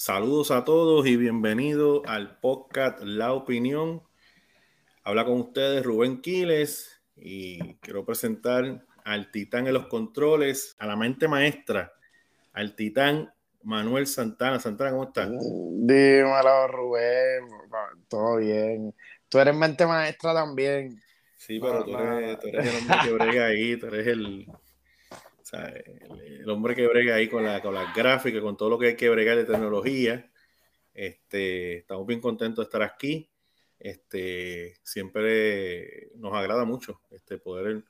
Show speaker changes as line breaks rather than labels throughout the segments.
Saludos a todos y bienvenidos al podcast La Opinión. Habla con ustedes Rubén Quiles y quiero presentar al titán en los controles, a la mente maestra, al titán Manuel Santana. Santana, ¿cómo estás?
Dímelo, Rubén. Todo bien. Tú eres mente maestra también.
Sí, pero tú, eres, el hombre que brega ahí, tú eres el, el, hombre que brega ahí con, la, con las gráficas, con todo lo que hay que bregar de tecnología. Este, estamos bien contentos de estar aquí. Este, siempre nos agrada mucho este, poder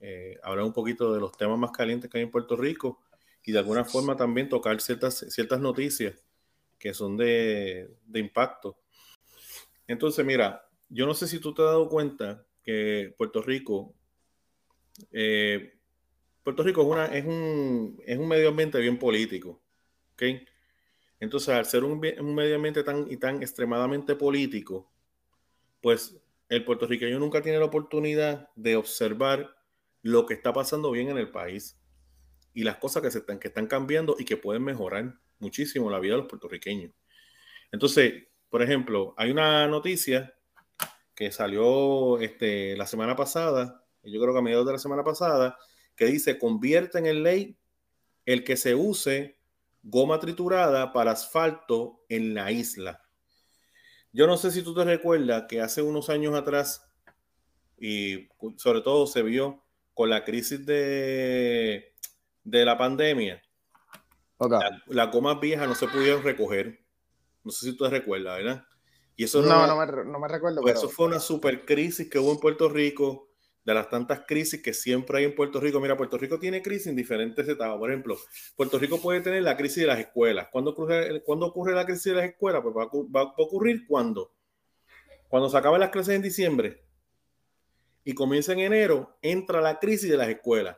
eh, hablar un poquito de los temas más calientes que hay en Puerto Rico y de alguna forma también tocar ciertas, ciertas noticias que son de, de impacto. Entonces, mira, yo no sé si tú te has dado cuenta que Puerto Rico eh, Puerto Rico es, una, un, medio ambiente bien político. Entonces, al ser un, un, medio ambiente tan y tan extremadamente político, pues el puertorriqueño nunca tiene la oportunidad de observar lo que está pasando bien en el país y las cosas que, se están, que están cambiando y que pueden mejorar muchísimo la vida de los puertorriqueños. Entonces, por ejemplo, hay una noticia que salió este, la semana pasada, yo creo que a mediados de la semana pasada, que dice convierte en ley el que se use goma triturada para asfalto en la isla. Yo no sé si tú te recuerdas que hace unos años atrás, y sobre todo se vio con la crisis de, de la pandemia, las la gomas viejas no se pudieron recoger. No sé si tú te recuerdas, ¿verdad?
Y eso no, no, me, no me recuerdo.
Pues eso fue una super crisis que hubo en Puerto Rico de las tantas crisis que siempre hay en Puerto Rico. Mira, Puerto Rico tiene crisis en diferentes etapas. Por ejemplo, Puerto Rico puede tener la crisis de las escuelas. ¿Cuándo ocurre, ocurre la crisis de las escuelas? Pues va a, ocurrir cuando. Cuando se acaben las clases en diciembre y comienza en enero, entra la crisis de las escuelas.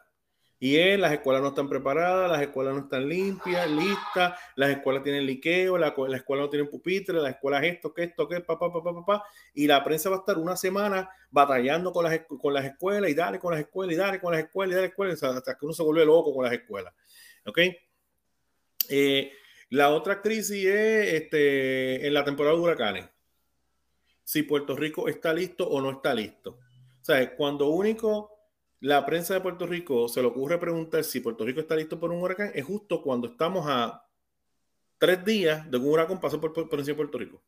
Y es, las escuelas no están preparadas, las escuelas no están limpias, listas, las escuelas tienen liqueo, la, la escuela no tienen pupitre, las escuelas esto, que esto, que papá, papá, papá, y la prensa va a estar una semana batallando con las, con las escuelas y dale con las escuelas y dale con las escuelas y dale escuelas, hasta que uno se vuelve loco con las escuelas. ¿Ok? Eh, la otra crisis es este, en la temporada de huracanes. Si Puerto Rico está listo o no está listo. O sea, cuando único la prensa de Puerto Rico se le ocurre preguntar si Puerto Rico está listo por un huracán, es justo cuando estamos a tres días de un huracán pasó por, por, encima de Puerto Rico.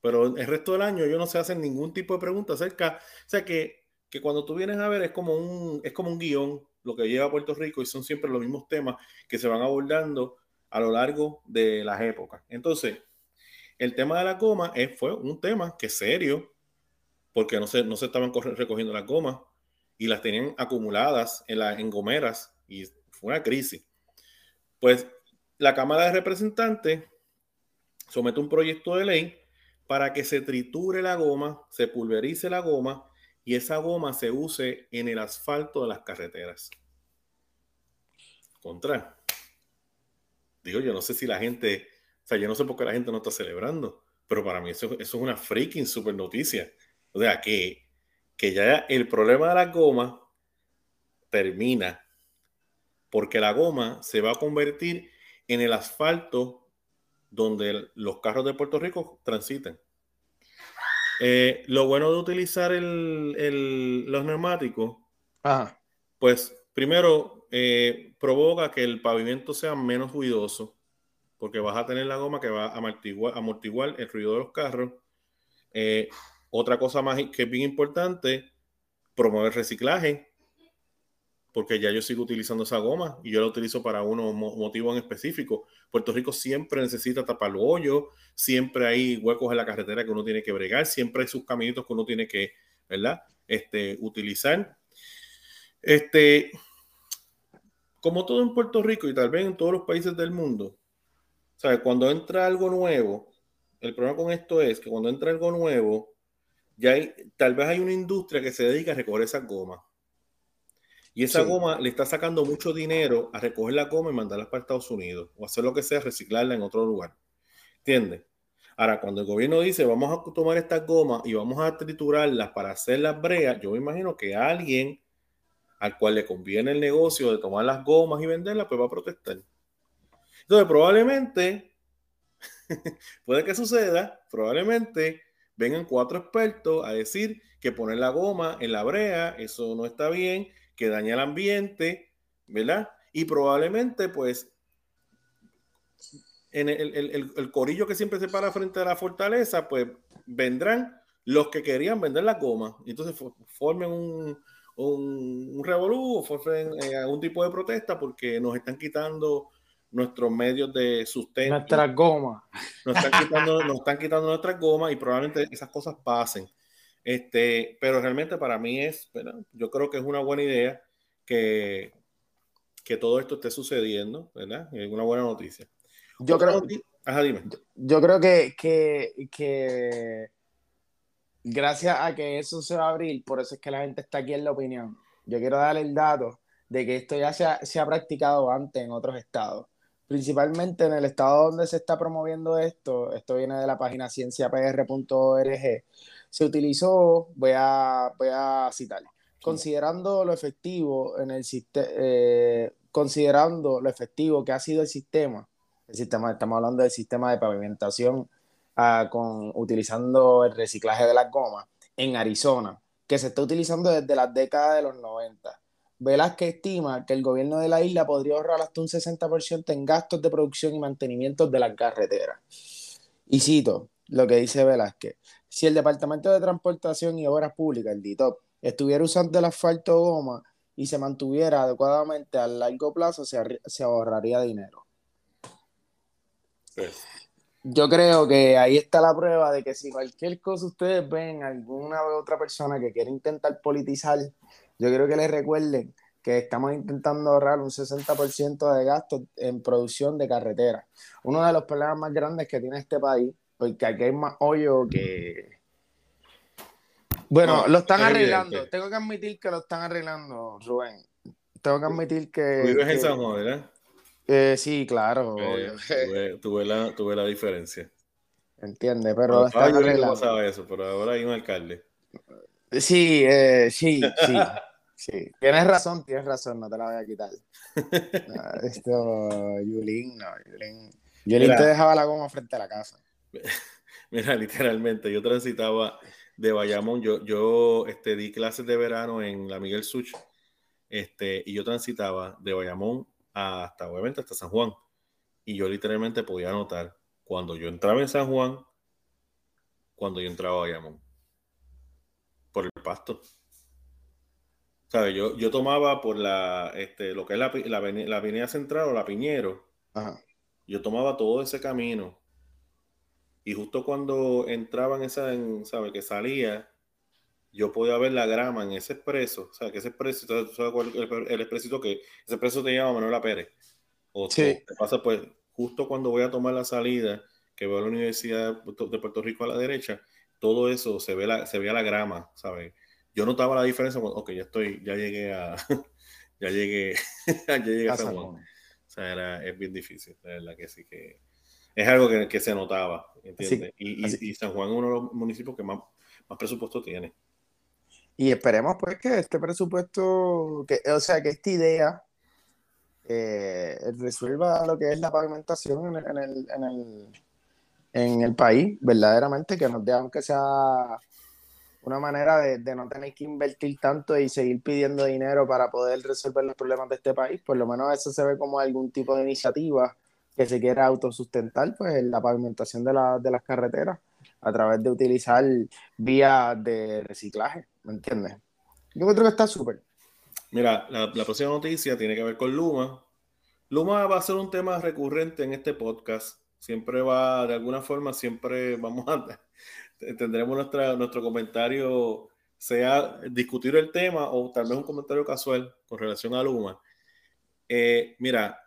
Pero el resto del año ellos no se hacen ningún tipo de pregunta acerca, o sea que, que cuando tú vienes a ver es como un, es como un guion lo que lleva Puerto Rico y son siempre los mismos temas que se van abordando a lo largo de las épocas. Entonces, el tema de la goma es, fue un tema que es serio, porque no se, no se estaban recogiendo las gomas y las tenían acumuladas en, la, en gomeras y fue una crisis. Pues la Cámara de Representantes somete un proyecto de ley para que se triture la goma, se pulverice la goma y esa goma se use en el asfalto de las carreteras. Contra. Digo, yo no sé si la gente, o sea, yo no sé por qué la gente no está celebrando, pero para mí eso, eso es una freaking super noticia. O sea, que que ya el problema de la goma termina porque la goma se va a convertir en el asfalto donde los carros de Puerto Rico transiten. Eh, lo bueno de utilizar los neumáticos, pues primero eh, provoca que el pavimento sea menos ruidoso, porque vas a tener la goma que va a amortiguar, amortiguar el ruido de los carros. Eh, otra cosa más que es bien importante, promover reciclaje, porque ya yo sigo utilizando esa goma y yo la utilizo para unos motivos en específico. Puerto Rico siempre necesita tapar los hoyos, siempre hay huecos en la carretera que uno tiene que bregar, siempre hay sus caminitos que uno tiene que, ¿verdad? Este, utilizar. Este, como todo en Puerto Rico y tal vez en todos los países del mundo, ¿sabes? Cuando entra algo nuevo, el problema con esto es que cuando entra algo nuevo, ya hay, tal vez hay una industria que se dedica a recoger esa goma. Y esa goma le está sacando mucho dinero a recoger la goma y mandarla para Estados Unidos o hacer lo que sea, reciclarla en otro lugar. ¿Entiendes? Ahora, cuando el gobierno dice vamos a tomar estas gomas y vamos a triturarlas para hacer las breas, yo me imagino que alguien al cual le conviene el negocio de tomar las gomas y venderlas, pues va a protestar. Entonces, probablemente puede que suceda, probablemente vengan cuatro expertos a decir que poner la goma en la brea, eso no está bien, que daña el ambiente, ¿verdad? Y probablemente, pues, en el, corillo que siempre se para frente a la fortaleza, pues vendrán los que querían vender la goma. Entonces formen un, un, revolú o formen eh, algún tipo de protesta porque nos están quitando nuestros medios de sustento.
Nuestras gomas.
Nos están quitando, nos están quitando nuestras gomas y probablemente esas cosas pasen. Este, pero realmente para mí es, yo creo que es una buena idea que, que todo esto esté sucediendo, ¿verdad? Es una buena noticia.
Yo creo, Yo, creo que, que, gracias a que eso se va a abrir, por eso es que la gente está aquí en la opinión. Yo quiero darle el dato de que esto ya se ha, se ha practicado antes en otros estados principalmente en el estado donde se está promoviendo esto, esto viene de la página cienciapr.org, se utilizó, voy a, voy a citar, considerando lo efectivo en el sistema, eh, considerando lo efectivo que ha sido el sistema, el sistema, estamos hablando del sistema de pavimentación ah, con, utilizando el reciclaje de las gomas en Arizona, que se está utilizando desde las décadas de los 90. Velázquez estima que el gobierno de la isla podría ahorrar hasta un 60% en gastos de producción y mantenimiento de las carreteras. Y cito lo que dice Velázquez. Si el Departamento de Transportación y Obras Públicas, el DITOP, estuviera usando el asfalto goma y se mantuviera adecuadamente a largo plazo, se, ahorraría dinero. Yo creo que ahí está la prueba de que si cualquier cosa ustedes ven alguna otra persona que quiere intentar politizar, yo creo que les recuerden que estamos intentando ahorrar un 60% de gastos en producción de carreteras. Uno de los problemas más grandes que tiene este país, porque aquí hay más hoyo que... Bueno, lo están arreglando. Tengo que admitir que lo están arreglando, Rubén. Tengo que admitir que...
Vives en San Juan, ¿verdad?
Eh, sí, claro.
Eh, tuve, la, tuve la diferencia.
Entiende, pero no, están
arreglando. pasaba eso, pero ahora hay un alcalde.
Sí, eh, sí, sí. Sí, tienes razón, tienes razón, no te la voy a quitar. esto, Yulín, no, Yulín. Yulín te dejaba la goma frente a la casa.
Mira, literalmente, yo transitaba de Bayamón, yo, yo este, di clases de verano en la Miguel Such, este, y yo transitaba de Bayamón hasta, obviamente, hasta San Juan. Y yo literalmente podía notar cuando yo entraba en San Juan, cuando yo entraba a Bayamón, por el pasto. Yo, yo tomaba por la, este, lo que es la, la, avenida central o la Piñero. Yo tomaba todo ese camino. Y justo cuando entraba en esa, en, ¿sabes? Que salía, yo podía ver la grama en ese expreso. O sea, que ese expreso, el, el expresito que, ese expreso te llama Manuela Pérez. O sí. te pasa, pues, justo cuando voy a tomar la salida, que veo la Universidad de Puerto Rico a la derecha, todo eso se ve la, se ve la grama, ¿sabes? Yo notaba la diferencia, ok, ya estoy, ya llegué a, ya llegué, ya llegué a San Juan. O sea, era, es bien difícil, la verdad que sí que es algo que, que se notaba, ¿entiendes? y, y, San Juan es uno de los municipios que más, más presupuesto tiene.
Y esperemos pues que este presupuesto, que, o sea, que esta idea eh, resuelva lo que es la pavimentación en el, en el, en el, en el país, verdaderamente, que nos dé, aunque sea una manera de, no tener que invertir tanto y seguir pidiendo dinero para poder resolver los problemas de este país. Por lo menos eso se ve como algún tipo de iniciativa que se quiera autosustentar, pues la pavimentación de, la, de las carreteras a través de utilizar vías de reciclaje, ¿me entiendes? Yo creo que está súper.
Mira, la, la, próxima noticia tiene que ver con Luma. Luma va a ser un tema recurrente en este podcast. Siempre va, de alguna forma, siempre vamos a, tendremos nuestra, nuestro comentario, sea discutir el tema o tal vez un comentario casual con relación a Luma. Eh, mira,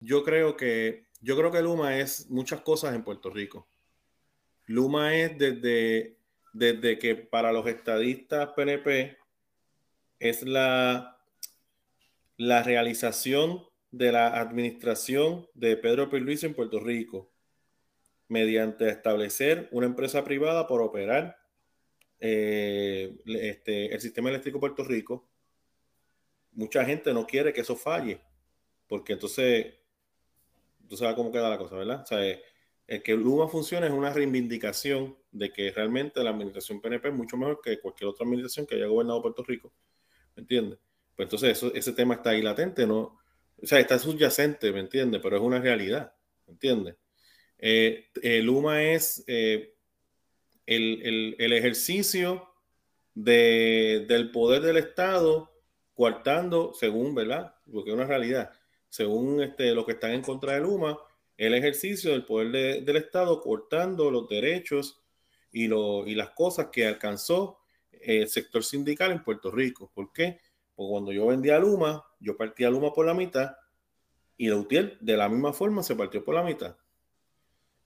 yo creo que yo creo que Luma es muchas cosas en Puerto Rico. Luma es desde, desde que para los estadistas PNP es la, la realización de la administración de Pedro Luis en Puerto Rico mediante establecer una empresa privada por operar eh, este, el sistema eléctrico de Puerto Rico. Mucha gente no quiere que eso falle, porque entonces, tú sabes cómo queda la cosa, ¿verdad? O sea, el que Luma funcione es una reivindicación de que realmente la administración PNP es mucho mejor que cualquier otra administración que haya gobernado Puerto Rico. ¿Me entiendes? Pues entonces eso, ese tema está ahí latente, ¿no? O sea, está subyacente, ¿me entiendes? Pero es una realidad, ¿me entiendes? Eh, eh, es eh, el, ejercicio del poder del Estado coartando, según, ¿verdad? Porque es una realidad, según este, lo que están en contra de Luma, el ejercicio del poder del Estado cortando los derechos y, lo, y las cosas que alcanzó el sector sindical en Puerto Rico. ¿Por qué? Porque cuando yo vendía Luma, yo partía Luma por la mitad y Lautier de la misma forma se partió por la mitad.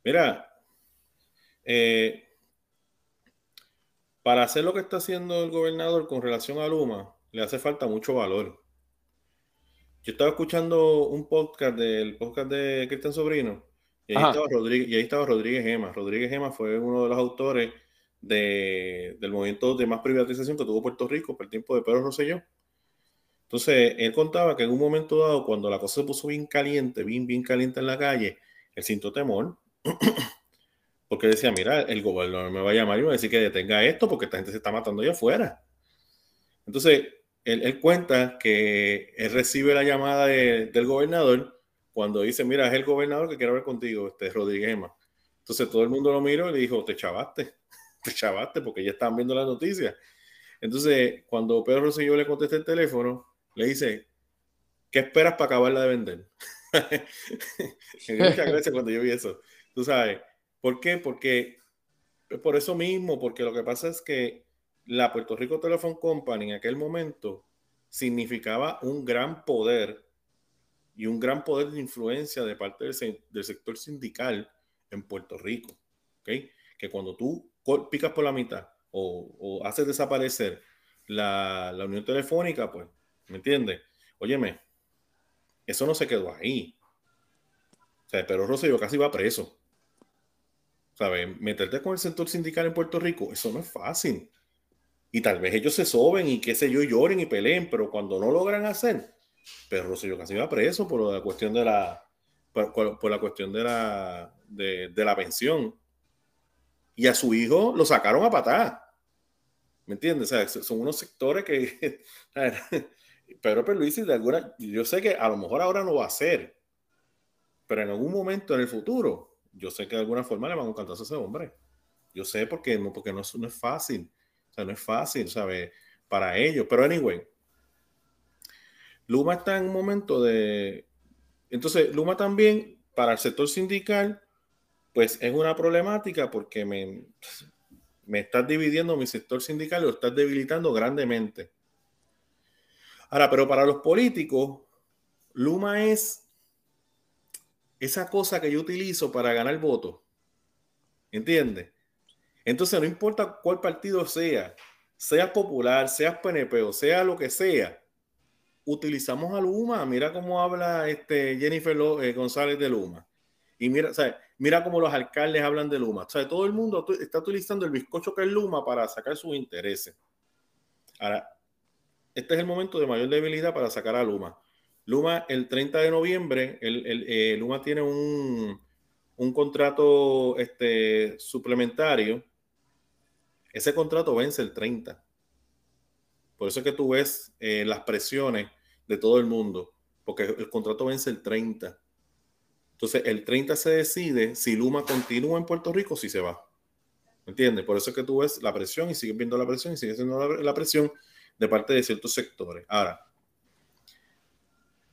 Mira, eh, para hacer lo que está haciendo el gobernador con relación a Luma, le hace falta mucho valor. Yo estaba escuchando un podcast del podcast de Cristian Sobrino y ahí, estaba Rodríguez, y ahí estaba Rodríguez Gema. Rodríguez Gema fue uno de los autores del movimiento de más privatización que tuvo Puerto Rico por el tiempo de Pedro Rosselló. Entonces, él contaba que en un momento dado, cuando la cosa se puso bien caliente, bien, bien caliente en la calle, él sintió temor. porque decía, mira, el gobernador me va a llamar y me va a decir que detenga esto porque esta gente se está matando allá afuera. Entonces, él, cuenta que él recibe la llamada del gobernador cuando dice, mira, es el gobernador que quiere hablar contigo, este Rodríguez Ema. Entonces todo el mundo lo miró y le dijo, te chavaste, te chavaste porque ya estaban viendo la noticia. Entonces, cuando Pedro Rosselló le contesta el teléfono, le dice, ¿qué esperas para acabarla de vender? Muchas gracias cuando yo vi eso. Tú sabes, ¿por qué? Porque por eso mismo, porque lo que pasa es que la Puerto Rico Telephone Company en aquel momento significaba un gran poder y un gran poder de influencia de parte del, sector sindical en Puerto Rico. ¿okay? Que cuando tú picas por la mitad o, haces desaparecer la, la unión telefónica, pues ¿Me entiendes? Óyeme, eso no se quedó ahí. O sea, pero Rosselló casi va preso. ¿Sabes? Meterte con el sector sindical en Puerto Rico, eso no es fácil. Y tal vez ellos se soben y qué sé yo, lloren y peleen, pero cuando no logran hacer, pero Rosselló casi va preso por la cuestión de la, por, la cuestión de la, de, de, la pensión. Y a su hijo lo sacaron a patada. ¿Me entiendes? O sea, son unos sectores que Pedro Luis de alguna, yo sé que a lo mejor ahora no va a ser, pero en algún momento en el futuro, yo sé que de alguna forma le van a cantar a ese hombre. Yo sé porque porque no, no es fácil, o sea, no es fácil, ¿sabes? Para ellos, pero anyway, Luma está en un momento de, entonces Luma también para el sector sindical, pues es una problemática porque me, me estás dividiendo mi sector sindical y lo estás debilitando grandemente. Ahora, pero para los políticos, Luma es esa cosa que yo utilizo para ganar votos. ¿Entiendes? Entonces, no importa cuál partido sea, sea popular, sea PNP o sea lo que sea, utilizamos a Luma. Mira cómo habla este Jennifer eh, González de Luma. Y mira, mira cómo los alcaldes hablan de Luma. O sea, todo el mundo está utilizando el bizcocho que es Luma para sacar sus intereses. Ahora, este es el momento de mayor debilidad para sacar a Luma. Luma, el 30 de noviembre, el, eh, Luma tiene un, contrato este, suplementario. Ese contrato vence el 30. Por eso es que tú ves eh, las presiones de todo el mundo, porque el contrato vence el 30. Entonces, el 30 se decide si Luma continúa en Puerto Rico o si se va. ¿Me entiendes? Por eso es que tú ves la presión y sigues viendo la presión y sigues viendo la presión de parte de ciertos sectores. Ahora,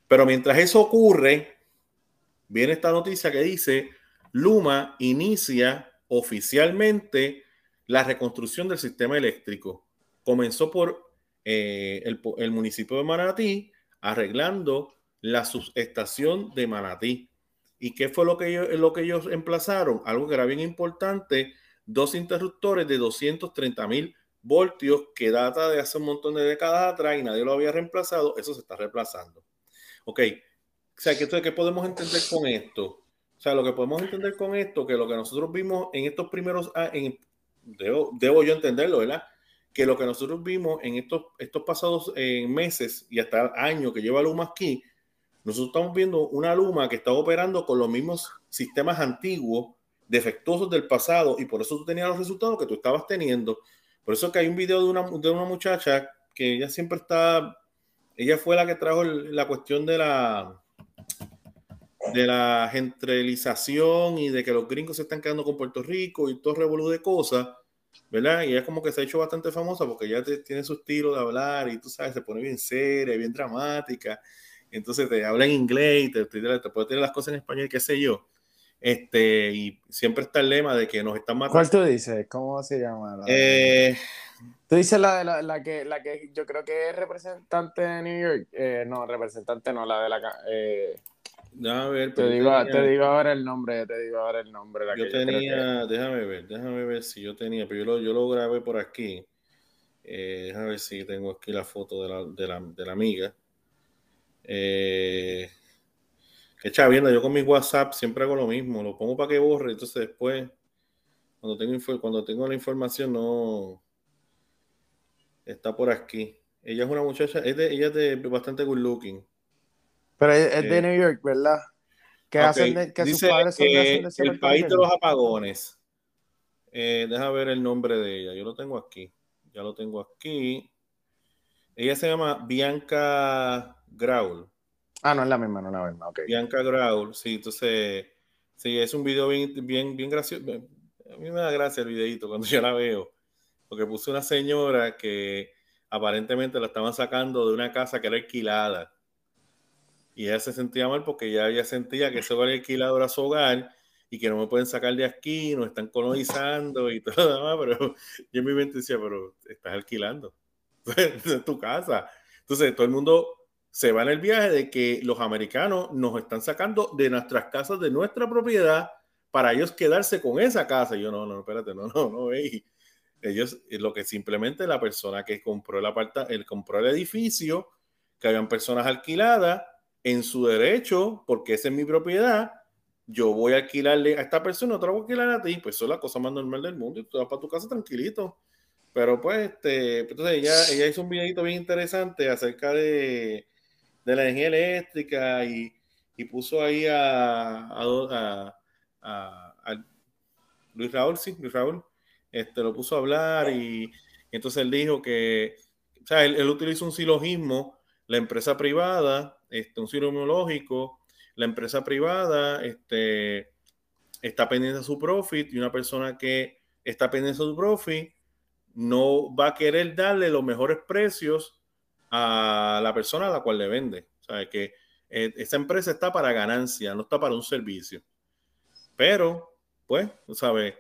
pero mientras eso ocurre, viene esta noticia que dice, Luma inicia oficialmente la reconstrucción del sistema eléctrico. Comenzó por eh, el, municipio de Manatí arreglando la subestación de Manatí. ¿Y qué fue lo que, ellos, lo que ellos emplazaron? Algo que era bien importante, dos interruptores de 230 mil voltios que data de hace un montón de décadas atrás y nadie lo había reemplazado, eso se está reemplazando. Ok, o sea, ¿qué, ¿qué podemos entender con esto? O sea, lo que podemos entender con esto, que lo que nosotros vimos en estos primeros, en, debo, debo, yo entenderlo, ¿verdad? Que lo que nosotros vimos en estos, estos pasados eh, meses y hasta años que lleva Luma aquí, nosotros estamos viendo una Luma que está operando con los mismos sistemas antiguos defectuosos del pasado y por eso tú tenías los resultados que tú estabas teniendo. Por eso que hay un video de una, de una muchacha que ella siempre está, ella fue la que trajo la cuestión de la de la centralización y de que los gringos se están quedando con Puerto Rico y todo revolú de cosas, ¿verdad? Y ella como que se ha hecho bastante famosa porque ella tiene su estilo de hablar y tú sabes, se pone bien seria, bien dramática, entonces te habla en inglés, te, te, te puede tener las cosas en español, qué sé yo. Este, y siempre está el lema de que nos están matando.
¿Cuál tú dices? ¿Cómo se llama?
Eh,
tú dices la, de la, la, que, la que yo creo que es representante de New York. Eh, no, representante no, la de la. Eh,
déjame ver.
Te digo, te digo ahora el nombre, te digo ahora el nombre.
La yo que tenía, déjame ver, déjame ver si yo tenía, pero yo lo, yo lo grabé por aquí. Eh, déjame ver si tengo aquí la foto de la, de la, de la amiga. Eh, que yo con mi WhatsApp siempre hago lo mismo, lo pongo para que borre, entonces después, cuando tengo, cuando tengo la información, no está por aquí. Ella es una muchacha, es de, ella es de bastante good looking.
Pero es, de eh, New York, ¿verdad? Que hacen que
sus padres son de El país de los apagones. Eh, deja ver el nombre de ella. Yo lo tengo aquí. Ya lo tengo aquí. Ella se llama Bianca Graul.
Ah, no es la misma, no es la misma,
Bianca Graul, sí, entonces, sí, es un video bien, bien, bien gracioso. A mí me da gracia el videito cuando yo la veo, porque puse una señora que aparentemente la estaban sacando de una casa que era alquilada. Y ella se sentía mal porque ya ella sentía que eso era alquilado era su hogar y que no me pueden sacar de aquí, nos están colonizando y todo lo demás, pero yo en mi mente decía, pero estás alquilando, es tu casa. Entonces todo el mundo se va en el viaje de que los americanos nos están sacando de nuestras casas, de nuestra propiedad, para ellos quedarse con esa casa. Y yo, no, no, espérate, no, no, no, Ellos, lo que simplemente la persona que compró, la aparta, el compró el edificio, que habían personas alquiladas en su derecho, porque esa es mi propiedad, yo voy a alquilarle a esta persona, otra voy a alquilar a ti, pues eso es la cosa más normal del mundo y tú vas para tu casa tranquilito. Pero pues, este, entonces ella, ella hizo un videito bien interesante acerca de, de la energía eléctrica y, puso ahí a, a, Luis Raúl, sí, Luis Raúl, este, lo puso a hablar y, entonces él dijo que, o sea, él, utilizó un silogismo, la empresa privada, este, un silogismo la empresa privada este, está pendiente de su profit y una persona que está pendiente de su profit no va a querer darle los mejores precios a la persona a la cual le vende. O sea, que eh, esa empresa está para ganancia, no está para un servicio. Pero, pues, ¿sabes?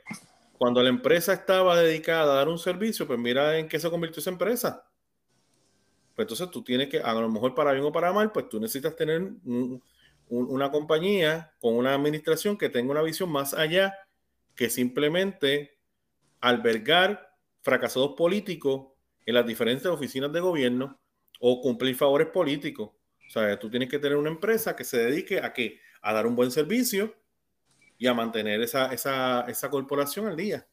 Cuando la empresa estaba dedicada a dar un servicio, pues mira en qué se convirtió esa empresa. Pues entonces tú tienes que, a lo mejor para bien o para mal, pues tú necesitas tener una compañía con una administración que tenga una visión más allá que simplemente albergar fracasados políticos en las diferentes oficinas de gobierno o cumplir favores políticos. O sea, tú tienes que tener una empresa que se dedique a que a dar un buen servicio y a mantener esa, esa, esa corporación al día.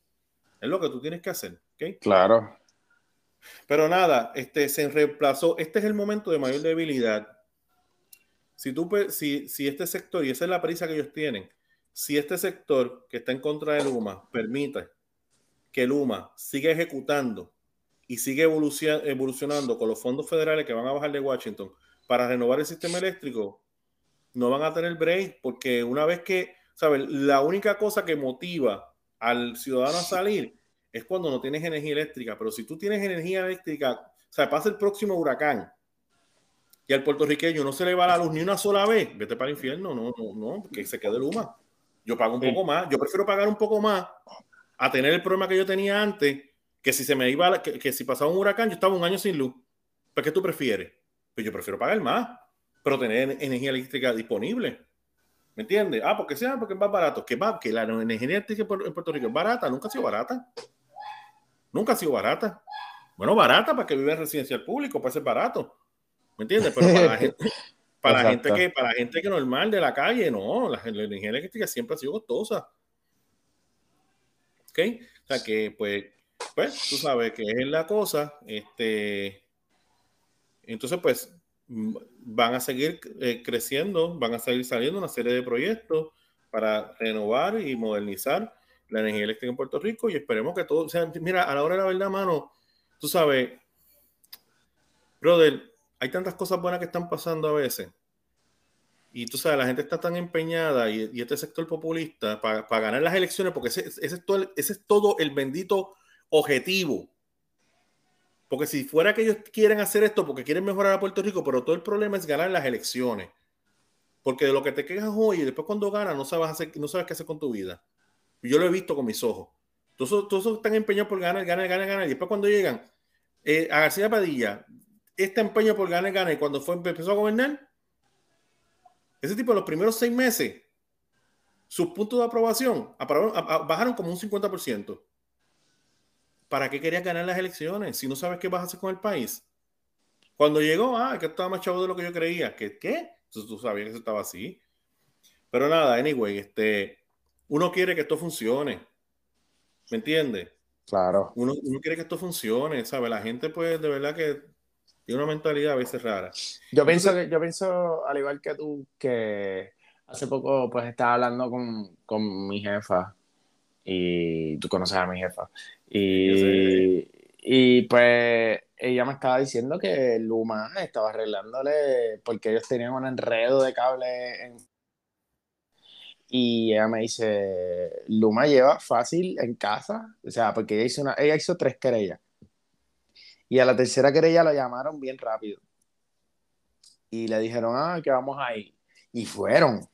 Es lo que tú tienes que hacer. ¿okay?
Claro.
Pero nada, este se reemplazó. Este es el momento de mayor debilidad. Si, tú, si, si este sector, y esa es la prisa que ellos tienen, si este sector que está en contra de Luma permite que Luma siga ejecutando y sigue evolucionando con los fondos federales que van a bajar de Washington para renovar el sistema eléctrico, no van a tener break porque una vez que, ¿sabes? La única cosa que motiva al ciudadano a salir es cuando no tienes energía eléctrica, pero si tú tienes energía eléctrica, o sea, pasa el próximo huracán y al puertorriqueño no se le va la luz ni una sola vez, vete para el infierno, no, no, no, que se quede Luma. Yo pago un poco más, yo prefiero pagar un poco más a tener el problema que yo tenía antes que si se me iba, que, si pasaba un huracán, yo estaba un año sin luz. ¿Para qué tú prefieres? Pues yo prefiero pagar más, pero tener energía eléctrica disponible. ¿Me entiendes? Ah, porque sea, porque es más barato. Que, que la energía eléctrica en Puerto Rico es barata, nunca ha sido barata. Nunca ha sido barata. Bueno, barata para que vive en residencial público, puede ser barato. ¿Me entiendes? Pero para la gente, para la gente que, para la gente que normal de la calle, no, la, la energía eléctrica siempre ha sido costosa. ¿Ok? O sea que, pues, pues tú sabes que es la cosa, este, entonces pues van a seguir eh, creciendo, van a seguir saliendo una serie de proyectos para renovar y modernizar la energía eléctrica en Puerto Rico y esperemos que todo, sea, mira, a la hora de la verdad, mano, tú sabes, brother, hay tantas cosas buenas que están pasando a veces. Y tú sabes, la gente está tan empeñada y, este sector populista para, ganar las elecciones, porque ese, es todo, ese es todo el bendito objetivo. Porque si fuera que ellos quieren hacer esto porque quieren mejorar a Puerto Rico, pero todo el problema es ganar las elecciones. Porque de lo que te quejas hoy y después cuando ganas no sabes, hacer, no sabes qué hacer con tu vida. Yo lo he visto con mis ojos. Todos, todos están empeñados por ganar, ganar, ganar, ganar. Y después cuando llegan eh, a García Padilla, este empeño por ganar, ganar. Y cuando fue, empezó a gobernar, ese tipo de los primeros seis meses, sus puntos de aprobación bajaron como un 50%. ¿Para qué querías ganar las elecciones si no sabes qué vas a hacer con el país? Cuando llegó, ah, que estaba más chavo de lo que yo creía. ¿Qué? ¿Qué? Entonces tú sabías que eso estaba así. Pero nada, anyway, este, uno quiere que esto funcione. ¿Me entiendes?
Claro.
Uno, quiere que esto funcione, ¿sabes? La gente, pues, de verdad que tiene una mentalidad a veces rara.
Yo pienso que, yo pienso, al igual que tú, que hace poco, pues, estaba hablando con, con mi jefa y tú conoces a mi jefa. Y, y pues ella me estaba diciendo que Luma estaba arreglándole porque ellos tenían un enredo de cable en... y ella me dice Luma lleva fácil en casa o sea porque ella hizo una ella hizo tres querellas. Y a la tercera querella lo llamaron bien rápido. Y le dijeron ah que vamos ahí y fueron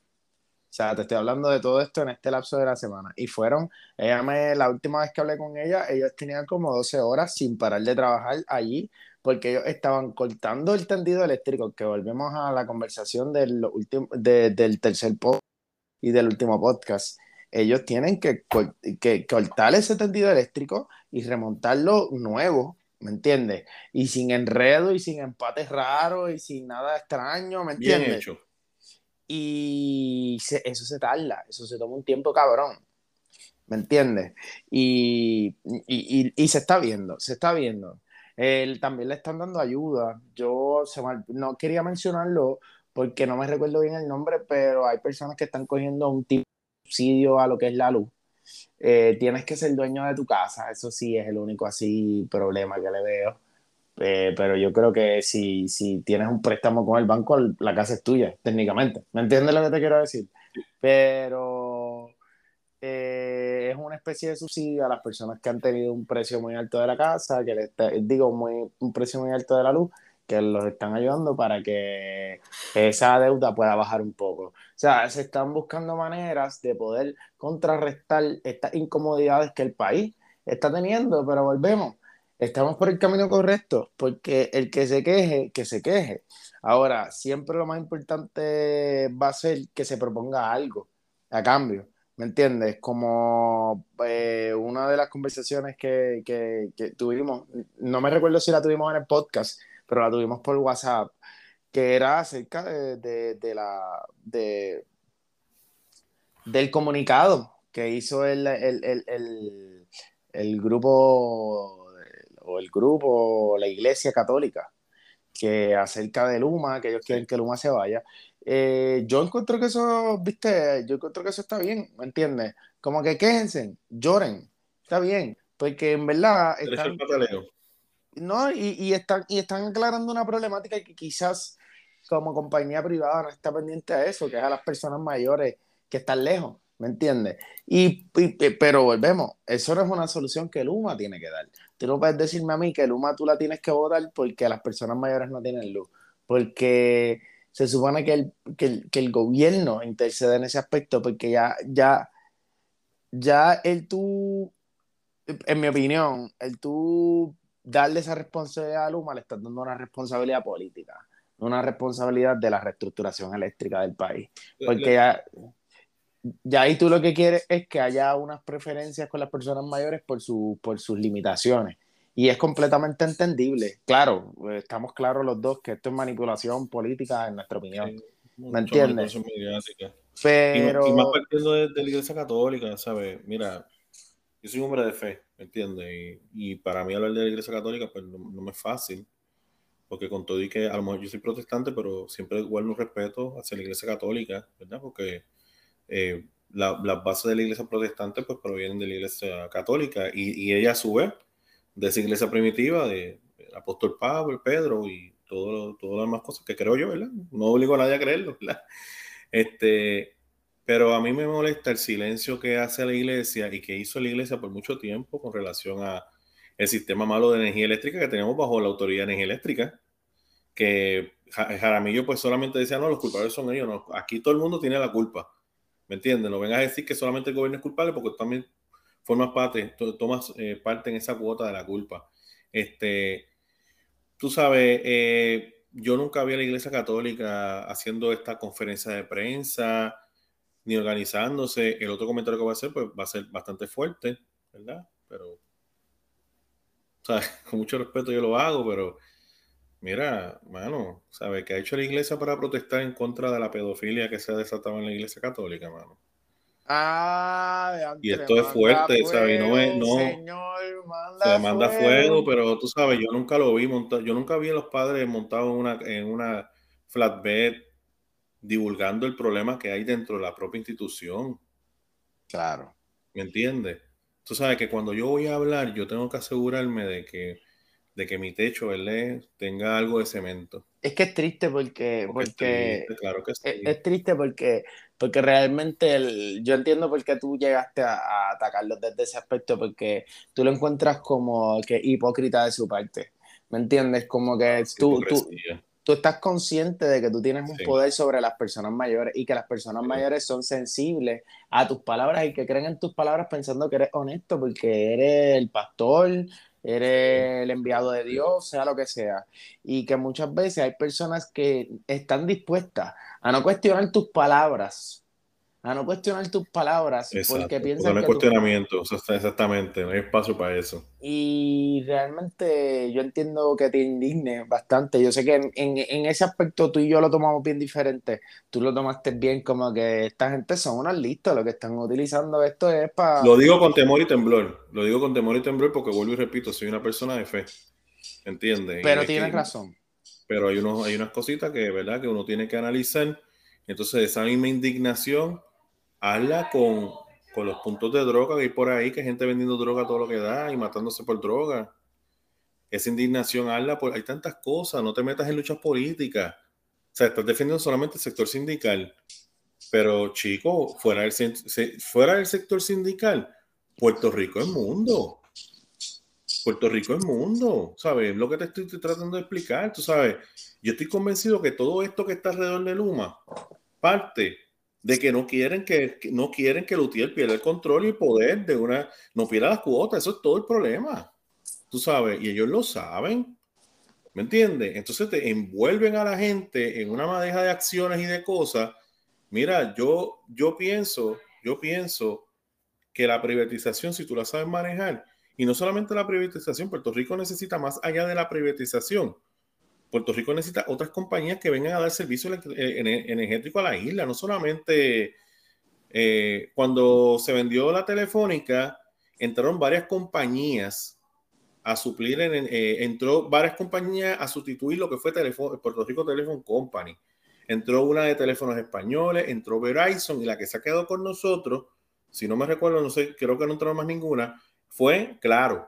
o sea, te estoy hablando de todo esto en este lapso de la semana. Y fueron, ella me, la última vez que hablé con ella, ellos tenían como 12 horas sin parar de trabajar allí, porque ellos estaban cortando el tendido eléctrico, que volvemos a la conversación del, último, del tercer podcast y del último podcast. Ellos tienen que, que cortar ese tendido eléctrico y remontarlo nuevo, ¿me entiendes? Y sin enredo y sin empates raros y sin nada extraño, ¿me entiendes? Bien hecho. Y eso se tarda, eso se toma un tiempo cabrón. ¿Me entiendes? Y, se está viendo, se está viendo. Él, también le están dando ayuda. Yo no quería mencionarlo porque no me recuerdo bien el nombre, pero hay personas que están cogiendo un tipo de subsidio a lo que es la luz. Eh, tienes que ser dueño de tu casa, eso sí es el único así problema que le veo. Eh, pero yo creo que si, si tienes un préstamo con el banco, la casa es tuya, técnicamente. ¿Me entiendes lo que te quiero decir? Pero eh, es una especie de subsidio a las personas que han tenido un precio muy alto de la casa, que les digo, muy, un precio muy alto de la luz, que los están ayudando para que esa deuda pueda bajar un poco. O sea, se están buscando maneras de poder contrarrestar estas incomodidades que el país está teniendo, pero volvemos estamos por el camino correcto, porque el que se queje, que se queje. Ahora, siempre lo más importante va a ser que se proponga algo a cambio, ¿me entiendes? Como eh, una de las conversaciones que, que, tuvimos, no me recuerdo si la tuvimos en el podcast, pero la tuvimos por WhatsApp, que era acerca de, de, la... De, del comunicado que hizo el, el, el, el grupo o el grupo o la iglesia católica que acerca de Luma, que ellos quieren que Luma se vaya. Eh, yo encuentro que eso, viste, yo encuentro que eso está bien, ¿me entiendes? Como que quéjense, lloren, está bien, porque en verdad están, no, y, y, están, y están aclarando una problemática que quizás como compañía privada no está pendiente a eso, que es a las personas mayores que están lejos. ¿Me entiendes? Y, pero volvemos, eso no es una solución que Luma tiene que dar. Tú no puedes decirme a mí que Luma tú la tienes que votar porque las personas mayores no tienen luz, porque se supone que el, que el, gobierno intercede en ese aspecto, porque ya, ya, ya el tú, en mi opinión, el tú darle esa responsabilidad a Luma le estás dando una responsabilidad política, una responsabilidad de la reestructuración eléctrica del país. Porque ya ya ahí tú lo que quieres es que haya unas preferencias con las personas mayores por, su, por sus limitaciones. Y es completamente entendible. Claro, estamos claros los dos que esto es manipulación política, en nuestra opinión. ¿Me entiendes?
Pero... Y, más partiendo de, la Iglesia Católica, ¿sabes? Mira, yo soy un hombre de fe, ¿me entiendes? Y, para mí hablar de la Iglesia Católica, pues no, no me es fácil porque con todo y que a lo mejor yo soy protestante, pero siempre guardo un respeto hacia la Iglesia Católica, ¿verdad? Porque eh, las bases de la iglesia protestante pues provienen de la iglesia católica y, y ella a su vez de esa iglesia primitiva de, apóstol Pablo, Pedro y todo, todas las demás cosas que creo yo, ¿verdad? No obligo a nadie a creerlo, ¿verdad? Este, pero a mí me molesta el silencio que hace la iglesia y que hizo la iglesia por mucho tiempo con relación a el sistema malo de energía eléctrica que tenemos bajo la autoridad de energía eléctrica, que Jaramillo pues solamente decía, no, los culpables son ellos, no, aquí todo el mundo tiene la culpa, ¿me entiendes? No vengas a decir que solamente el gobierno es culpable porque también formas parte, tomas eh, parte en esa cuota de la culpa. Este, tú sabes, eh, yo nunca vi a la Iglesia Católica haciendo esta conferencia de prensa ni organizándose. El otro comentario que voy a hacer pues, va a ser bastante fuerte, ¿verdad? Pero, con mucho respeto yo lo hago, pero mira, mano, ¿sabes qué ha hecho la iglesia para protestar en contra de la pedofilia que se ha desatado en la iglesia católica, mano?
Ah,
y esto es fuerte, ¿sabes? No, es, no señor, manda se manda fuego. pero tú sabes, yo nunca lo vi montado, yo nunca vi a los padres montados en una, en una flatbed divulgando el problema que hay dentro de la propia institución.
Claro.
¿Me entiendes? Tú sabes que cuando yo voy a hablar, yo tengo que asegurarme de que, de que mi techo, ¿verdad? Tenga algo de cemento.
Es que es triste porque, porque, es, triste porque, porque realmente el, yo entiendo por qué tú llegaste a, atacarlo desde ese aspecto, porque tú lo encuentras como que hipócrita de su parte. ¿Me entiendes? Como que tú, tú, tú, estás consciente de que tú tienes un poder sobre las personas mayores y que las personas mayores son sensibles a tus palabras y que creen en tus palabras pensando que eres honesto porque eres el pastor, eres el enviado de Dios, sea lo que sea. Y que muchas veces hay personas que están dispuestas a no cuestionar tus palabras a no cuestionar tus palabras porque piensan
no hay cuestionamiento, exactamente, no hay espacio para eso.
Y realmente yo entiendo que te indigne bastante. Yo sé que en, en, ese aspecto tú y yo lo tomamos bien diferente. Tú lo tomaste bien como que esta gente son unos listos, lo que están utilizando esto es para...
Lo digo con temor y temblor, lo digo con temor y temblor porque vuelvo y repito, soy una persona de fe, ¿entiendes?
Pero tienes razón.
Pero hay, unos, hay unas cositas que, ¿verdad? que uno tiene que analizar. Entonces, esa misma indignación hazla con, con los puntos de droga que hay por ahí, que hay gente vendiendo droga todo lo que da y matándose por droga. Esa indignación, hazla por, hay tantas cosas, no te metas en luchas políticas. O sea, estás defendiendo solamente el sector sindical. Pero, chico, fuera del, fuera sector sindical, Puerto Rico es mundo. Puerto Rico es mundo, ¿sabes? Lo que te estoy, tratando de explicar, tú sabes. Yo estoy convencido que todo esto que está alrededor de Luma parte de que no quieren que, no quieren que Lutier pierda el control y el poder de una, no pierda las cuotas, eso es todo el problema, tú sabes, y ellos lo saben, ¿me entiendes? Entonces te envuelven a la gente en una madeja de acciones y de cosas. Mira, yo, yo pienso, yo pienso que la privatización, si tú la sabes manejar, y no solamente la privatización, Puerto Rico necesita más allá de la privatización, Puerto Rico necesita otras compañías que vengan a dar servicio eh, energético a la isla, no solamente eh, cuando se vendió la telefónica, entraron varias compañías a suplir, en, eh, entró varias compañías a sustituir lo que fue Puerto Rico Telephone Company. Entró una de teléfonos españoles, entró Verizon y la que se ha quedado con nosotros, si no me recuerdo, no sé, creo que no entró más ninguna, fue Claro,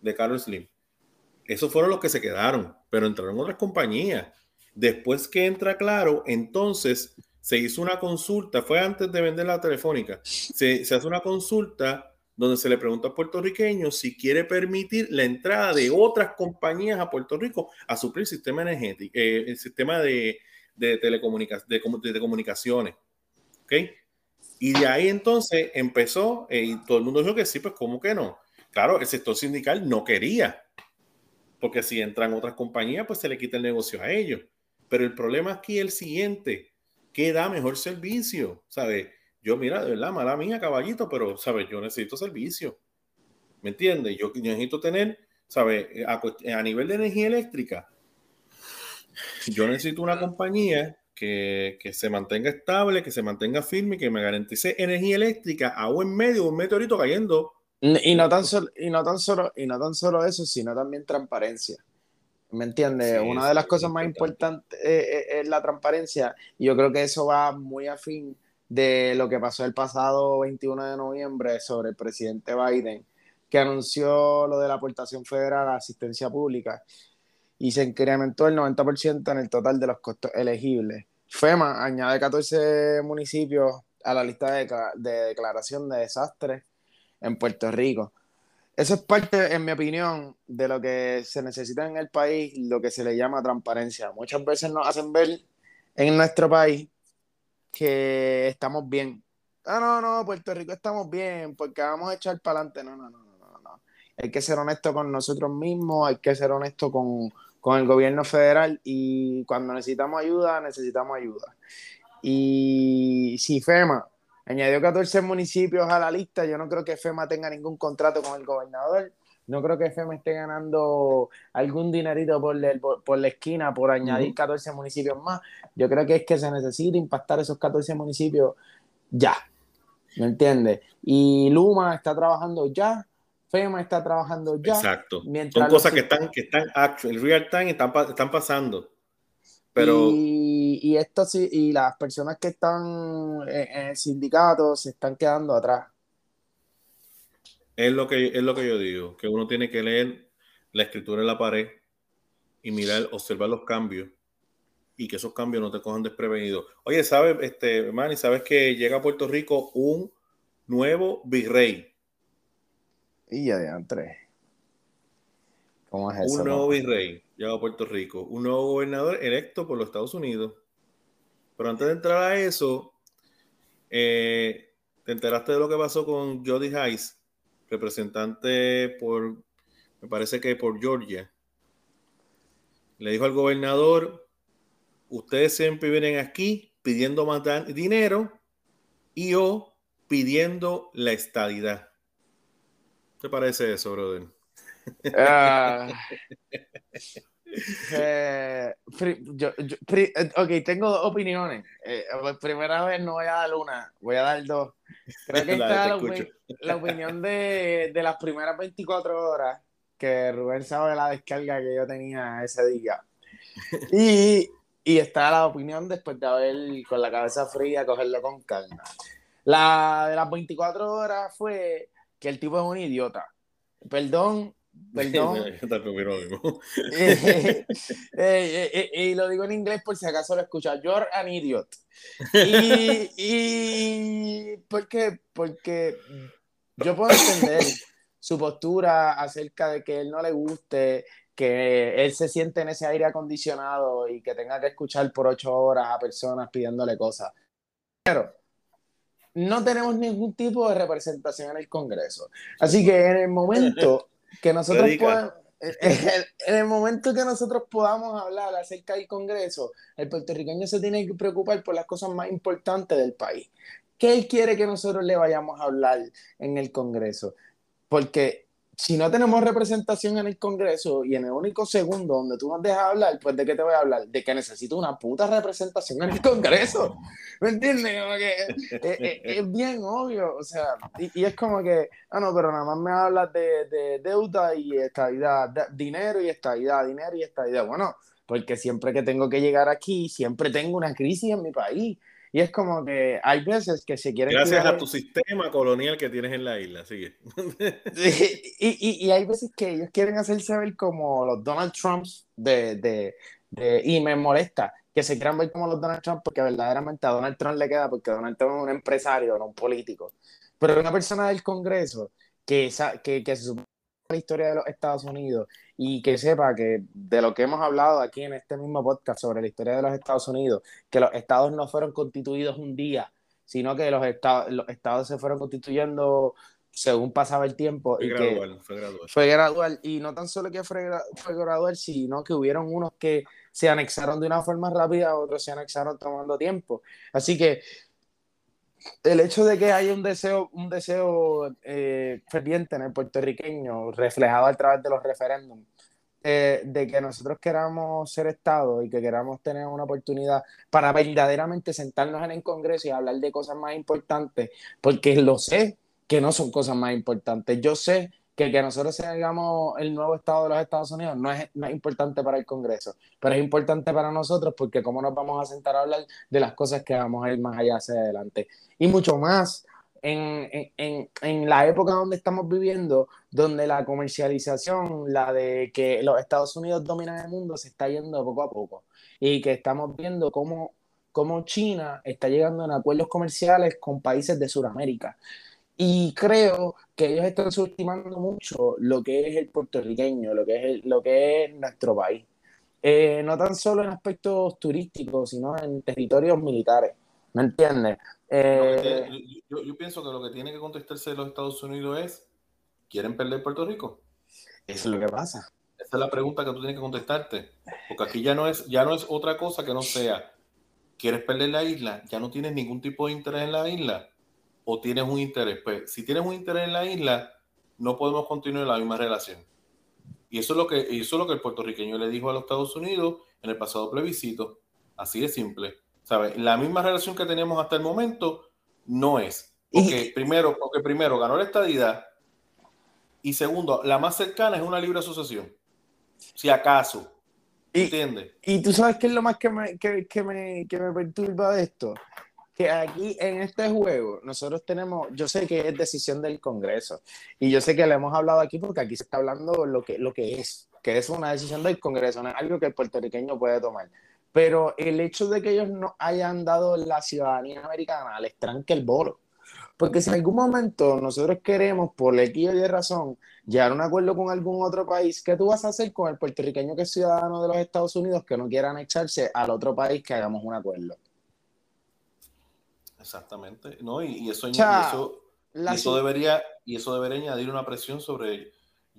de Carlos Slim. Esos fueron los que se quedaron, pero entraron otras compañías. Después que entra Claro, entonces se hizo una consulta, fue antes de vender la telefónica, se, hace una consulta donde se le pregunta a puertorriqueños si quiere permitir la entrada de otras compañías a Puerto Rico a suplir el sistema energético, eh, el sistema de, de, de, comunicaciones. ¿Ok? Y de ahí entonces empezó, eh, y todo el mundo dijo que sí, pues ¿cómo que no? Claro, el sector sindical no quería porque si entran otras compañías, pues se le quita el negocio a ellos. Pero el problema aquí es el siguiente, ¿qué da mejor servicio? ¿Sabes? Yo, mira, de verdad, mala mía, caballito, pero, ¿sabes? Yo necesito servicio. ¿Me entiendes? Yo, necesito tener, ¿sabes? A, a, nivel de energía eléctrica, yo necesito una compañía que, que, se mantenga estable, que se mantenga firme, que me garantice energía eléctrica a en medio, un meteorito cayendo
y no tan solo, y no tan solo, y no tan solo eso, sino también transparencia. ¿Me entiendes? Una de las cosas más importantes eh, eh, es, la transparencia. Y yo creo que eso va muy afín de lo que pasó el pasado 21 de noviembre sobre el presidente Biden, que anunció lo de la aportación federal a la asistencia pública y se incrementó el 90% en el total de los costos elegibles. FEMA añade 14 municipios a la lista de, de declaración de desastres en Puerto Rico. Eso es parte, en mi opinión, de lo que se necesita en el país, lo que se le llama transparencia. Muchas veces nos hacen ver en nuestro país que estamos bien. Ah, no, no, Puerto Rico estamos bien porque vamos a echar para adelante. No, no, no, no, no. Hay que ser honesto con nosotros mismos, hay que ser honesto con, con el gobierno federal y cuando necesitamos ayuda, necesitamos ayuda. Y si FEMA añadió 14 municipios a la lista, yo no creo que FEMA tenga ningún contrato con el gobernador. No creo que FEMA esté ganando algún dinerito por, por, la esquina por añadir 14 municipios más. Yo creo que es que se necesita impactar esos 14 municipios ya. ¿Me entiendes? Y Luma está trabajando ya FEMA está trabajando ya.
Exacto. Son cosas que están, que están el real time están, están pasando. Pero...
Y, y, esto sí, y las personas que están en, el sindicato se están quedando atrás.
Es lo, que, es lo que yo digo, que uno tiene que leer la escritura en la pared y mirar, observar los cambios y que esos cambios no te cojan desprevenido. Oye, ¿sabes, este, Manny, sabes que llega a Puerto Rico un nuevo virrey?
Y ya de tres.
¿Cómo es eso? Un nuevo virrey llega a Puerto Rico, un nuevo gobernador electo por los Estados Unidos. Pero antes de entrar a eso, eh, ¿te enteraste de lo que pasó con Jody Hayes, representante por, me parece que por Georgia? Le dijo al gobernador, ustedes siempre vienen aquí pidiendo más dinero y o pidiendo la estadidad. ¿Qué te parece eso, brother? Ah.
Eh, eh, ok, tengo dos opiniones. Eh, primera vez no voy a dar una, voy a dar dos. Creo que está la, opinión de, las primeras 24 horas que Rubén sabe la descarga que yo tenía ese día. Y, y está la opinión después de haber con la cabeza fría cogerlo con calma. La de las 24 horas fue que el tipo es un idiota. Perdón, perdón. Eh, y lo digo en inglés por si acaso lo escucha. You're an idiot. Y, y porque, porque yo puedo entender su postura acerca de que él no le guste, que él se siente en ese aire acondicionado y que tenga que escuchar por ocho horas a personas pidiéndole cosas. Pero no tenemos ningún tipo de representación en el Congreso. Así que en el momento que nosotros podamos, en el momento que nosotros podamos hablar acerca del Congreso, el puertorriqueño se tiene que preocupar por las cosas más importantes del país. ¿Qué él quiere que nosotros le vayamos a hablar en el Congreso? Porque si no tenemos representación en el Congreso y en el único segundo donde tú nos dejas hablar, pues ¿de qué te voy a hablar? De que necesito una puta representación en el Congreso. ¿Me entiendes? es, bien obvio. O sea, y, es como que, ah, no, pero nada más me hablas de, de deuda y estabilidad, dinero y estabilidad, dinero y estabilidad. Bueno, porque siempre que tengo que llegar aquí, siempre tengo una crisis en mi país. Y es como que hay veces que se quieren...
Gracias a tu sistema colonial que tienes en la isla, sigue.
y, y, hay veces que ellos quieren hacerse ver como los Donald Trumps de, de, de, y me molesta que se quieran ver como los Donald Trump porque verdaderamente a Donald Trump le queda porque Donald Trump es un empresario, no un político. Pero una persona del Congreso que, que, que se supone la historia de los Estados Unidos y que sepa que de lo que hemos hablado aquí en este mismo podcast sobre la historia de los Estados Unidos, que los estados no fueron constituidos un día, sino que los estados, los estados se fueron constituyendo según pasaba el tiempo.
Fue
y
gradual,
que
fue gradual.
Fue gradual. Y no tan solo que fue, fue gradual, sino que hubieron unos que se anexaron de una forma rápida, otros se anexaron tomando tiempo. Así que el hecho de que haya un deseo, un deseo eh, ferviente en el puertorriqueño, reflejado a través de los referéndums, eh, de que nosotros queramos ser Estado y que queramos tener una oportunidad para verdaderamente sentarnos en el Congreso y hablar de cosas más importantes, porque lo sé que no son cosas más importantes. Yo sé que, que nosotros seamos el nuevo Estado de los Estados Unidos no es, no es importante para el Congreso, pero es importante para nosotros porque cómo nos vamos a sentar a hablar de las cosas que vamos a ir más allá hacia adelante. Y mucho más en, en, en, la época donde estamos viviendo, donde la comercialización, la de que los Estados Unidos dominan el mundo, se está yendo poco a poco. Y que estamos viendo cómo, cómo China está llegando en acuerdos comerciales con países de Sudamérica. Y creo que ellos están subestimando mucho lo que es el puertorriqueño, lo que es, el, lo que es nuestro país. Eh, no tan solo en aspectos turísticos, sino en territorios militares. ¿Me entiendes?
Eh, yo, pienso que lo que tiene que contestarse los Estados Unidos es, ¿quieren perder Puerto Rico?
Eso es lo que pasa.
Esa es la pregunta que tú tienes que contestarte. Porque aquí ya no es, ya no es otra cosa que no sea, ¿quieres perder la isla? Ya no tienes ningún tipo de interés en la isla o tienes un interés. Pues si tienes un interés en la isla, no podemos continuar la misma relación. Y eso es lo que, eso es lo que el puertorriqueño le dijo a los Estados Unidos en el pasado plebiscito. Así de simple. ¿Sabes? La misma relación que teníamos hasta el momento no es. Porque primero, porque primero ganó la estadidad y segundo, la más cercana es una libre asociación. Si acaso. ¿Entiendes?
Y, tú sabes qué es lo más que me, que, que me, que me perturba de esto que aquí en este juego nosotros tenemos, yo sé que es decisión del Congreso y yo sé que le hemos hablado aquí porque aquí se está hablando lo que, lo que es, que es una decisión del Congreso, no es algo que el puertorriqueño puede tomar. Pero el hecho de que ellos no hayan dado la ciudadanía americana les tranque el bolo. Porque si en algún momento nosotros queremos, por el equipo de razón, llegar a un acuerdo con algún otro país, ¿qué tú vas a hacer con el puertorriqueño que es ciudadano de los Estados Unidos que no quiera anexarse al otro país que hagamos un acuerdo?
Exactamente. No, y, eso, eso, debería, y eso debería añadir una presión sobre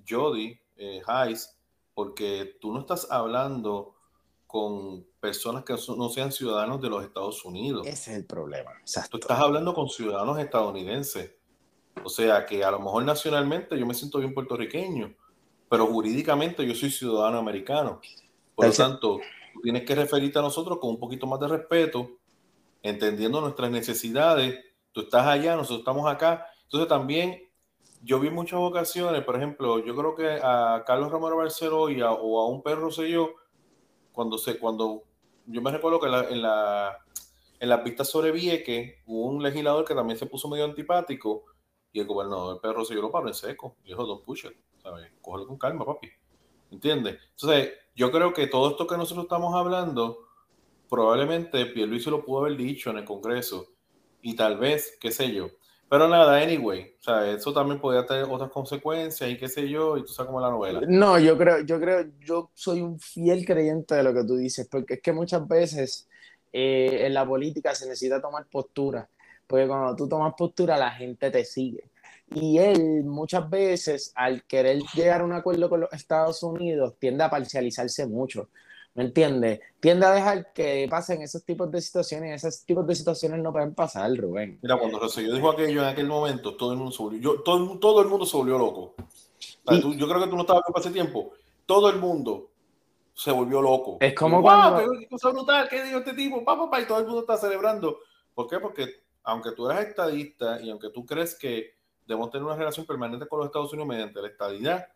Jody eh, Hayes, porque tú no estás hablando con personas que no sean ciudadanos de los Estados Unidos.
Ese es el problema.
Tú estás hablando con ciudadanos estadounidenses. O sea que a lo mejor nacionalmente yo me siento bien puertorriqueño, pero jurídicamente yo soy ciudadano americano. Por lo tanto, tienes que referirte a nosotros con un poquito más de respeto entendiendo nuestras necesidades. Tú estás allá, nosotros estamos acá. Entonces también yo vi muchas ocasiones, por ejemplo, yo creo que a Carlos Romero Barceló y o a un perro sé yo, cuando se, cuando yo me recuerdo que en la en la pista sobre Vieque hubo un legislador que también se puso medio antipático y el gobernador del perro se yo lo paró en seco. Y dijo, Don Pusher, ¿sabes? Cógelo con calma, papi. ¿Entiendes? Entonces, yo creo que todo esto que nosotros estamos hablando probablemente Pierluisi lo pudo haber dicho en el Congreso y tal vez, qué sé yo. Pero nada, anyway, o sea, eso también podría tener otras consecuencias y qué sé yo, y tú sabes cómo la novela.
No, yo creo, yo creo, yo soy un fiel creyente de lo que tú dices, porque es que muchas veces eh, en la política se necesita tomar postura, porque cuando tú tomas postura la gente te sigue. Y él muchas veces, al querer llegar a un acuerdo con los Estados Unidos, tiende a parcializarse mucho. ¿Me entiendes? Tiende a dejar que pasen esos tipos de situaciones. Esos tipos de situaciones no pueden pasar, Rubén.
Mira, cuando Rosselló dijo aquello en aquel momento, todo el mundo se volvió, todo, todo el mundo se volvió loco. yo creo que tú no estabas viendo hace tiempo. Todo el mundo se volvió loco.
Es como cuando...
¡Qué cosa brutal! ¿Qué dijo este tipo? Papá, papá, y todo el mundo está celebrando. ¿Por qué? Porque aunque tú eres estadista y aunque tú crees que debemos tener una relación permanente con los Estados Unidos mediante la estadidad,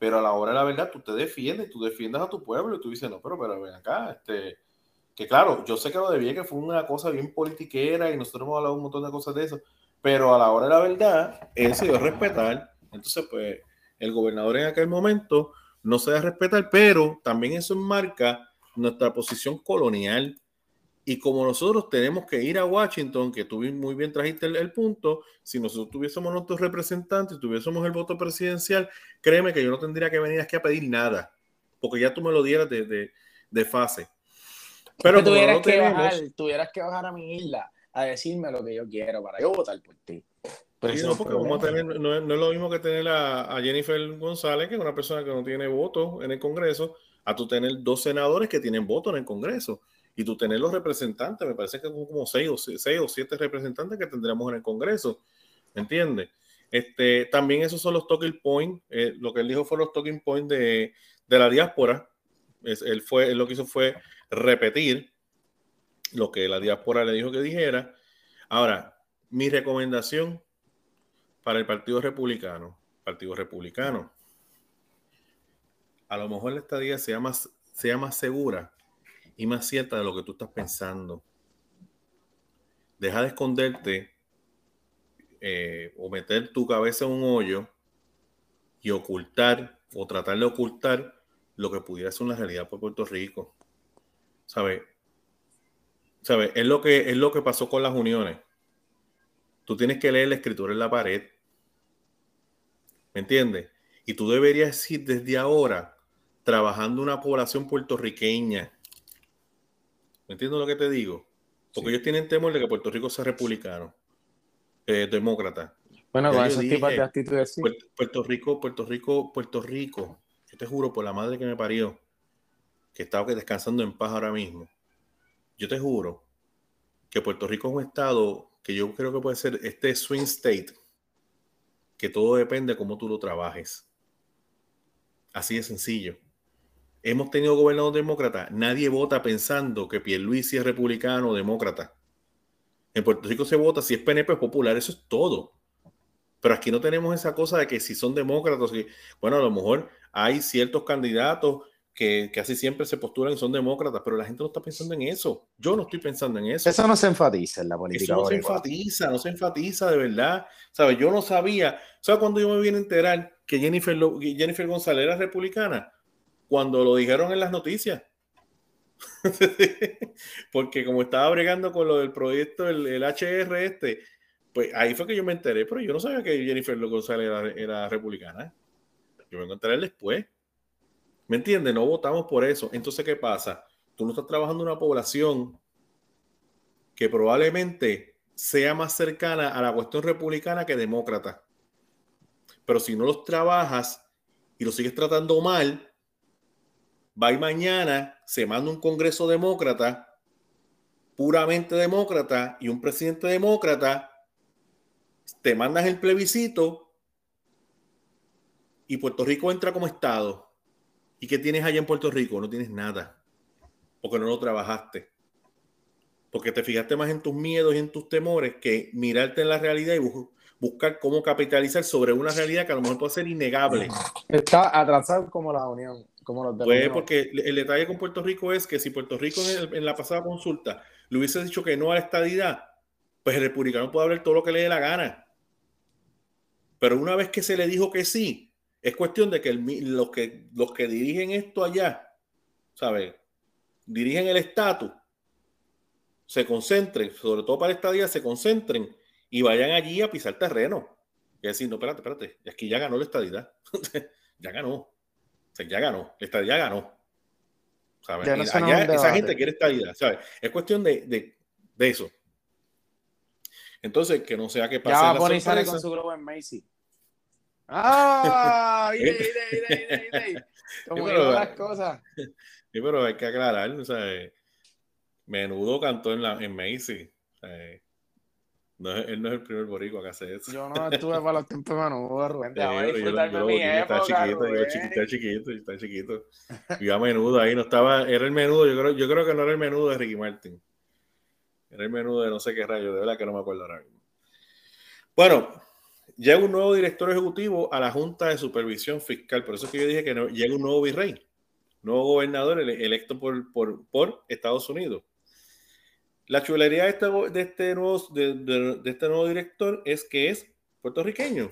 pero a la hora de la verdad tú te defiendes, tú defiendes a tu pueblo y tú dices, no, pero, pero ven acá, este, que claro, yo sé que lo de que fue una cosa bien politiquera y nosotros hemos hablado un montón de cosas de eso, pero a la hora de la verdad, él se dio respetar, entonces pues el gobernador en aquel momento no se da a respetar, pero también eso marca nuestra posición colonial y como nosotros tenemos que ir a Washington, que tú muy bien trajiste el, punto, si nosotros tuviésemos nuestros representantes, tuviésemos el voto presidencial, créeme que yo no tendría que venir aquí a pedir nada, porque ya tú me lo dieras de, de, fase.
Pero tuvieras, que bajar, tuvieras que bajar a mi isla a decirme lo que yo quiero para yo votar por ti.
no, porque vamos a tener, no, es lo mismo que tener a, a, Jennifer González, que es una persona que no tiene voto en el Congreso, a tú tener dos senadores que tienen voto en el Congreso y tú tener los representantes, me parece que son como seis o, seis o siete representantes que tendríamos en el Congreso, ¿me entiendes? Este, también esos son los talking points, eh, lo que él dijo fue los talking points de, de la diáspora, él, fue, lo que hizo fue repetir lo que la diáspora le dijo que dijera. Ahora, mi recomendación para el Partido Republicano, Partido Republicano. A lo mejor la estadía sea más, sea más segura y más cierta de lo que tú estás pensando. Deja de esconderte eh, o meter tu cabeza en un hoyo y ocultar o tratar de ocultar lo que pudiera ser una realidad por Puerto Rico. ¿Sabes? ¿Sabe? Es lo, que, es lo que pasó con las uniones. Tú tienes que leer la escritura en la pared. ¿Me entiendes? Y tú deberías ir desde ahora trabajando una población puertorriqueña. ¿Me entiendes lo que te digo? Porque ellos tienen temor de que Puerto Rico sea republicano, eh, demócrata.
Bueno, con esos tipos de actitudes.
Puerto, Rico, Puerto Rico, Puerto Rico. Yo te juro por la madre que me parió, que estaba descansando en paz ahora mismo. Yo te juro que Puerto Rico es un estado que yo creo que puede ser este swing state, que todo depende de cómo tú lo trabajes. Así de sencillo. Hemos tenido gobernador demócrata. Nadie vota pensando que Pierluisi es republicano o demócrata. En Puerto Rico se vota si es PNP o popular. Eso es todo. Pero aquí no tenemos esa cosa de que si son demócratas, bueno, a lo mejor hay ciertos candidatos que casi siempre se postulan y son demócratas, pero la gente no está pensando en eso. Yo no estoy pensando en eso.
Eso no se enfatiza en la política.
Eso no se enfatiza, no se enfatiza de verdad. ¿Sabes? Yo no sabía. ¿Sabes cuando yo me vine a enterar que Jennifer, Jennifer González era republicana? Cuando lo dijeron en las noticias. Porque como estaba bregando con lo del proyecto, el, HR este, pues ahí fue que yo me enteré, pero yo no sabía que Jennifer González era, republicana. Yo me encontré después. ¿Me entiendes? No votamos por eso. Entonces, ¿qué pasa? Tú no estás trabajando una población que probablemente sea más cercana a la cuestión republicana que demócrata. Pero si no los trabajas y los sigues tratando mal, va y mañana se manda un congreso demócrata, puramente demócrata, y un presidente demócrata, te mandas el plebiscito y Puerto Rico entra como Estado ¿Y qué tienes allá en Puerto Rico? No tienes nada. Porque no lo trabajaste. Porque te fijaste más en tus miedos y en tus temores que mirarte en la realidad y buscar cómo capitalizar sobre una realidad que a lo mejor puede ser innegable.
Está atrasado como la Unión. Como los
pues porque el detalle con Puerto Rico es que si Puerto Rico en, la pasada consulta le hubiese dicho que no a la estadidad, pues el republicano puede hablar todo lo que le dé la gana. Pero una vez que se le dijo que sí, es cuestión de que, los que los que dirigen esto allá, ¿sabes? Dirigen el estatus, se concentren, sobre todo para esta día, se concentren y vayan allí a pisar terreno. Y decir, no, espérate, espérate, aquí ya ganó la estadidad. ya ganó. Sea, ya ganó. La estadidad ganó. ¿Sabes? allá, esa gente quiere estadidad, ¿sabes? Es cuestión de, de, de, eso. Entonces, que no sea que
pase. Ya va a poner con su globo en Macy. Ah, Como pero, las cosas.
Sí, pero hay que aclarar, o sea, Menudo cantó en, la, en Macy. No, él no es el primer boricua que hace eso.
Yo no estuve para los tiempos de Menudo, Rubén. Sí,
yo, yo, yo, mi época, estaba chiquito, yo chiquito, chiquito, estaba chiquito. Iba a Menudo ahí, no estaba, era el Menudo, yo creo, yo creo que no era el Menudo de Ricky Martin. Era el Menudo de no sé qué rayo, de verdad que no me acuerdo ahora mismo. Bueno, llega un nuevo director ejecutivo a la Junta de Supervisión Fiscal. Por eso es que yo dije que llega un nuevo virrey, nuevo gobernador electo por, por, por Estados Unidos. La chulería de este, este, nuevo, de, este nuevo director es que es puertorriqueño.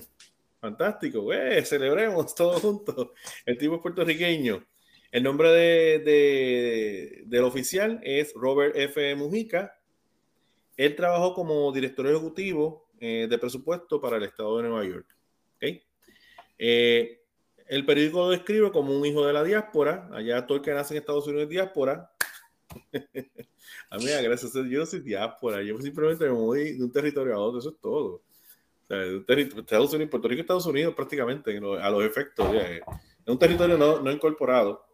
Fantástico, eh, celebremos todos juntos. El tipo es puertorriqueño. El nombre de, del oficial es Robert F. Mujica. Él trabajó como director ejecutivo eh, de presupuesto para el estado de Nueva York. Eh, el periódico lo describe como un hijo de la diáspora. Allá todo el que nace en Estados Unidos es diáspora. a mí, gracias a Dios, yo soy diáspora. Yo simplemente me voy de un territorio a otro. Eso es todo. O sea, Estados Unidos, Puerto Rico, Estados Unidos, prácticamente, a los efectos. Es un territorio no, no incorporado,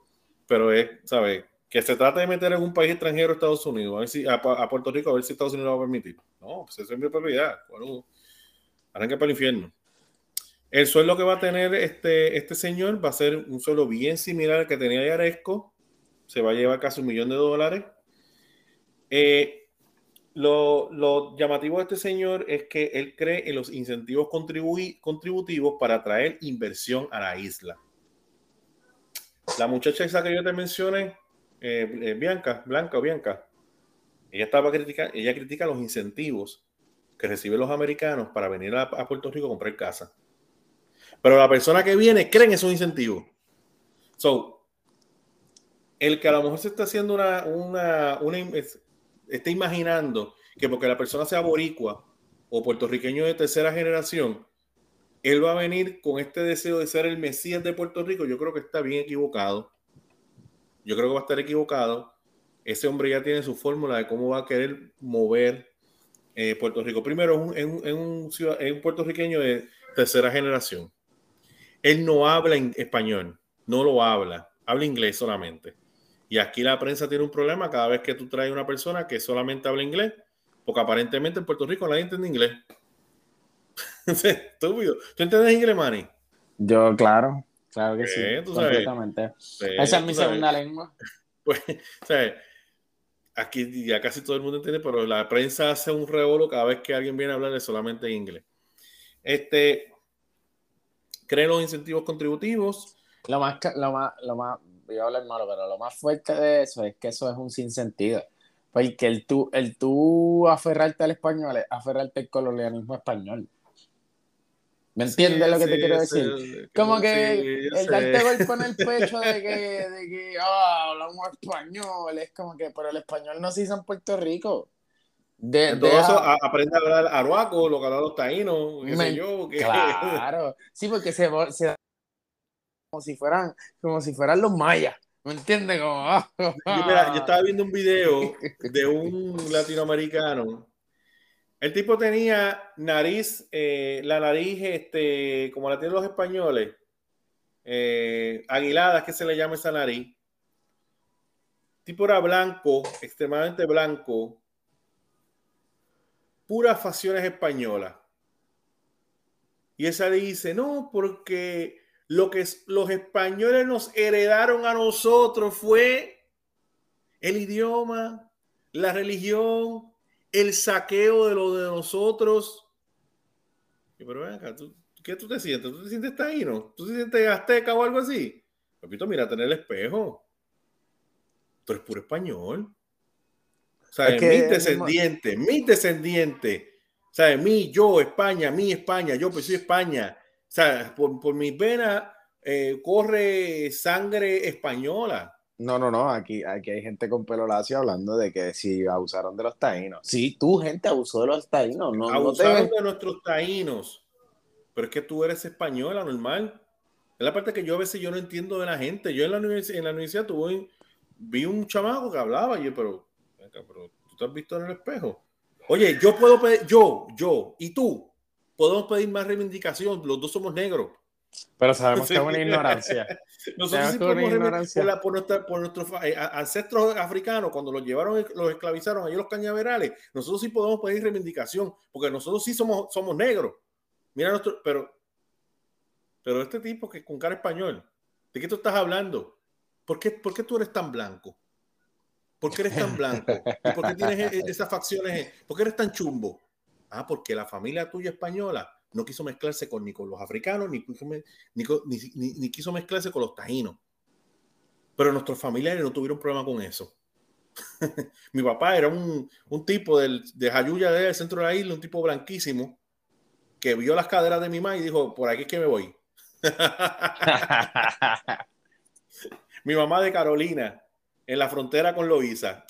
pero es, ¿sabes? que se trata de meter en un país extranjero a Estados Unidos, a, ver si, a, Puerto Rico, a ver si Estados Unidos lo va a permitir. No, pues eso es mi propiedad. Bueno, arranque para el infierno. El sueldo que va a tener este, este señor va a ser un sueldo bien similar al que tenía Yaresco. Se va a llevar casi un millón de dólares. Eh, lo, llamativo de este señor es que él cree en los incentivos contributivos para atraer inversión a la isla. La muchacha esa que yo te mencioné, eh, eh, Bianca, Blanca o Bianca, ella estaba critica, ella critica los incentivos que reciben los americanos para venir a, Puerto Rico a comprar casa. Pero la persona que viene cree en esos incentivos. So, el que a lo mejor se está haciendo una, una, una está imaginando que porque la persona sea boricua o puertorriqueño de tercera generación, él va a venir con este deseo de ser el Mesías de Puerto Rico, yo creo que está bien equivocado. Yo creo que va a estar equivocado. Ese hombre ya tiene su fórmula de cómo va a querer mover eh, Puerto Rico. Primero, es un, un, un, puertorriqueño de tercera generación. Él no habla en español, no lo habla, habla inglés solamente. Y aquí la prensa tiene un problema cada vez que tú traes una persona que solamente habla inglés, porque aparentemente en Puerto Rico nadie entiende inglés. Estúpido. ¿Tú entiendes inglés, Manny?
Yo, claro, claro que sí. completamente. Esa es mi segunda lengua.
Pues, o sea, aquí ya casi todo el mundo entiende, pero la prensa hace un revuelo cada vez que alguien viene a hablar solamente inglés. Este, creen los incentivos contributivos.
Lo más, lo más, lo más voy a hablar malo, pero lo más fuerte de eso es que eso es un sinsentido. Porque el tú, el tú aferrarte al español es aferrarte al colonialismo español. ¿Me entiendes lo que te quiero decir? Como que el darte golpe en el pecho de que, de que oh, hablamos español, es como que, pero el español no se hizo en Puerto Rico.
De, todo eso aprende a hablar aruaco, lo que hablan los taínos, qué sé yo.
Claro, sí, porque se, se como si fueran, como si fueran los mayas. ¿Me entiendes? Como,
yo, yo estaba viendo un video de un latinoamericano. El tipo tenía nariz, eh, la nariz, este, como la tienen los españoles, eh, aguiladas, que se le llama esa nariz. El tipo era blanco, extremadamente blanco, puras facciones españolas. Y esa dice, no, porque lo que los españoles nos heredaron a nosotros fue el idioma, la religión, el saqueo de lo de nosotros. Pero ven acá, ¿qué tú te sientes? ¿Tú te sientes taíno? ¿Tú te sientes azteca o algo así? Repito, mira, tener el espejo. Tú eres puro español. O sea, mi descendiente, mi descendiente. O sea, mi, yo, España, mi España, yo pues soy España sea, por, por mis venas eh, corre sangre española.
No, no, no, aquí, aquí hay gente con pelo lacio hablando de que si abusaron de los taínos. Sí, tú, gente, abusó de los taínos. No,
Abusaron de nuestros taínos. Pero es que tú eres española, normal. Es la parte que yo a veces yo no entiendo de la gente. Yo en la universidad, en la universidad tuve, vi un chamaco que hablaba y yo, pero, pero tú te has visto en el espejo. Oye, yo puedo pedir, yo, yo, y tú, podemos pedir más reivindicación, los dos somos negros.
Pero sabemos que es una ignorancia.
Nosotros sí podemos ignorancia. Por, nuestros eh, ancestros africanos, cuando los llevaron, los esclavizaron allí los cañaverales, nosotros sí podemos pedir reivindicación, porque nosotros sí somos, somos negros. Mira nuestro, pero, pero este tipo que con cara español, ¿de qué tú estás hablando? ¿Por qué, ¿Por qué tú eres tan blanco? ¿Por qué eres tan blanco? ¿Y por qué tienes e, e, esas facciones? ¿Por qué eres tan chumbo? Ah, porque la familia tuya española no quiso mezclarse con, ni con los africanos, ni, ni, quiso mezclarse con los taínos. Pero nuestros familiares no tuvieron problema con eso. Mi papá era un, tipo del, de Jayuya del centro de la isla, un tipo blanquísimo, que vio las caderas de mi mamá y dijo, por aquí es que me voy. mi mamá de Carolina, en la frontera con Loíza.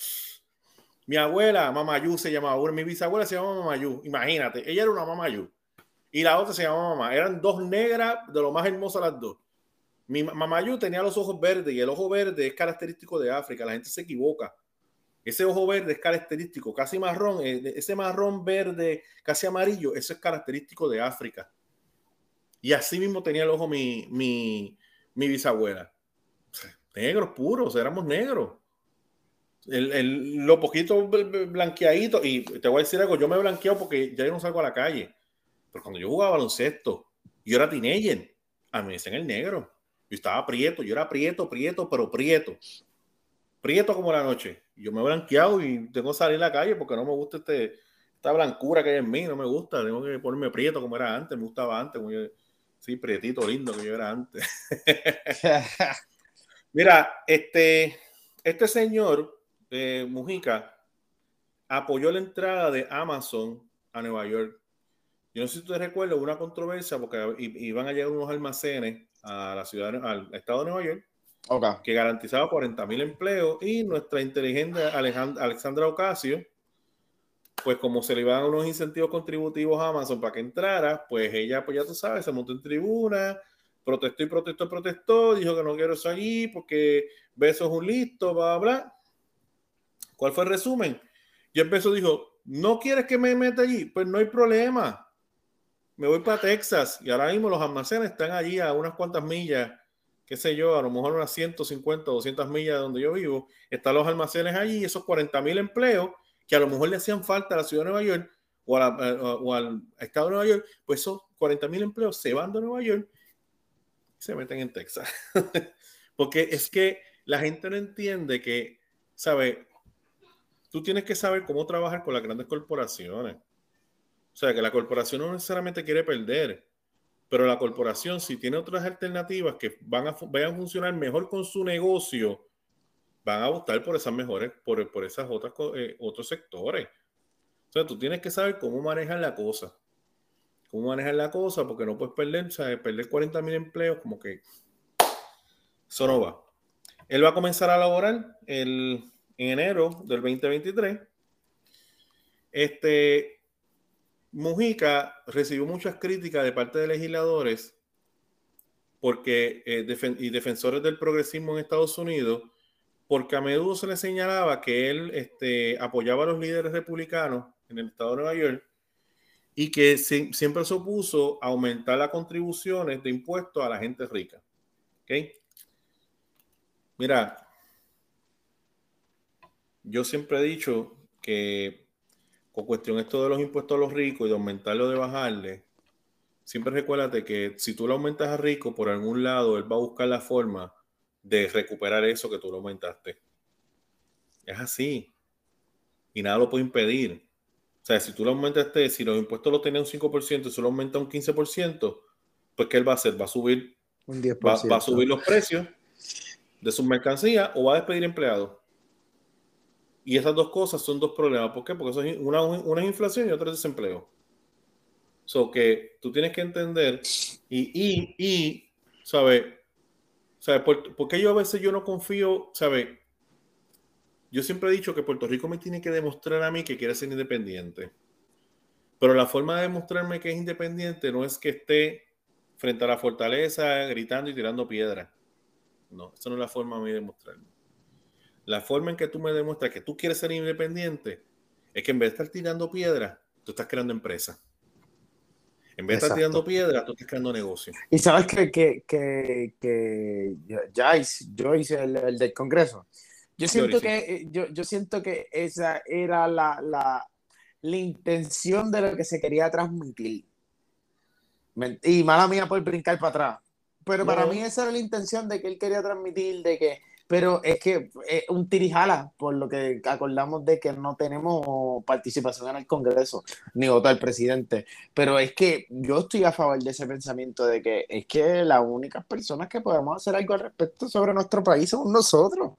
Mi abuela, Mamayú, se llamaba. Mi bisabuela se llamaba Mamayú. Imagínate, ella era una Mamayú. Y la otra se llamaba Mamá. Eran dos negras de lo más hermosas las dos. Mi Mamayú tenía los ojos verdes y el ojo verde es característico de África. La gente se equivoca. Ese ojo verde es característico, casi marrón, eh, ese marrón verde, casi amarillo, eso es característico de África. Y así mismo tenía el ojo mi, mi, mi bisabuela. Negros puros, éramos negros el, lo poquito blanqueadito, y te voy a decir algo, yo me he blanqueado porque ya yo no salgo a la calle. Pero cuando yo jugaba baloncesto, yo era teenager, a mí me decían el negro. Yo estaba prieto, yo era prieto, prieto, pero prieto. Prieto como la noche. yo me he blanqueado y tengo que salir a la calle porque no me gusta este, esta blancura que hay en mí, no me gusta. Tengo que ponerme prieto como era antes, me gustaba antes. Como sí, prietito lindo que yo era antes. Mira, este, este señor, eh, Mujica, apoyó la entrada de Amazon a Nueva York. Yo no sé si te recuerdas una controversia porque iban a llegar unos almacenes a la ciudad, al estado de Nueva York que garantizaba 40 mil empleos y nuestra inteligente Alexandra Ocasio, pues como se le iban unos incentivos contributivos a Amazon para que entrara, pues ella, pues ya tú sabes, se montó en tribuna, protestó y protestó, protestó, dijo que no quiero eso allí porque Beso es un listo, bla, bla. ¿Cuál fue el resumen? Y Beso dijo, ¿no quieres que me meta allí? Pues no hay problema. Me voy para Texas y ahora mismo los almacenes están allí a unas cuantas millas qué sé yo, a lo mejor unas 150 o 200 millas de donde yo vivo, están los almacenes allí, esos 40 mil empleos que a lo mejor le hacían falta a la ciudad de Nueva York o, eh, al estado de Nueva York, pues esos 40 mil empleos se van de Nueva York y se meten en Texas. Porque es que la gente no entiende que, ¿sabe? Tú tienes que saber cómo trabajar con las grandes corporaciones. O sea, que la corporación no necesariamente quiere perder pero la corporación, si tiene otras alternativas que van a, vayan a funcionar mejor con su negocio, van a optar por esas mejores, por, por esas otras eh, otros sectores. O sea, tú tienes que saber cómo manejar la cosa. Cómo manejar la cosa, porque no puedes perder, o sea, perder 40 mil empleos, como que eso no va. Él va a comenzar a laborar el, en enero del 2023. Este, Mujica recibió muchas críticas de parte de legisladores porque, eh, y defensores del progresismo en Estados Unidos, porque a menudo se le señalaba que él este, apoyaba a los líderes republicanos en el estado de Nueva York y que siempre se opuso a aumentar las contribuciones de impuestos a la gente rica. ¿Okay? Mira, yo siempre he dicho que con cuestión esto de los impuestos a los ricos y de aumentarlo de bajarle, siempre recuérdate que si tú lo aumentas a rico, por algún lado, él va a buscar la forma de recuperar eso que tú lo aumentaste. Es así. Y nada lo puede impedir. O sea, si tú lo aumentaste, si los impuestos lo tenían un 5% y solo aumenta un 15%, pues ¿qué él va a hacer? Va a subir, un 10%. Va, va a subir los precios de sus mercancías o va a despedir empleados. Y esas dos cosas son dos problemas. ¿Por qué? Porque una, es inflación y otra es desempleo. So que tú tienes que entender y, y, y ¿sabes? ¿Sabe? ¿Por, qué yo a veces yo no confío, ¿sabe? Yo siempre he dicho que Puerto Rico me tiene que demostrar a mí que quiere ser independiente. Pero la forma de demostrarme que es independiente no es que esté frente a la fortaleza gritando y tirando piedras. No, esa no es la forma de demostrarme la forma en que tú me demuestras que tú quieres ser independiente es que en vez de estar tirando piedra, tú estás creando empresa. En vez de estar tirando piedra, tú estás creando negocio.
Y sabes que, que, que, que Joyce, Joyce el, el, del Congreso, yo siento, que, yo, yo, siento que esa era la, la, la intención de lo que se quería transmitir. Y mala mía por brincar para atrás. Pero para mí esa era la intención de que él quería transmitir, de que pero es que es un tirijala, por lo que acordamos de que no tenemos participación en el Congreso, ni voto al presidente. Pero es que yo estoy a favor de ese pensamiento de que es que las únicas personas que podemos hacer algo al respecto sobre nuestro país somos nosotros.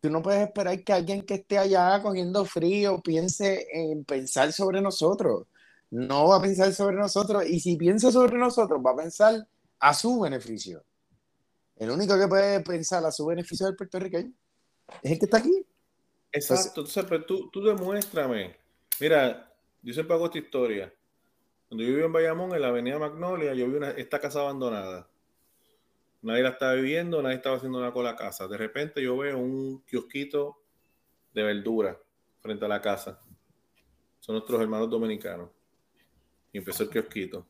Tú no puedes esperar que alguien que esté allá cogiendo frío piense en pensar sobre nosotros. No va a pensar sobre nosotros. Y si piensa sobre nosotros, va a pensar a su beneficio. El único que puede pensar a su beneficio del puertorriqueño es el que está aquí.
Exacto. Entonces, pero tú, tú demuéstrame. Mira, yo siempre hago esta historia. Cuando yo vivo en Bayamón, en la avenida Magnolia, yo vi una, esta casa abandonada. Nadie la estaba viviendo, nadie estaba haciendo nada con la casa. De repente yo veo un kiosquito de verdura frente a la casa. Son nuestros hermanos dominicanos. Y empezó el kiosquito.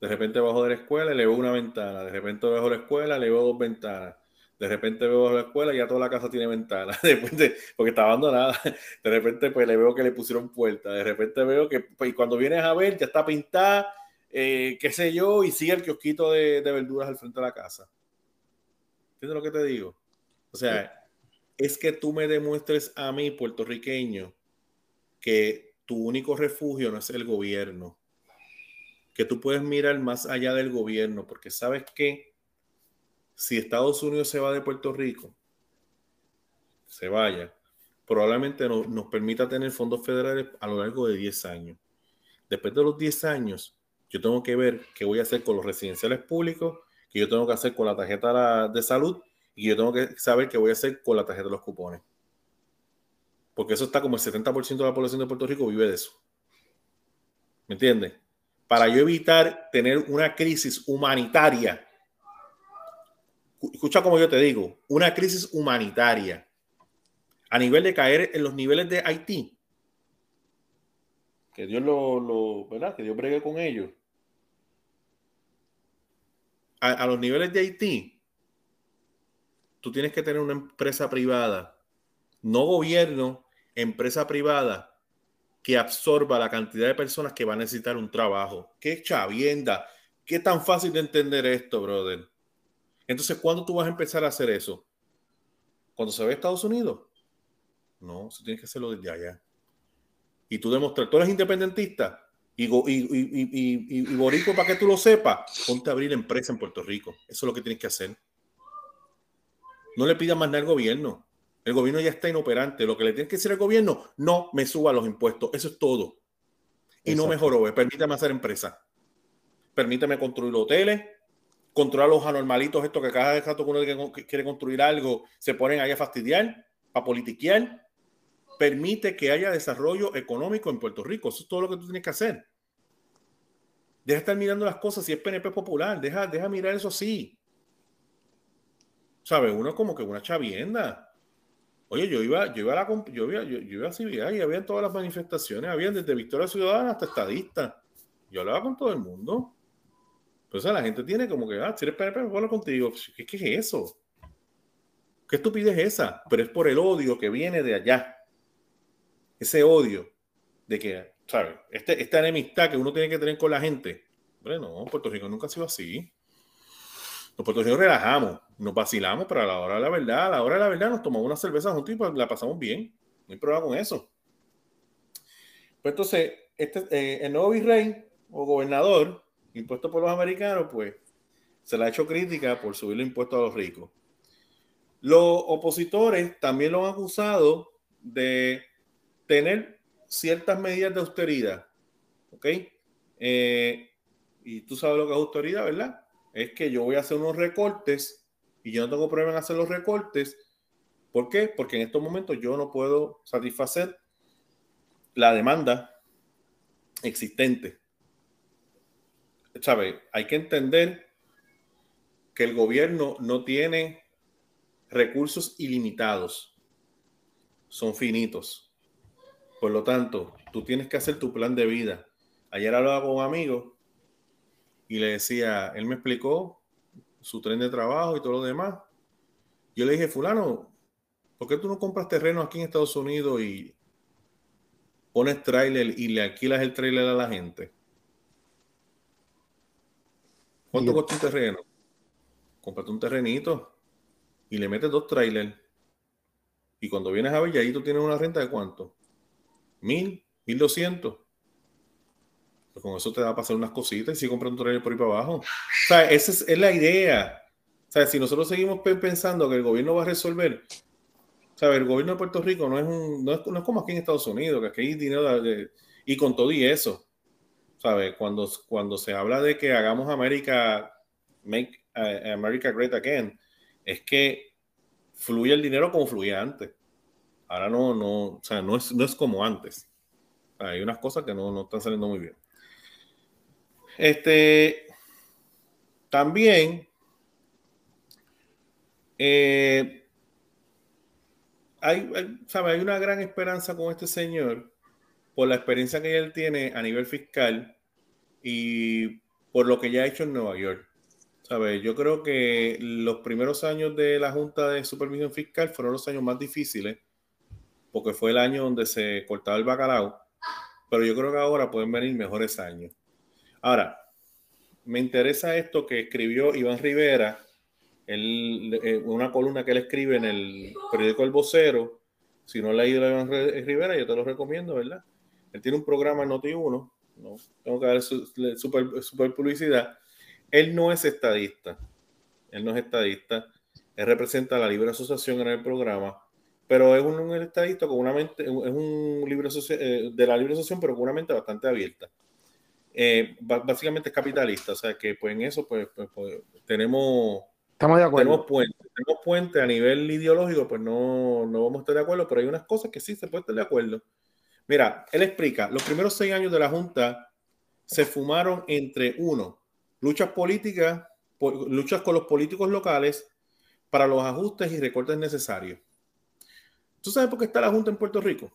De repente bajo de la escuela y le veo una ventana. De repente bajo de la escuela le veo dos ventanas. De repente veo bajo la escuela y ya toda la casa tiene ventanas. porque está abandonada. De repente pues le veo que le pusieron puerta. De repente veo que pues, cuando vienes a ver ya está pintada, eh, qué sé yo, y sigue el kiosquito de, de verduras al frente de la casa. ¿Entiendes lo que te digo? O sea, es que tú me demuestres a mí, puertorriqueño, que tu único refugio no es el gobierno, que tú puedes mirar más allá del gobierno, porque sabes que si Estados Unidos se va de Puerto Rico, se vaya, probablemente no, nos permita tener fondos federales a lo largo de 10 años. Después de los 10 años, yo tengo que ver qué voy a hacer con los residenciales públicos, qué yo tengo que hacer con la tarjeta de salud y yo tengo que saber qué voy a hacer con la tarjeta de los cupones. Porque eso está como el 70% de la población de Puerto Rico vive de eso. ¿Me entiendes? Para yo evitar tener una crisis humanitaria. Escucha como yo te digo, una crisis humanitaria a nivel de caer en los niveles de Haití. Que Dios lo, lo ¿verdad? Que Dios bregue con ellos. a los niveles de Haití, tú tienes que tener una empresa privada, no gobierno, empresa privada, que absorba la cantidad de personas que va a necesitar un trabajo. Qué chavienda, qué tan fácil de entender esto, brother. Entonces, ¿cuándo tú vas a empezar a hacer eso? ¿Cuando se ve Estados Unidos? No, eso tienes que hacerlo desde allá. Y tú demostrar, tú eres independentista y, y, y, Borico, para que tú lo sepas, ponte a abrir empresa en Puerto Rico. Eso es lo que tienes que hacer. No le pidas más nada al gobierno. El gobierno ya está inoperante. Lo que le tiene que decir al gobierno, no me suba los impuestos. Eso es todo. Y no mejoró. Permítame hacer empresa. Permítame construir hoteles, controlar los anormalitos, estos que cada vez que uno quiere construir algo, se ponen ahí a fastidiar, a politiquear. Permite que haya desarrollo económico en Puerto Rico. Eso es todo lo que tú tienes que hacer. Deja de estar mirando las cosas si es PNP popular. Deja, deja mirar eso así. ¿Sabe? Uno como que una chavienda. Oye, yo iba, yo iba a la yo iba, yo, iba a CBA y había todas las manifestaciones, habían desde Victoria Ciudadana hasta estadistas. Yo hablaba con todo el mundo. Entonces la gente tiene como que, ah, si eres PNP, hablo contigo. ¿Qué, ¿Qué es eso? ¿Qué estupidez es esa? Pero es por el odio que viene de allá. Ese odio de que, ¿sabes? Este, esta enemistad que uno tiene que tener con la gente. Bueno, Puerto Rico nunca ha sido así. Los puertorriqueños relajamos, nos vacilamos, pero a la hora de la verdad, a la hora de la verdad nos tomamos una cerveza juntos y pues la pasamos bien. No hay problema con eso. Pues entonces, este, eh, el nuevo virrey o gobernador impuesto por los americanos, pues se le ha hecho crítica por subir los impuestos a los ricos. Los opositores también lo han acusado de tener ciertas medidas de austeridad. ¿Ok? Eh, y tú sabes lo que es austeridad, ¿verdad? Es que yo voy a hacer unos recortes y yo no tengo problema en hacer los recortes. ¿Por qué? Porque en estos momentos yo no puedo satisfacer la demanda existente. ¿Sabe? Hay que entender que el gobierno no tiene recursos ilimitados, son finitos. Por lo tanto, tú tienes que hacer tu plan de vida. Ayer hablaba con un amigo y le decía, él me explicó su tren de trabajo y todo lo demás. Yo le dije, fulano, ¿por qué tú no compras terreno aquí en Estados Unidos y pones trailer y le alquilas el trailer a la gente? ¿Cuánto cuesta un terreno? Cómprate un terrenito y le metes dos trailers. Y cuando vienes a ver, ahí tú tienes una renta de cuánto? Mil, mil doscientos. Pues con eso te va a pasar unas cositas y si compras un trailer por ahí para abajo. O sea, esa es, la idea. O sea, si nosotros seguimos pensando que el gobierno va a resolver, o el gobierno de Puerto Rico no es, un, no es, como aquí en Estados Unidos, que aquí hay dinero y con todo y eso, ¿sabes? Cuando, cuando se habla de que hagamos América, make uh, America great again, es que fluye el dinero como fluía antes. Ahora no, no, o sea, no es, no es como antes. Hay unas cosas que no, no están saliendo muy bien. Este, también eh, hay, ¿sabe? hay una gran esperanza con este señor por la experiencia que él tiene a nivel fiscal y por lo que ya ha hecho en Nueva York. ¿Sabe? Yo creo que los primeros años de la Junta de Supervisión Fiscal fueron los años más difíciles, porque fue el año donde se cortaba el bacalao, pero yo creo que ahora pueden venir mejores años. Ahora, me interesa esto que escribió Iván Rivera Él, eh, una columna que él escribe en el periódico El Vocero. Si no la ha ido a Rivera, yo te lo recomiendo, ¿verdad? Él tiene un programa en Noti1, no tengo que dar super, super publicidad. Él no es estadista, él no es estadista, él representa a la libre asociación en el programa, pero es un, estadista con una mente, es un libre eh, de la libre asociación, pero con una mente bastante abierta. Eh, básicamente es capitalista, o sea que pues en eso pues, pues, pues tenemos
Estamos de acuerdo.
Tenemos puente, tenemos puente a nivel ideológico, pues no, no vamos a estar de acuerdo, pero hay unas cosas que sí se puede estar de acuerdo. Mira, él explica, los primeros seis años de la Junta se fumaron entre uno, luchas políticas, luchas con los políticos locales para los ajustes y recortes necesarios. ¿Tú sabes por qué está la Junta en Puerto Rico?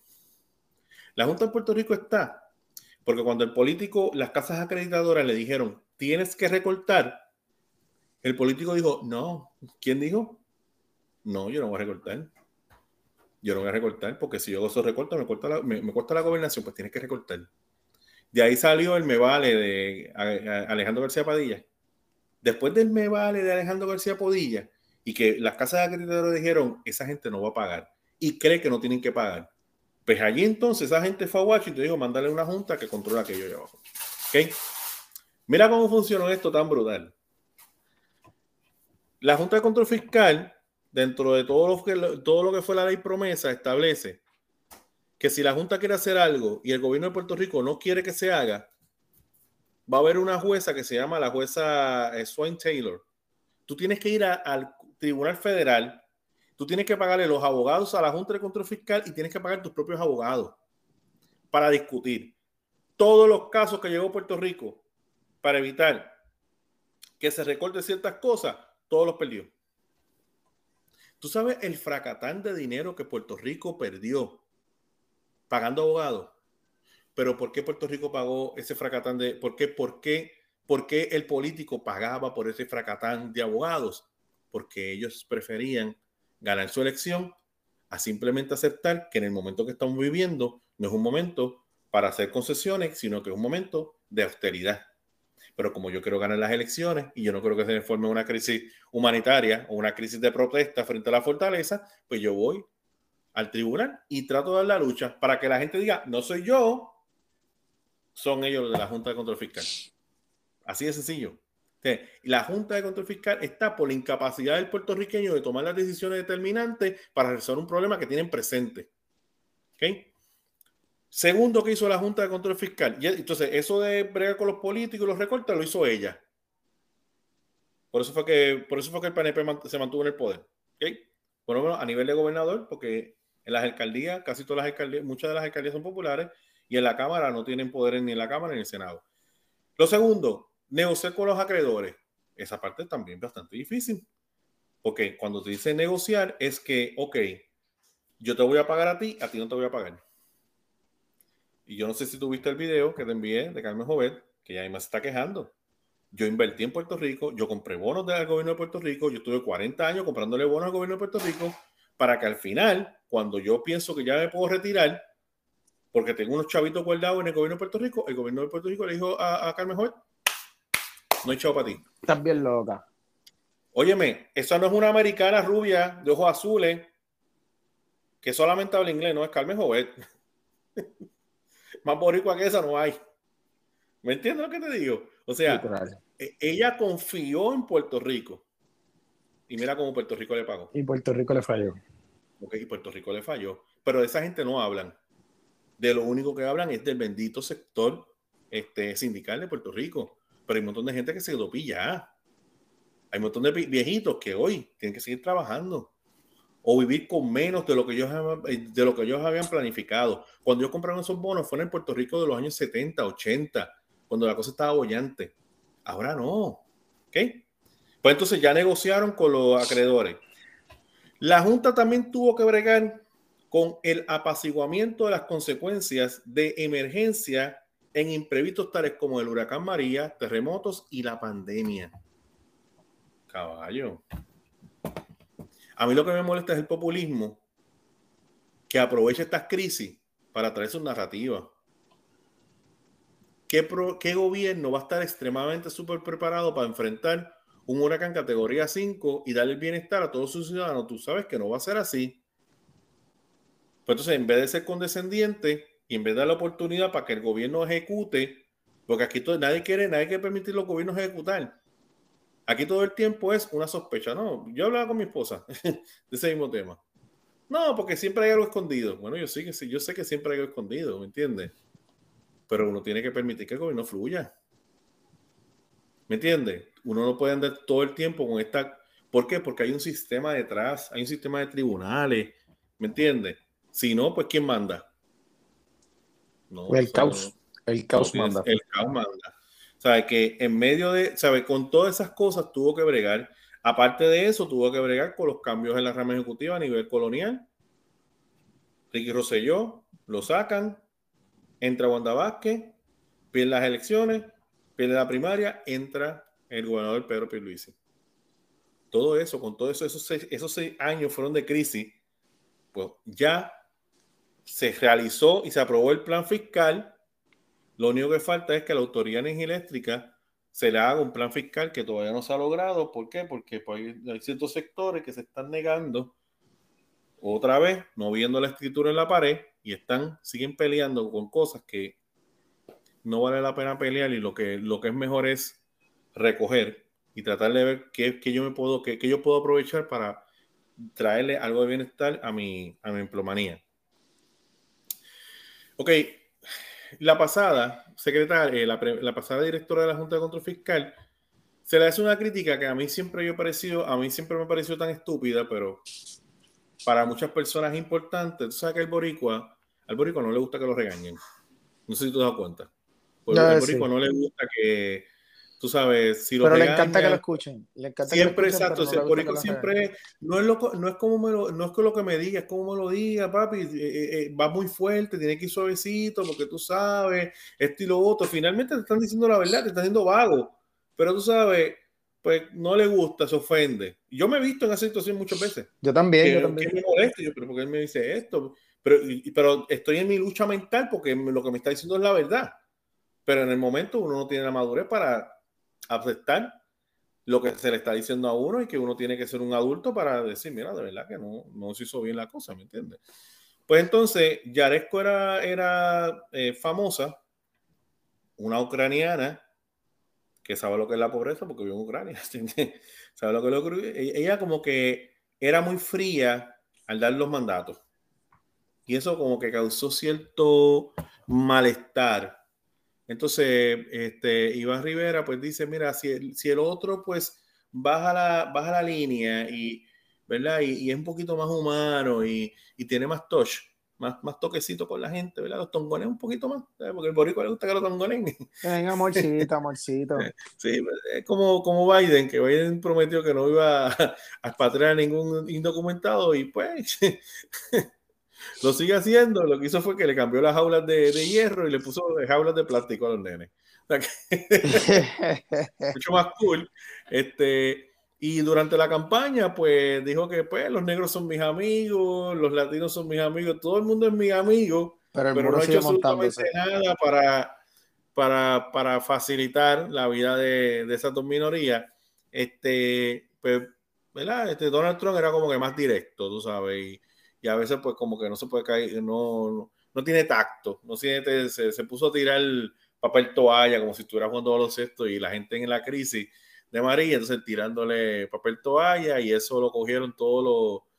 La Junta en Puerto Rico está porque cuando el político, las casas acreditadoras le dijeron, tienes que recortar, el político dijo, no. ¿Quién dijo? No, yo no voy a recortar. Yo no voy a recortar porque si yo hago esos recortes me, corta la, me, corta la gobernación, pues tienes que recortar. De ahí salió el me vale de Alejandro García Padilla. Después del me vale de Alejandro García Padilla y que las casas de acreditadores dijeron, esa gente no va a pagar y cree que no tienen que pagar. Pues allí entonces esa gente fue a Washington y dijo, mándale una junta que controla aquello allá abajo. ¿Ok? Mira cómo funcionó esto tan brutal la Junta de Control Fiscal, dentro de todo lo, que, todo lo que fue la ley promesa, establece que si la Junta quiere hacer algo y el gobierno de Puerto Rico no quiere que se haga, va a haber una jueza que se llama la jueza eh, Swain Taylor. Tú tienes que ir al Tribunal Federal, tú tienes que pagarle los abogados a la Junta de Control Fiscal y tienes que pagar tus propios abogados para discutir todos los casos que llegó Puerto Rico para evitar que se recorte ciertas cosas todos los perdió. Tú sabes el fracatán de dinero que Puerto Rico perdió pagando abogados. Pero ¿por qué Puerto Rico pagó ese fracatán de... ¿Por qué, por qué, por qué el político pagaba por ese fracatán de abogados? Porque ellos preferían ganar su elección a simplemente aceptar que en el momento que estamos viviendo no es un momento para hacer concesiones, sino que es un momento de austeridad pero como yo quiero ganar las elecciones y yo no creo que se me forme una crisis humanitaria o una crisis de protesta frente a la fortaleza, pues yo voy al tribunal y trato de dar la lucha para que la gente diga, no soy yo, son ellos de la Junta de Control Fiscal. Así de sencillo. La Junta de Control Fiscal está por la incapacidad del puertorriqueño de tomar las decisiones determinantes para resolver un problema que tienen presente. ¿Okay? Segundo que hizo la Junta de Control Fiscal. Entonces, eso de bregar con los políticos y los recortes lo hizo ella. Por eso fue que, por eso fue que el PNP se mantuvo en el poder. ¿Okay? Por lo menos a nivel de gobernador, porque en las alcaldías, casi todas las alcaldías, muchas de las alcaldías son populares y en la Cámara no tienen poder ni en la Cámara ni en el Senado. Lo segundo, negociar con los acreedores. Esa parte también es bastante difícil. Porque cuando te dice negociar es que, ok, yo te voy a pagar a ti, a ti no te voy a pagar. Y yo no sé si tuviste el video que te envié de Carmen Jovet, que ya más se está quejando. Yo invertí en Puerto Rico, yo compré bonos del gobierno de Puerto Rico, yo estuve 40 años comprándole bonos al gobierno de Puerto Rico para que al final, cuando yo pienso que ya me puedo retirar, porque tengo unos chavitos guardados en el gobierno de Puerto Rico, el gobierno de Puerto Rico le dijo a, Carmen Jovet, no hay chavo para ti.
Estás bien loca.
Óyeme, esa no es una americana rubia de ojos azules que solamente habla inglés, no es Carmen Jovet. más boricua que esa no hay. ¿Me entiendes lo que te digo? O sea, e, ella confió en Puerto Rico. Y mira cómo Puerto Rico le pagó.
Y Puerto Rico le falló.
Ok, y Puerto Rico le falló. Pero de esa gente no hablan. De lo único que hablan es del bendito sector este, sindical de Puerto Rico. Pero hay un montón de gente que se dopilla. Hay un montón de viejitos que hoy tienen que seguir trabajando o vivir con menos de lo que ellos, eh, de lo que ellos habían planificado. Cuando ellos compraron esos bonos fue en Puerto Rico de los años 70, 80, cuando la cosa estaba bollante. Ahora no. ¿Ok? Pues entonces ya negociaron con los acreedores. La Junta también tuvo que bregar con el apaciguamiento de las consecuencias de emergencia en imprevistos tales como el huracán María, terremotos y la pandemia. Caballo. A mí lo que me molesta es el populismo que aprovecha estas crisis para traer su narrativa. ¿Qué, ¿Qué, gobierno va a estar extremadamente súper preparado para enfrentar un huracán categoría 5 y darle el bienestar a todos sus ciudadanos, tú sabes que no va a ser así. Pues entonces, en vez de ser condescendiente y en vez de dar la oportunidad para que el gobierno ejecute, porque aquí todo, nadie quiere, nadie quiere permitir los gobiernos ejecutar. Aquí todo el tiempo es una sospecha. No, yo hablaba con mi esposa de ese mismo tema. No, porque siempre hay algo escondido. Bueno, yo sí que yo sé que siempre hay algo escondido, ¿me entiendes? Pero uno tiene que permitir que el gobierno fluya. ¿Me entiendes? Uno no puede andar todo el tiempo con esta. ¿Por qué? Porque hay un sistema detrás, hay un sistema de tribunales, ¿me entiendes? Si no, pues ¿quién manda?
No, el caos. el caos manda.
El caos manda. ¿Sabe? Que en medio de, ¿sabe? Con todas esas cosas tuvo que bregar Aparte de eso, tuvo que bregar con los cambios en la rama ejecutiva a nivel colonial. Ricky Rosselló lo sacan, entra Wanda Vázquez, pierde las elecciones, pierde la primaria, entra el gobernador Pedro Pierluisi. Todo eso, con todo eso, esos seis, esos seis años fueron de crisis, pues ya se realizó y se aprobó el plan fiscal. Lo único que falta es que la Autoridad Energía Eléctrica se le haga un plan fiscal que todavía no se ha logrado. ¿Por qué? Porque pues, hay ciertos sectores que se están negando otra vez, no viendo la escritura en la pared y están, siguen peleando con cosas que no vale la pena pelear y lo que, lo que es mejor es recoger y tratar de ver qué, qué yo me puedo, qué, qué, yo puedo aprovechar para traerle algo de bienestar a mi, a mi emplomanía. Ok, la pasada secretaria, eh, la, pasada directora de la Junta de Control Fiscal, se le hace una crítica que a mí siempre yo parecido, a mí siempre me pareció tan estúpida, pero para muchas personas es importante. Tú sabes que el boricua, al boricua no le gusta que lo regañen. No sé si tú te das cuenta. Porque al boricua no le gusta que, tú sabes, si lo
Pero le encanta que lo escuchen.
siempre, exacto. por siempre no es, lo, no es como me lo, no es lo que me diga, es como me lo diga, papi. Eh, eh, eh, va muy fuerte, tiene que ir suavecito, porque tú sabes, esto y lo otro. Finalmente te están diciendo la verdad, te están haciendo vago. Pero tú sabes, pues no le gusta, se ofende. Yo me he visto en esa situación muchas veces.
Yo también, yo también.
me molesta, yo, pero ¿por qué él me dice esto? Pero, pero estoy en mi lucha mental porque lo que me está diciendo es la verdad. Pero en el momento uno no tiene la madurez para aceptar lo que se le está diciendo a uno y que uno tiene que ser un adulto para decir, mira, de verdad que no, no se hizo bien la cosa, ¿me entiendes? Pues entonces, Yaresco era, era eh, famosa, una ucraniana que sabe lo que es la pobreza porque vive en Ucrania, sabe lo que lo que ella como que era muy fría al dar los mandatos. Y eso como que causó cierto malestar entonces, este, Iván Rivera pues dice, mira, si el, si el otro pues baja la, baja la línea y, ¿verdad? Y, es un poquito más humano y, tiene más touch, más, más toquecito con la gente, ¿verdad? Los tongones un poquito más, porque el boricua le gusta que lo tongonen.
Venga, amorcito, amorcito.
Sí, es como, como Biden, que Biden prometió que no iba a, a expatriar a ningún indocumentado y pues lo sigue haciendo. Lo que hizo fue que le cambió las jaulas de, hierro y le puso jaulas de plástico a los nenes. mucho más cool. Este, y durante la campaña, pues dijo que pues, los negros son mis amigos, los latinos son mis amigos, todo el mundo es mi amigo, pero, no ha hecho absolutamente nada para, para, para, facilitar la vida de, de esas dos minorías. Este, pues, ¿verdad? Este, Donald Trump era como que más directo, tú sabes, y, y a veces pues como que no se puede caer, no, no, tiene tacto, no tiene, se, se, puso a tirar el papel toalla como si estuviera jugando baloncesto y la gente en la crisis de María, entonces tirándole papel toalla y eso lo cogieron todos los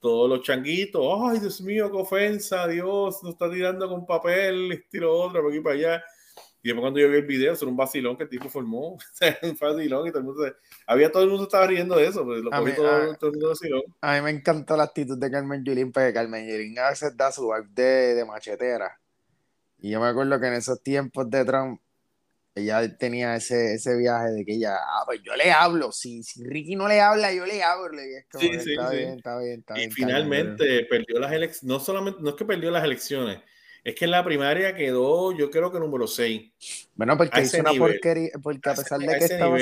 todos los changuitos, ay Dios mío, qué ofensa, Dios, nos está tirando con papel, estilo otro, por aquí para allá. Y después cuando yo vi el video, era un vacilón que el tipo formó, un vacilón y todo el mundo, había todo el mundo estaba riendo de eso, pues, lo a, mí, todo, todo, el mundo vacilón.
a mí me encantó la actitud de Carmen Yulín, porque Carmen Yulín a veces da su vibe de, de machetera. Y yo me acuerdo que en esos tiempos de Trump, ella tenía ese, ese viaje de que ella, ah, pues yo le hablo, si, si Ricky no le habla, yo le hablo. Y es como, sí, sí, está, Bien, está bien, está bien.
Y finalmente perdió las elecciones, no solamente, no es que perdió las elecciones, es que en la primaria quedó, yo creo que número 6.
Bueno, porque hizo una porquería, porque a pesar de que estaba...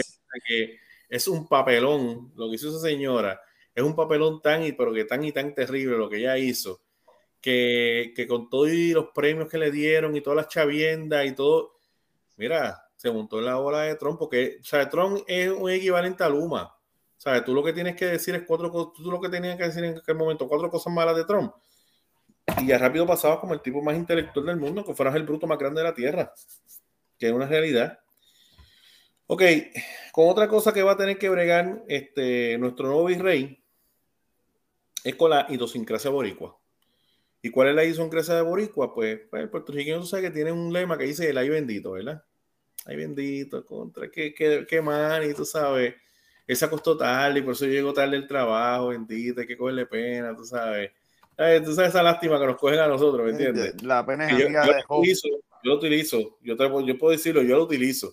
Que es un papelón, lo que hizo esa señora, es un papelón tan y pero que tan y tan terrible lo que ella hizo, que, que con todos los premios que le dieron y todas las chaviendas y todo, mira, se montó en la ola de Trump, porque, o sea, Trump es un equivalente a Luma. O sea, tú lo que tienes que decir es cuatro cosas, tú lo que tenías que decir en aquel momento, cuatro cosas malas de Trump. Y ya rápido pasaba como el tipo más intelectual del mundo, que fueras el bruto más grande de la Tierra, que es una realidad. Ok, con otra cosa que va a tener que bregar este, nuestro nuevo virrey es con la idiosincrasia boricua. ¿Y cuál es la idiosincrasia de boricua? Pues, pues el puertorriqueño sabe que tiene un lema que dice el ay bendito, ¿verdad? Ay bendito, contra, qué, qué, qué mal, y tú sabes, él se acostó tarde y por eso llegó tarde el trabajo, bendito, hay que cogerle pena, tú sabes. Tú sabes esa lástima que nos cogen a nosotros, ¿me entiendes?
La pena es
yo, de yo, utilizo, yo lo utilizo, yo, te, yo puedo decirlo, yo lo utilizo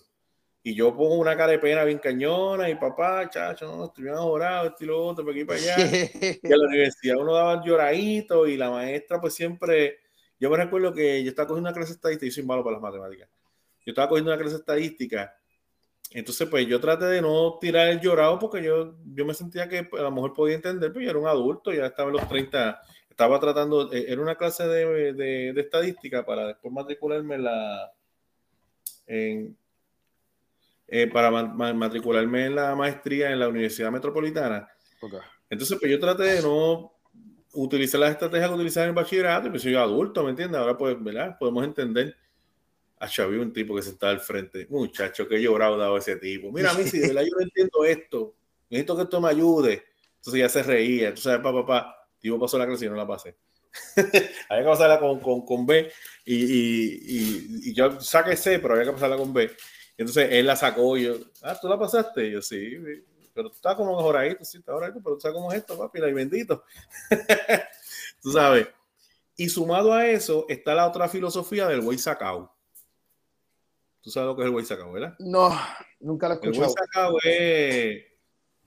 y yo pongo una cara de pena bien cañona y papá, chacho, no, estoy bien ahorrado, estoy lo otro, para aquí para allá. y a la universidad uno daba lloradito y la maestra pues siempre, yo me recuerdo que yo estaba cogiendo una clase estadística, y soy malo para las matemáticas, yo estaba cogiendo una clase estadística, entonces pues yo traté de no tirar el llorado porque yo, yo me sentía que a lo mejor podía entender, pero yo era un adulto, ya estaba en los 30, estaba tratando, eh, era una clase de, de, de estadística para después matricularme la... En, eh, para matricularme en la maestría en la Universidad Metropolitana. Entonces, pues yo traté de no utilizar las estrategias que utilizaba en el bachillerato, pues soy adulto, ¿me entiendes? Ahora, pues, ¿verdad? Podemos entender. A Xavi, un tipo que se está al frente. Muchacho, que llorado dado ese tipo. Mira, a mí, si de verdad yo no entiendo esto, necesito que esto me ayude. Entonces ya se reía. Sabes, papá, papá, tipo pasó la clase y no la pasé. había que pasarla con, con, con B y, y, y, y, yo saqué C, pero había que pasarla con B. Entonces él la sacó y yo, ah, ¿tú la pasaste? Y yo, sí, pero tú estás como mejoradito, sí, está ahora, pero tú sabes cómo es esto, papi, y bendito. tú sabes. Y sumado a eso está la otra filosofía del güey sacao. ¿Tú sabes lo que es el güey sacao, verdad?
No, nunca lo he escuchado.
El güey sacao es,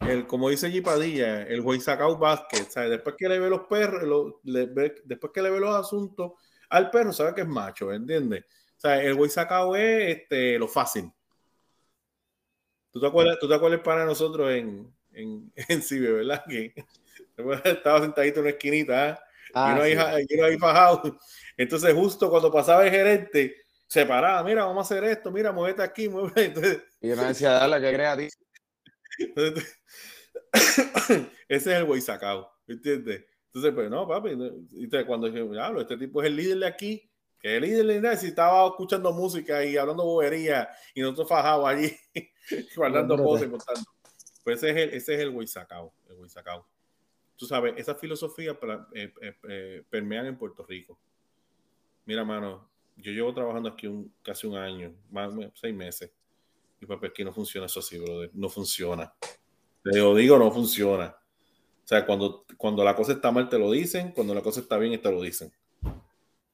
el, como dice Gipadilla, el güey sacao basket. ¿sabes? Después que le ve los perros, después que le ve los asuntos al perro, sabe que es macho, ¿entiendes? O sea, el güey sacao es este, lo fácil. ¿Tú te acuerdas, ¿tú te acuerdas para nosotros en, en, en Cibe, verdad? Que estaba sentadito en una esquinita ¿eh? ah, y, no hay, y no hay fajado. Entonces, justo cuando pasaba el gerente, se paraba, mira, vamos a hacer esto, mira, muévete aquí, muévete.
Y yo no decía, dale, que crea ti.
ese es el güey sacado, ¿entiendes? Entonces, pues no, papi. Entonces, cuando hablo, este tipo es el líder de aquí, que el líder de si estaba escuchando música y hablando bobería y nosotros fajados allí guardando cosas y contando. Pues ese es el, ese es el el Tú sabes, esas filosofías eh, eh, eh, permean en Puerto Rico. Mira, mano, yo llevo trabajando aquí un, casi un año, más seis meses. Y pues aquí no funciona eso así, brother. No funciona. Te lo digo, no funciona. O sea, cuando, cuando la cosa está mal te lo dicen, cuando la cosa está bien te lo dicen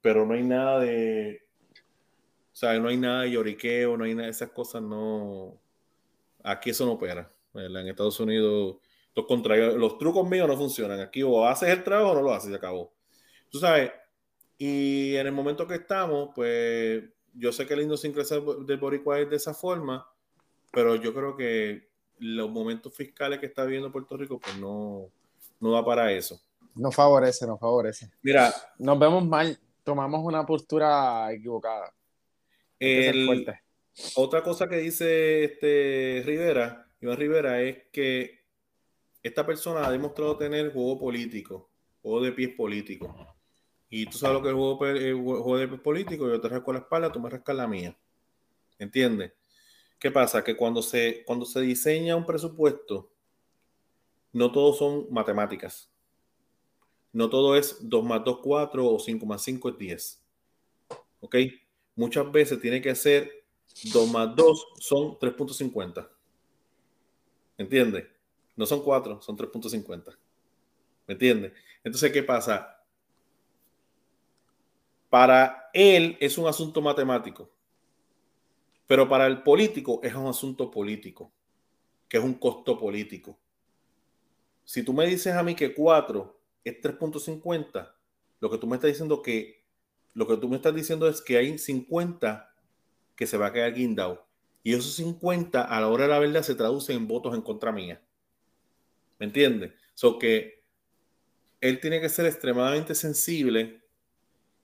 pero no hay nada de, o sea, no hay nada de lloriqueo, no hay nada de esas cosas, no, aquí eso no opera. En Estados Unidos, los, los trucos míos no funcionan. Aquí o haces el trabajo o no lo haces, se acabó. Tú sabes, y en el momento que estamos, pues yo sé que el idiosincrasia del boricua es de esa forma, pero yo creo que los momentos fiscales que está viviendo Puerto Rico, pues no, no va para eso.
No favorece, no favorece.
Mira,
nos vemos mal tomamos una postura equivocada.
otra cosa que dice este Rivera, Iván Rivera, es que esta persona ha demostrado tener juego político, juego de pies político. Y tú sabes lo que es el juego, de pies político, yo te rasco la espalda, tú me rascas la mía. ¿Entiendes? ¿Qué pasa? Que cuando se, cuando se diseña un presupuesto, no todos son matemáticas. No todo es 2 más 2, 4 o 5 más 5 es 10. ¿Ok? Muchas veces tiene que ser 2 más 2 son 3.50. ¿Entiendes? No son 4, son 3.50. ¿Me entiendes? Entonces, ¿qué pasa? Para él es un asunto matemático, pero para el político es un asunto político, que es un costo político. Si tú me dices a mí que 4 es 3.50, lo que tú me estás diciendo que lo que tú me estás diciendo es que hay 50 que se va a quedar guindado. Y esos 50 a la hora de la verdad se traducen en votos en contra mía. ¿Me entiendes? So que él tiene que ser extremadamente sensible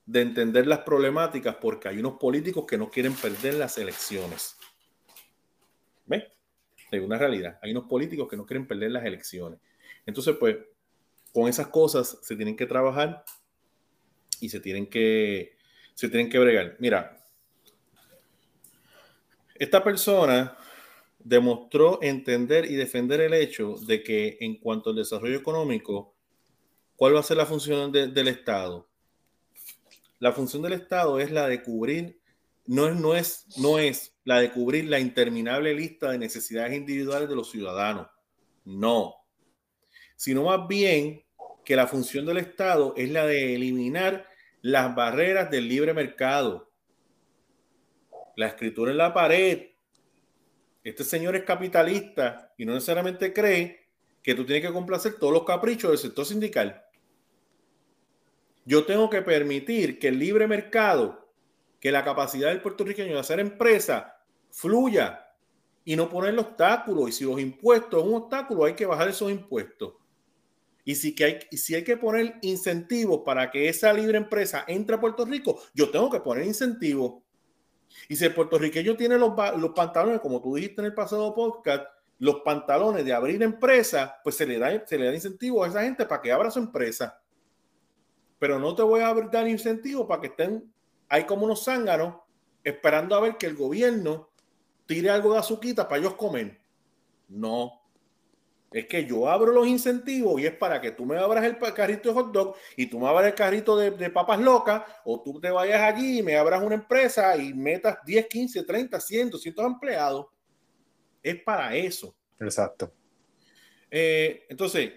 de entender las problemáticas porque hay unos políticos que no quieren perder las elecciones. ¿Ves? Hay una realidad. Hay unos políticos que no quieren perder las elecciones. Entonces, pues, con esas cosas se tienen que trabajar y se tienen que, se tienen que bregar. Mira, esta persona demostró entender y defender el hecho de que en cuanto al desarrollo económico, ¿cuál va a ser la función del Estado? La función del Estado es la de cubrir, no es, no, es, no es la de cubrir la interminable lista de necesidades individuales de los ciudadanos. No. Sino más bien que la función del Estado es la de eliminar las barreras del libre mercado. La escritura en la pared este señor es capitalista y no necesariamente cree que tú tienes que complacer todos los caprichos del sector sindical. Yo tengo que permitir que el libre mercado, que la capacidad del puertorriqueño de hacer empresa fluya y no ponerle obstáculos. Y si los impuestos es un obstáculo, hay que bajar esos impuestos. Y si, hay que poner incentivos para que esa libre empresa entre a Puerto Rico, yo tengo que poner incentivos. Y si el puertorriqueño tiene los, pantalones, como tú dijiste en el pasado podcast, los pantalones de abrir empresa, pues se le da, se le da incentivo a esa gente para que abra su empresa. Pero no te voy a dar incentivo para que estén ahí como unos zánganos esperando a ver que el gobierno tire algo de azuquita para ellos comer. No, es que yo abro los incentivos y es para que tú me abras el carrito de hot dog y tú me abras el carrito de, papas locas o tú te vayas allí y me abras una empresa y metas 10, 15, 30, 100, 200 empleados. Es para eso.
Exacto.
Eh, entonces,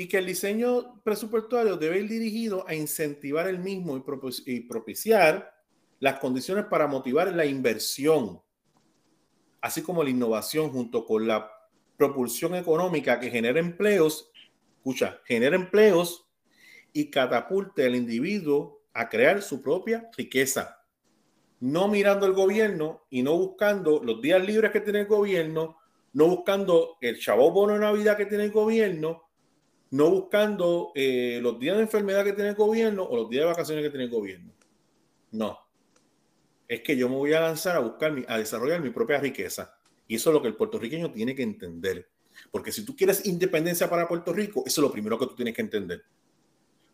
y que el diseño presupuestario debe ir dirigido a incentivar el mismo y propiciar las condiciones para motivar la inversión, así como la innovación junto con la propulsión económica que genera empleos, escucha, genera empleos y catapulte al individuo a crear su propia riqueza. No mirando el gobierno y no buscando los días libres que tiene el gobierno, no buscando el chavo bono de Navidad que tiene el gobierno, no buscando eh, los días de enfermedad que tiene el gobierno o los días de vacaciones que tiene el gobierno. No. Es que yo me voy a lanzar a buscar, a desarrollar mi propia riqueza. Y eso es lo que el puertorriqueño tiene que entender. Porque si tú quieres independencia para Puerto Rico, eso es lo primero que tú tienes que entender.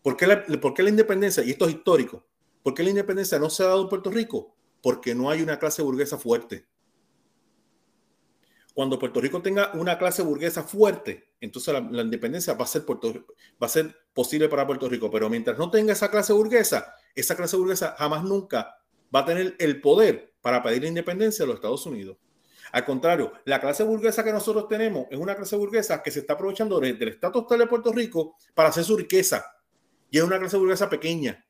¿Por qué la, la independencia? Y esto es histórico. ¿Por qué la independencia no se ha dado en Puerto Rico? Porque no hay una clase burguesa fuerte. Cuando Puerto Rico tenga una clase burguesa fuerte, entonces la, independencia va a, ser va a ser posible para Puerto Rico. Pero mientras no tenga esa clase burguesa, esa clase burguesa jamás nunca va a tener el poder para pedir la independencia de los Estados Unidos. Al contrario, la clase burguesa que nosotros tenemos es una clase burguesa que se está aprovechando del estatus de Puerto Rico para hacer su riqueza. Y es una clase burguesa pequeña.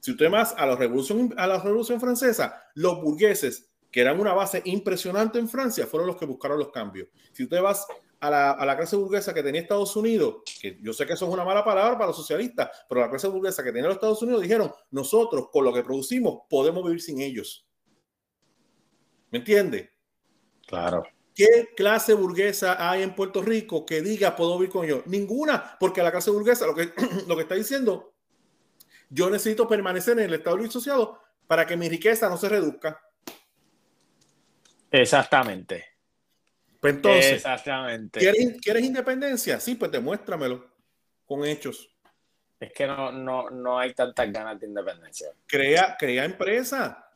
Si usted más a la revolución, a la revolución francesa, los burgueses, que eran una base impresionante en Francia, fueron los que buscaron los cambios. Si usted vas a la, a la, clase burguesa que tenía Estados Unidos, que yo sé que eso es una mala palabra para los socialistas, pero la clase burguesa que tenía los Estados Unidos dijeron, nosotros con lo que producimos podemos vivir sin ellos. ¿Me entiende?
Claro.
¿Qué clase burguesa hay en Puerto Rico que diga puedo vivir con ellos? Ninguna, porque la clase burguesa lo que, lo que está diciendo, yo necesito permanecer en el Estado Asociado para que mi riqueza no se reduzca.
Exactamente.
Pues entonces,
Exactamente.
¿quieres, independencia? Sí, pues demuéstramelo con hechos.
Es que no, no, no hay tantas ganas de independencia.
Crea, crea empresa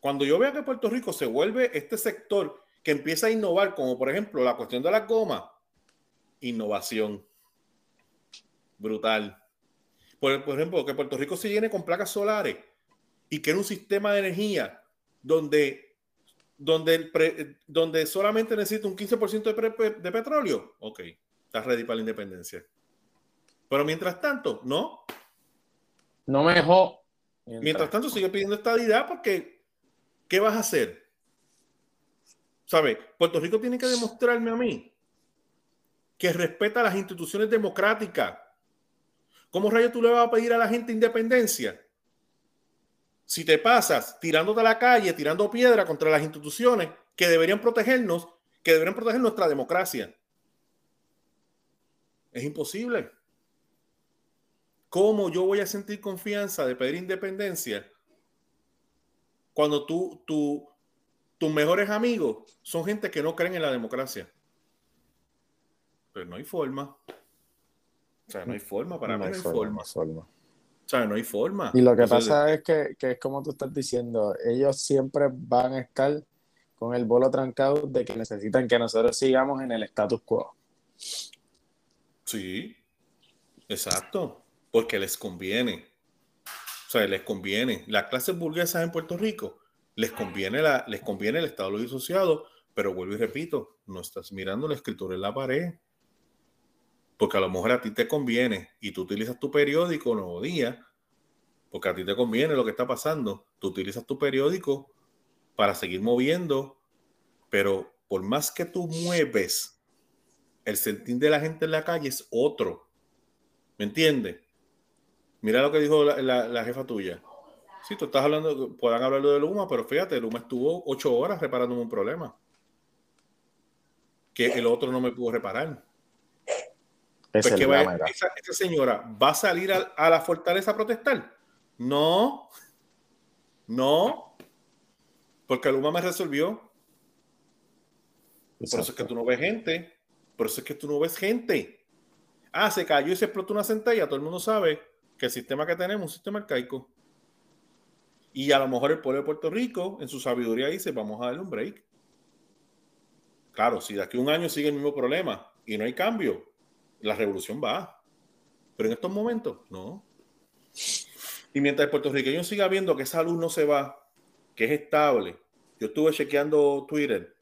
cuando yo vea que Puerto Rico se vuelve este sector que empieza a innovar, como por ejemplo la cuestión de la goma, innovación brutal. Por, ejemplo, que Puerto Rico se llene con placas solares y que era un sistema de energía donde, donde, donde solamente necesita un 15% de, de petróleo. Ok, está ready para la independencia. Pero mientras tanto, no.
No me dejó.
Mientras, mientras tanto, sigue pidiendo estabilidad porque ¿qué vas a hacer? ¿Sabe? Puerto Rico tiene que demostrarme a mí que respeta las instituciones democráticas. ¿Cómo rayo tú le vas a pedir a la gente independencia? Si te pasas tirándote a la calle, tirando piedra contra las instituciones que deberían protegernos, que deberían proteger nuestra democracia. Es imposible. ¿Cómo yo voy a sentir confianza de pedir independencia cuando tú, tú, tus mejores amigos son gente que no creen en la democracia. Pero no hay forma. O sea, no hay forma, para mí no hay forma. Sea, no hay forma.
Y lo que pasa es que, que, es como tú estás diciendo, ellos siempre van a estar con el bolo trancado de que necesitan que nosotros sigamos en el status quo.
Sí, exacto, porque les conviene. O sea, les conviene. Las clases burguesas en Puerto Rico les conviene, la, les conviene el Estado Asociado, pero vuelvo y repito, no estás mirando la escritura en la pared. Porque a lo mejor a ti te conviene y tú utilizas tu periódico Nuevo Día, porque a ti te conviene lo que está pasando. Tú utilizas tu periódico para seguir moviendo, pero por más que tú mueves, el sentir de la gente en la calle es otro. ¿Me entiendes? Mira lo que dijo la, jefa tuya. Sí, tú estás hablando, puedan hablar de Luma, pero fíjate, Luma estuvo ocho horas reparando un problema que el otro no me pudo reparar. Pues esa, señora va a salir a la fortaleza a protestar. No, no, porque Luma me resolvió. Por eso es que tú no ves gente. Por eso es que tú no ves gente. Ah, se cayó y se explotó una centella. Todo el mundo sabe que el sistema que tenemos es un sistema arcaico. Y a lo mejor el pueblo de Puerto Rico, en su sabiduría, dice: Vamos a darle un break. Claro, si de aquí a un año sigue el mismo problema y no hay cambio, la revolución va. Pero en estos momentos, no. Y mientras el puertorriqueño siga viendo que esa luz no se va, que es estable. Yo estuve chequeando Twitter.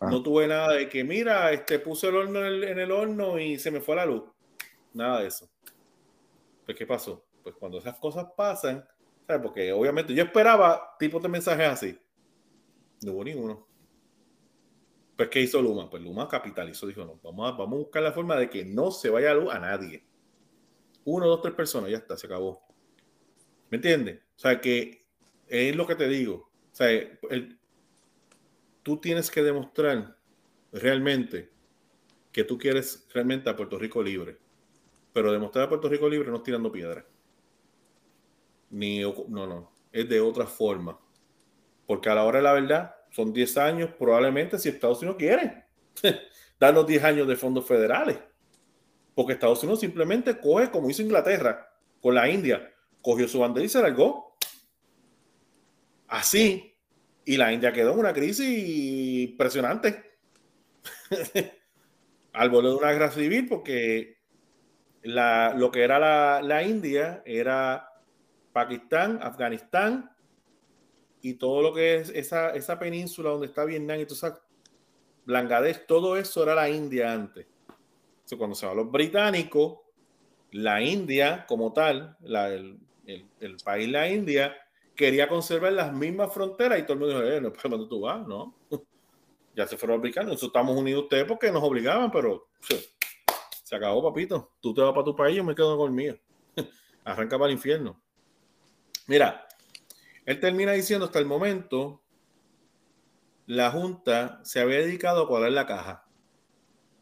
Ah. No tuve nada de que, mira, este, puse el horno en el, horno y se me fue la luz. Nada de eso. Pues, ¿qué pasó? Pues cuando esas cosas pasan, ¿sabes? Porque obviamente yo esperaba tipos de mensajes así. No hubo ninguno. Pues, ¿qué hizo Luma? Pues Luma capitalizó. Dijo, no, vamos a, vamos a buscar la forma de que no se vaya luz a nadie. Uno, dos, tres personas, ya está, se acabó. ¿Me entiendes? O sea, que es lo que te digo. O sea, tú tienes que demostrar realmente que tú quieres realmente a Puerto Rico libre. Pero demostrar a Puerto Rico libre no es tirando piedra. Ni, no, no. Es de otra forma. Porque a la hora de la verdad, son 10 años probablemente si Estados Unidos quiere darnos 10 años de fondos federales. Porque Estados Unidos simplemente coge, como hizo Inglaterra con la India, cogió su bandera y se largó así. Y la India quedó en una crisis impresionante. Al volver de una guerra civil, porque la, lo que era la, la, India era Pakistán, Afganistán y todo lo que es esa, esa península donde está Vietnam y todo esa Bangladesh, todo eso era la India antes. Cuando se va a los británicos, la India como tal, la, el, el, país la India, quería conservar las mismas fronteras y todo el mundo dijo, eh, no, ¿para dónde tú vas? No. ya se fueron americanos. Nosotros estamos unidos ustedes porque nos obligaban, pero se acabó, papito. Tú te vas para tu país, yo me quedo con el mío. Arranca para el infierno. Mira, él termina diciendo hasta el momento, la Junta se había dedicado a cuadrar la caja.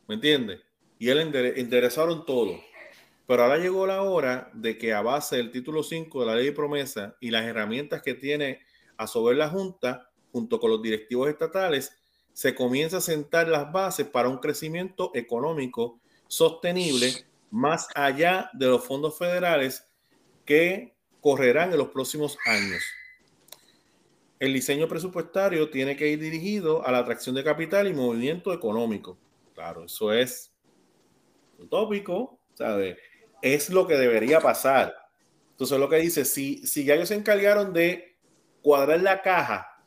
¿Me entiendes? Y él interesaron todo. Pero ahora llegó la hora de que a base del título 5 de la ley de promesa y las herramientas que tiene a sobre la Junta, junto con los directivos estatales, se comienza a sentar las bases para un crecimiento económico sostenible más allá de los fondos federales que correrán en los próximos años. El diseño presupuestario tiene que ir dirigido a la atracción de capital y movimiento económico. Claro, eso es utópico, ¿sabes? es lo que debería pasar. Entonces, lo que dice, si, si ya ellos se encargaron de cuadrar la caja,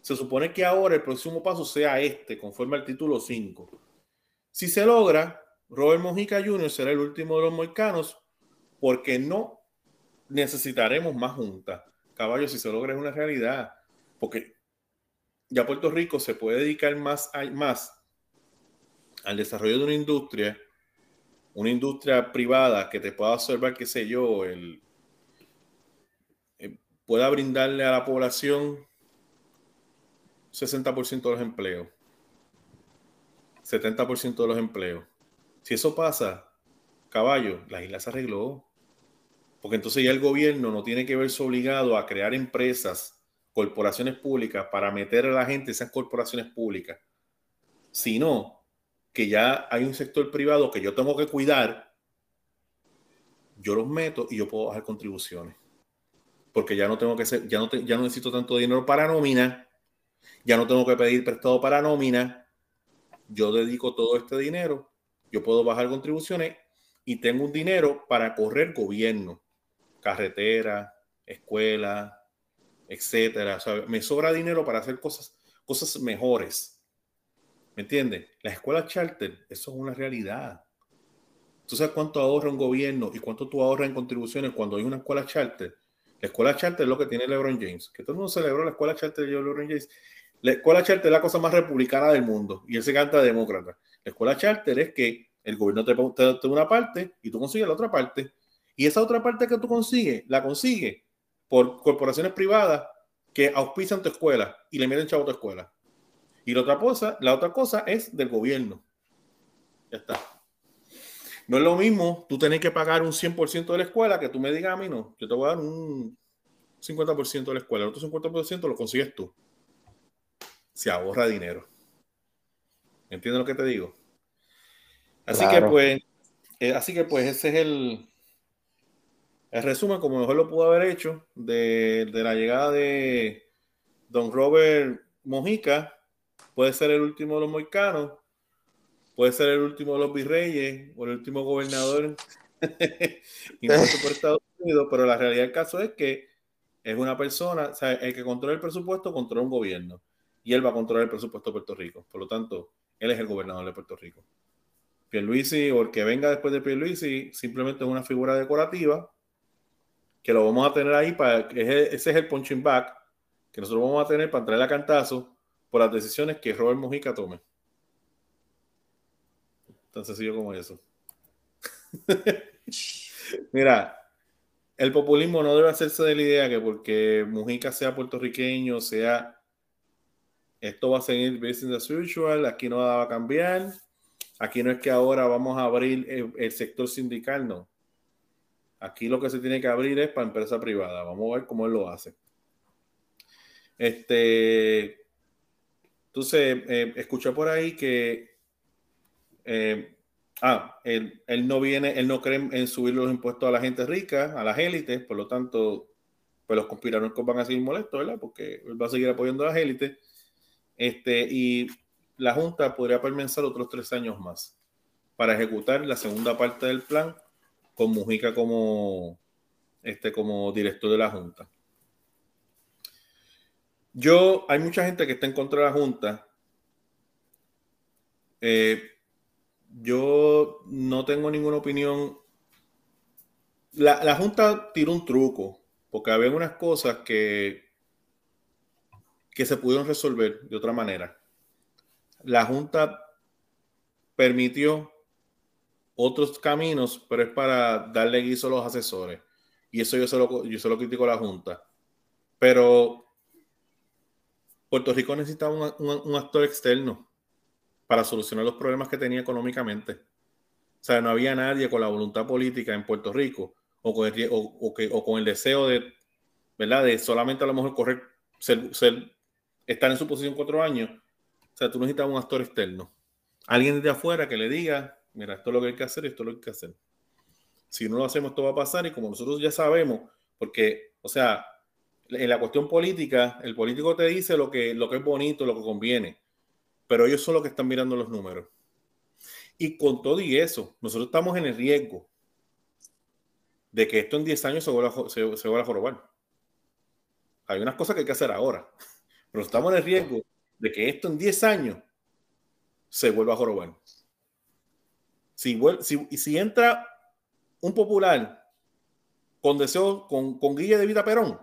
se supone que ahora el próximo paso sea este, conforme al título 5. Si se logra, Robert Mojica Jr. será el último de los moicanos, porque no necesitaremos más juntas. Caballo, si se logra es una realidad, porque ya Puerto Rico se puede dedicar más, al desarrollo de una industria una industria privada que te pueda observar, qué sé yo, eh, pueda brindarle a la población 60% de los empleos, 70% de los empleos. Si eso pasa, caballo, la isla se arregló. Porque entonces ya el gobierno no tiene que verse obligado a crear empresas corporaciones públicas para meter a la gente en esas corporaciones públicas, sino que ya hay un sector privado que yo tengo que cuidar, yo los meto y yo puedo bajar contribuciones. Porque ya no tengo que ser, ya no, ya no necesito tanto dinero para nómina, ya no tengo que pedir prestado para nómina, yo dedico todo este dinero, yo puedo bajar contribuciones y tengo un dinero para correr gobierno, carretera, escuela, etcétera. O sea, me sobra dinero para hacer cosas, cosas mejores. ¿Me entiendes? La escuela charter, eso es una realidad. ¿Tú sabes cuánto ahorra un gobierno y cuánto tú ahorras en contribuciones cuando hay una escuela charter? La escuela charter es lo que tiene LeBron James. Que todo el mundo celebró la escuela charter de LeBron James. La escuela charter es la cosa más republicana del mundo y él se canta demócrata. La escuela charter es que el gobierno te, te da una parte y tú consigues la otra parte. Y esa otra parte que tú consigues, la consigues por corporaciones privadas que auspician tu escuela y le meten chavo a tu escuela. Y la otra cosa, la otra cosa es del gobierno. Ya está. No es lo mismo tú tener que pagar un 100% de la escuela que tú me digas a mí, no, yo te voy a dar un 50% de la escuela, el otro 50% lo consigues tú. Se ahorra dinero. ¿Entiendes lo que te digo? Así que pues, eh, así que pues ese es el, el resumen, como mejor lo pudo haber hecho, de, la llegada de don Robert Mojica. Puede ser el último de los moicanos, puede ser el último de los virreyes o el último gobernador por Estados Unidos, pero la realidad del caso es que es una persona, o sea, el que controla el presupuesto controla un gobierno y él va a controlar el presupuesto de Puerto Rico. Por lo tanto, él es el gobernador de Puerto Rico. Pierluisi o el que venga después de Pierluisi simplemente es una figura decorativa que lo vamos a tener ahí para ese, ese es el punching back que nosotros vamos a tener para traer a cantazo por las decisiones que Robert Mojica tome. Tan sencillo como eso. Mira, el populismo no debe hacerse de la idea que porque Mujica sea puertorriqueño, sea esto va a seguir business as usual, aquí no va a cambiar. Aquí no es que ahora vamos a abrir el, sector sindical, no. Aquí lo que se tiene que abrir es para empresa privada. Vamos a ver cómo él lo hace. Este, entonces, eh, escuché por ahí que, eh, ah, él, no viene, él no cree en subir los impuestos a la gente rica, a las élites, por lo tanto, pues los conspiranoicos van a seguir molestos, ¿verdad? Porque él va a seguir apoyando a las élites. Este, y la Junta podría permanecer otros tres años más para ejecutar la segunda parte del plan con Mujica como, este, como director de la Junta. Yo, hay mucha gente que está en contra de la Junta. Eh, yo no tengo ninguna opinión. La, la Junta tiró un truco, porque había unas cosas que, que se pudieron resolver de otra manera la Junta permitió otros caminos, pero es para darle guiso a los asesores. Y eso yo se lo, yo se lo critico a la Junta. Pero Puerto Rico necesitaba un, actor externo para solucionar los problemas que tenía económicamente. O sea, no había nadie con la voluntad política en Puerto Rico o con el, o, con el deseo de, ¿verdad? De solamente a lo mejor correr, estar en su posición cuatro años o sea, tú necesitas un actor externo. Alguien de afuera que le diga, mira, esto es lo que hay que hacer, esto es lo que hay que hacer. Si no lo hacemos, esto va a pasar y como nosotros ya sabemos, porque, o sea, en la cuestión política, el político te dice lo que, lo que es bonito, lo que conviene, pero ellos son los que están mirando los números. Y con todo y eso, nosotros estamos en el riesgo de que esto en 10 años se vuelva, se, se vuelva a jorobar. Hay unas cosas que hay que hacer ahora, pero estamos en el riesgo de que esto en 10 años se vuelva a jorobar. Si, si, entra un popular con deseo, con, con Guille de Vida Perón,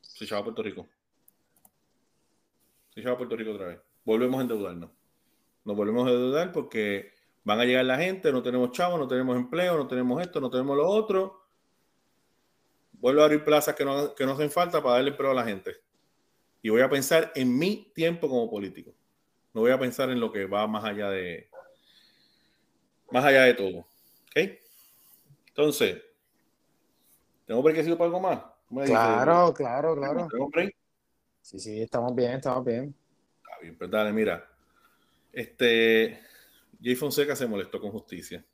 se llama Puerto Rico. Se llama Puerto Rico otra vez. Volvemos a endeudarnos. Nos volvemos a endeudar porque van a llegar la gente, no tenemos chavos, no tenemos empleo, no tenemos esto, no tenemos lo otro. Vuelvo a abrir plazas que no, que no hacen falta para darle empleo a la gente y voy a pensar en mi tiempo como político. No voy a pensar en lo que va más allá de más allá de todo. ¿Ok? Entonces, ¿tengo break que para algo más?
Claro, claro, claro. ¿Tengo break? Sí, sí, estamos bien, estamos bien.
Está bien, pero dale, mira. Este, Jay Fonseca se molestó con justicia.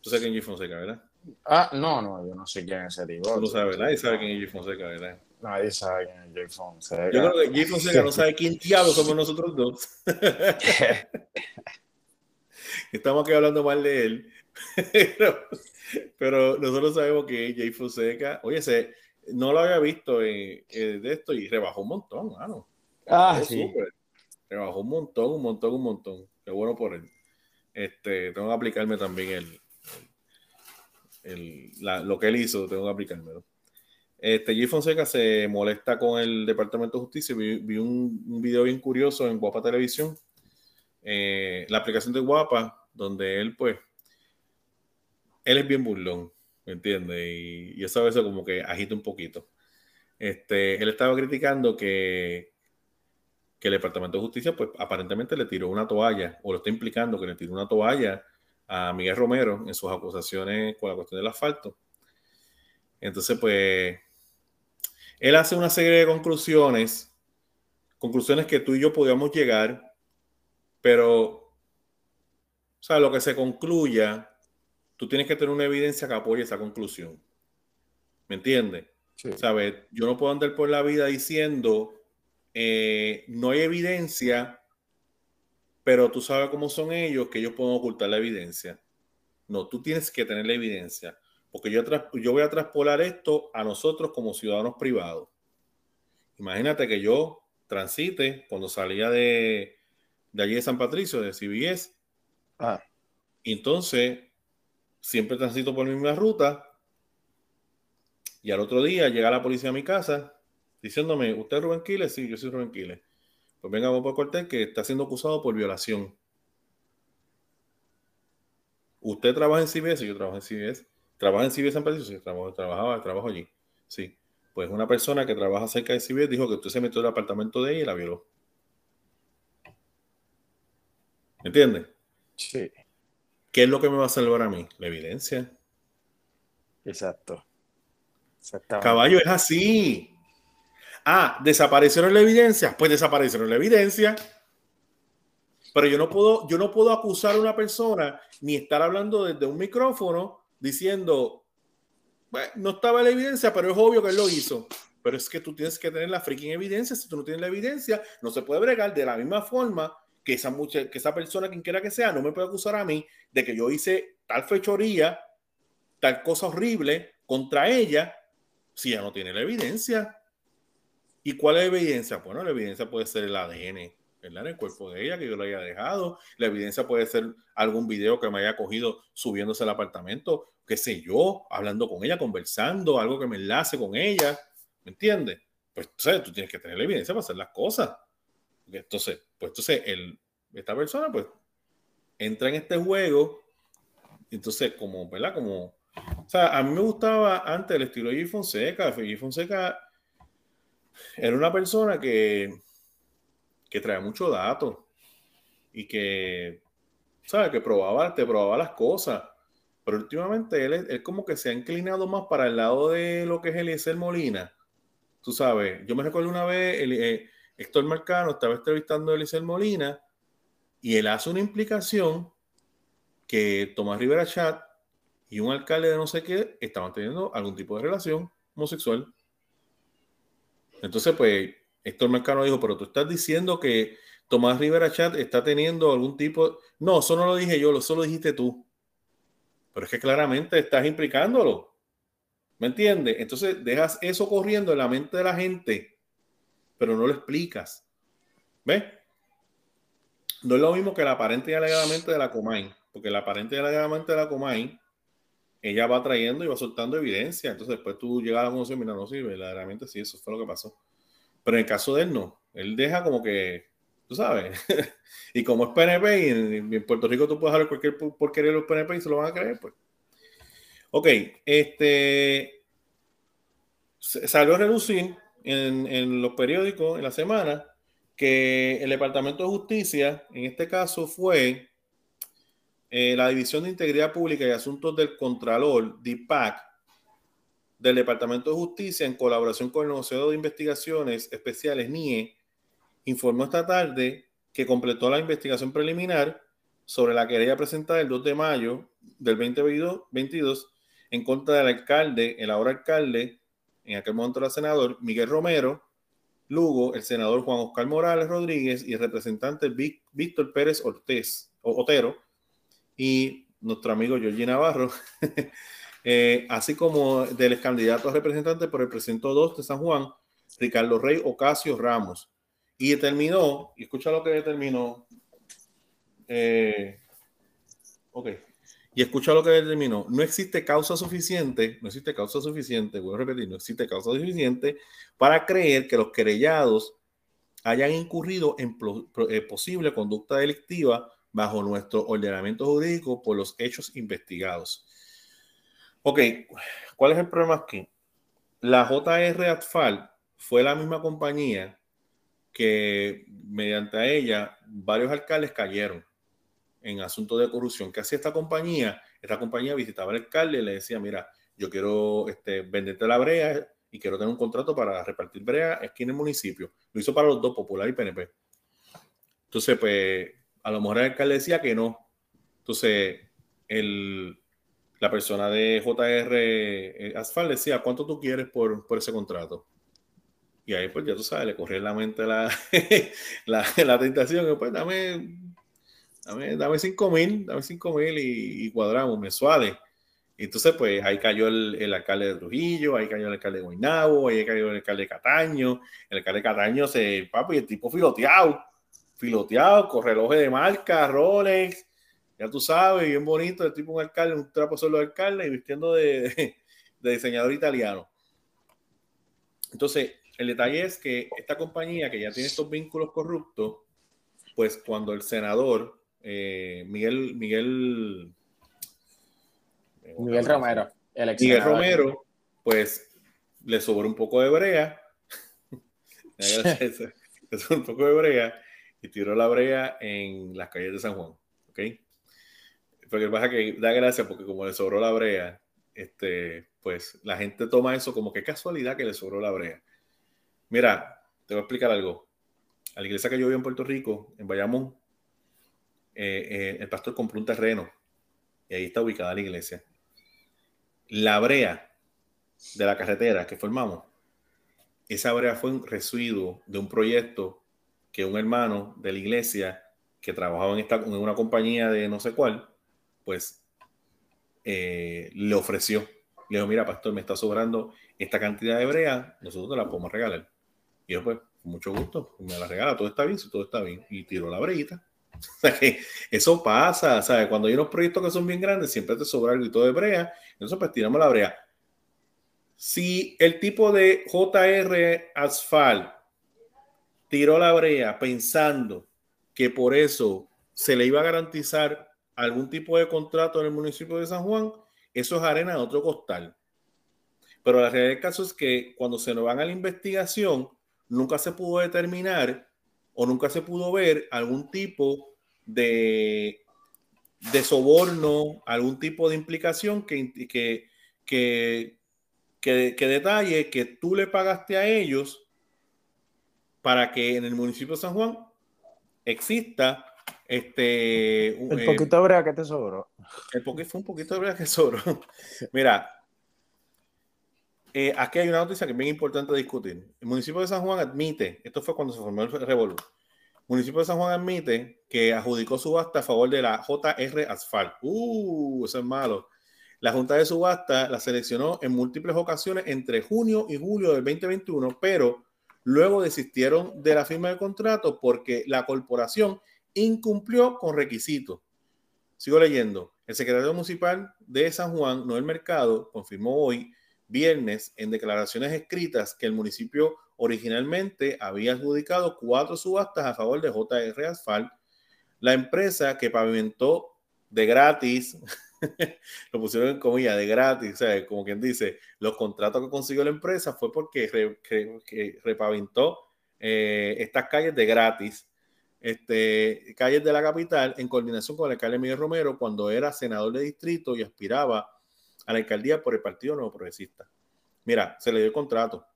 Tú sabes quién es Jay Fonseca, ¿verdad?
Ah, no, no, yo no sé quién es ese tipo.
Tú no sabes, nadie sabe quién es Jay Fonseca, ¿verdad?
Nadie sabe quién es Jay Fonseca.
Yo creo que Jay Fonseca no sabe quién diablo somos nosotros dos. Estamos aquí hablando mal de él. pero, nosotros sabemos que Jay Fonseca, oye, se, no lo había visto en, de esto y rebajó un montón, mano.
Ah, sí.
Rebajó un montón, un montón, un montón. Qué bueno por él. Este, tengo que aplicarme también el, el lo que él hizo, tengo que aplicármelo. Este, Jay Fonseca se molesta con el Departamento de Justicia. Vi, un, un, video bien curioso en Guapa Televisión, eh, la aplicación de Guapa, donde él, pues, él es bien burlón, ¿me entiendes? Y, y, eso a veces como que agita un poquito. Este, él estaba criticando que, que el Departamento de Justicia, pues, aparentemente le tiró una toalla, o lo está implicando que le tiró una toalla a Miguel Romero en sus acusaciones con la cuestión del asfalto. Entonces, pues, él hace una serie de conclusiones, conclusiones que tú y yo podíamos llegar, pero, o sea, lo que se concluya, tú tienes que tener una evidencia que apoye esa conclusión. ¿Me entiendes? ¿Sabes? Yo no puedo andar por la vida diciendo, eh, no hay evidencia, pero tú sabes cómo son ellos, que ellos pueden ocultar la evidencia. No, tú tienes que tener la evidencia. Porque yo, yo voy a traspolar esto a nosotros como ciudadanos privados. Imagínate que yo transite cuando salía de, de allí de San Patricio, de CBS. Ah. Y entonces, siempre transito por la misma ruta. Y al otro día llega la policía a mi casa diciéndome, ¿usted es Rubén Quiles? Sí, yo soy Rubén Quiles. Pues venga, vamos por corte que está siendo acusado por violación. ¿Usted trabaja en CBS? Yo trabajo en CBS. ¿Trabaja en CBS San Patricio? Sí, trabajo, trabajaba, trabajo allí. Sí. Pues una persona que trabaja cerca de CBS dijo que usted se metió en el apartamento de ella y la violó. ¿Entiendes?
Sí.
¿Qué es lo que me va a salvar a mí? La evidencia.
Exacto.
Caballo es así. Ah, ¿desaparecieron la evidencia? Pues desaparecieron la evidencia. Pero yo no puedo, yo no puedo acusar a una persona ni estar hablando desde un micrófono diciendo, bueno, no estaba la evidencia, pero es obvio que él lo hizo. Pero es que tú tienes que tener la freaking evidencia. Si tú no tienes la evidencia, no se puede bregar de la misma forma que esa, mucha, que esa persona, quien quiera que sea, no me puede acusar a mí de que yo hice tal fechoría, tal cosa horrible contra ella, si ella no tiene la evidencia. ¿Y cuál es la evidencia? Bueno, la evidencia puede ser el ADN, ¿verdad? En el cuerpo de ella, que yo lo haya dejado. La evidencia puede ser algún video que me haya cogido subiéndose al apartamento, qué sé yo, hablando con ella, conversando, algo que me enlace con ella. ¿Me entiendes? Pues entonces tú tienes que tener la evidencia para hacer las cosas. Entonces, pues entonces el, esta persona pues entra en este juego. Entonces, como, ¿verdad? Como, o sea, a mí me gustaba antes el estilo de G. Fonseca. G. Fonseca era una persona que, que traía mucho dato y que, ¿sabes? Que probaba, te probaba las cosas. Pero últimamente él, él como que se ha inclinado más para el lado de lo que es Eliezer Molina. Tú sabes, yo me recuerdo una vez, el, Héctor Marcano estaba entrevistando a Eliezer Molina y él hace una implicación que Tomás Rivera Chat y un alcalde de no sé qué estaban teniendo algún tipo de relación homosexual. Entonces, pues, Héctor Mercano dijo, pero tú estás diciendo que Tomás Rivera Chat está teniendo algún tipo... No, eso no lo dije yo, eso lo dijiste tú. Pero es que claramente estás implicándolo. ¿Me entiendes? Entonces dejas eso corriendo en la mente de la gente, pero no lo explicas. ¿Ves? No es lo mismo que la aparente y alegadamente de la Comay, porque la aparente y alegadamente de la Comay, ella va trayendo y va soltando evidencia. Entonces después tú llegas a la conclusión, mira, no sirve, verdaderamente sí, eso fue lo que pasó. Pero en el caso de él no, él deja como que, tú sabes, y como es PNP y en, Puerto Rico tú puedes hablar cualquier porquería de los PNP y se lo van a creer, pues. Ok, este salió a reducir en, en los periódicos en la semana que el Departamento de Justicia, en este caso, fue eh, la División de Integridad Pública y Asuntos del Contralor, DIPAC, del Departamento de Justicia, en colaboración con el negociado de investigaciones especiales NIE, informó esta tarde que completó la investigación preliminar sobre la querella presentada el 2 de mayo del 2022 en contra del alcalde, el ahora alcalde, en aquel momento era senador, Miguel Romero, Lugo, el senador Juan Oscar Morales Rodríguez y el representante Víctor Pérez Ortiz, Otero, y nuestro amigo Georgie Navarro, eh, así como del candidato a representante por el precinto 2 de San Juan, Ricardo Rey Ocasio Ramos. Y determinó, y escucha lo que determinó, eh, ok, y escucha lo que determinó, no existe causa suficiente, no existe causa suficiente, voy a repetir, no existe causa suficiente para creer que los querellados hayan incurrido en eh, posible conducta delictiva bajo nuestro ordenamiento jurídico por los hechos investigados. Ok, ¿cuál es el problema aquí? La JR Atfal fue la misma compañía que mediante ella varios alcaldes cayeron en asuntos de corrupción. ¿Qué hacía esta compañía? Esta compañía visitaba al alcalde y le decía, mira, yo quiero este, venderte la brea y quiero tener un contrato para repartir brea aquí en el municipio. Lo hizo para los dos, Popular y PNP. Entonces, pues, a lo mejor el alcalde decía que no. Entonces, el, la persona de JR eh, Asfal decía, ¿cuánto tú quieres por, por ese contrato? Y ahí, pues ya tú sabes, le corría la mente la, la, la tentación. Pues dame dame, dame 5 mil, dame 5 mil y, cuadramos mensuales. Entonces, pues ahí cayó el, alcalde de Trujillo, ahí cayó el alcalde de Guaynabo, ahí cayó el alcalde de Cataño. El alcalde de Cataño se, papi, el tipo filoteado, filoteado, con reloj de marca, Rolex, ya tú sabes, bien bonito, el tipo un alcalde, un trapo solo de alcalde y vistiendo de, de diseñador italiano. Entonces, el detalle es que esta compañía que ya tiene estos vínculos corruptos, pues cuando el senador eh, Miguel, Miguel,
Miguel Romero,
el Miguel Romero, pues le sobró un poco de brea, le sobró un poco de brea y tiró la brea en las calles de San Juan, ¿ok? Porque pasa que da gracia porque como le sobró la brea, este, pues la gente toma eso como que casualidad que le sobró la brea. Mira, te voy a explicar algo. A la iglesia que yo vivo en Puerto Rico, en Bayamón, eh, eh, el pastor compró un terreno y ahí está ubicada la iglesia. La brea de la carretera que formamos, esa brea fue un residuo de un proyecto que un hermano de la iglesia que trabajaba en, esta, en una compañía de no sé cuál, pues eh, le ofreció. Le dijo, mira, pastor, me está sobrando esta cantidad de brea, nosotros te la podemos regalar. Y yo, pues, con mucho gusto, me la regala, todo está bien, si todo está bien. Y tiró la breita eso pasa, ¿sabes? Cuando hay unos proyectos que son bien grandes, siempre te sobra y todo de brea, entonces pues tiramos la brea. Si el tipo de JR Asfalt tiró la brea pensando que por eso se le iba a garantizar algún tipo de contrato en el municipio de San Juan, eso es arena de otro costal. Pero la realidad del caso es que cuando se nos van a la investigación, nunca se pudo determinar o nunca se pudo ver algún tipo de, de soborno, algún tipo de implicación que, que, que, que, detalle que tú le pagaste a ellos para que en el municipio de San Juan exista este
el poquito de brea que te sobró.
El fue un poquito de brea que sobró. Mira, eh, aquí hay una noticia que es bien importante discutir. El municipio de San Juan admite, esto fue cuando se formó el Revolut, el municipio de San Juan admite que adjudicó subasta a favor de la JR Asfalt. Uh, eso es malo. La Junta de Subasta la seleccionó en múltiples ocasiones entre junio y julio del 2021, pero luego desistieron de la firma del contrato porque la corporación incumplió con requisitos. Sigo leyendo. El secretario municipal de San Juan, Noel Mercado, confirmó hoy viernes en declaraciones escritas que el municipio originalmente había adjudicado cuatro subastas a favor de JR Asphalt, la empresa que pavimentó de gratis, lo pusieron en comillas, de gratis, o sea, como quien dice, los contratos que consiguió la empresa fue porque repaventó eh, estas calles de gratis, este, calles de la capital, en coordinación con el alcalde Miguel Romero cuando era senador de distrito y aspiraba a la alcaldía por el Partido Nuevo Progresista. Mira, se le dio el contrato.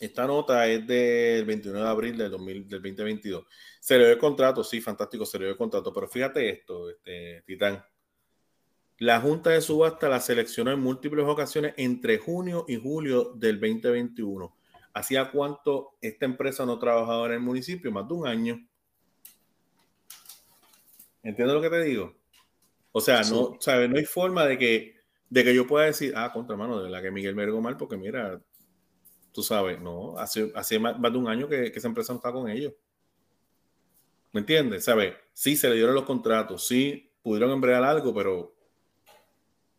Esta nota es del 29 de abril del, 2022. Se le dio el contrato, sí, fantástico, se le dio el contrato. Pero fíjate esto, este, Titán. La Junta de Subasta la seleccionó en múltiples ocasiones entre junio y julio del 2021. ¿Hacía cuánto esta empresa no trabajaba en el municipio? Más de un año. ¿Entiendes lo que te digo? O sea, no, ¿sabes? no hay forma de que, de que yo pueda decir, ah, contra mano, de la que Miguel me mal, porque mira, tú sabes, no, hace, hace más, de un año que, esa empresa no está con ellos. ¿Me entiendes? ¿Sabes? Sí, se le dieron los contratos, sí, pudieron embrear algo, pero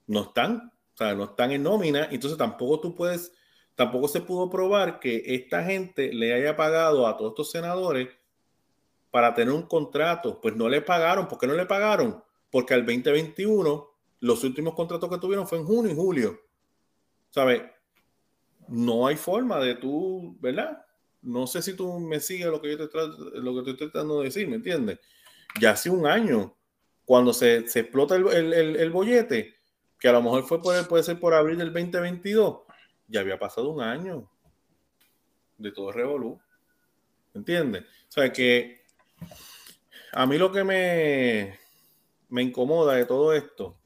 no están, o sea, no están en nómina, entonces tampoco tú puedes, tampoco se pudo probar que esta gente le haya pagado a todos estos senadores para tener un contrato. Pues no le pagaron. ¿Por qué no le pagaron? Porque al 2021 los últimos contratos que tuvieron fue en junio y julio. ¿Sabes? No hay forma de tú, ¿verdad? No sé si tú me sigues lo que yo te, lo que estoy tratando de decir, ¿me entiendes? Ya hace un año, cuando se, se explota el, el, el, bollete, que a lo mejor fue por, puede ser por abril del 2022, ya había pasado un año de todo el revolú. ¿Entiendes? O sea que a mí lo que me, me incomoda de todo esto,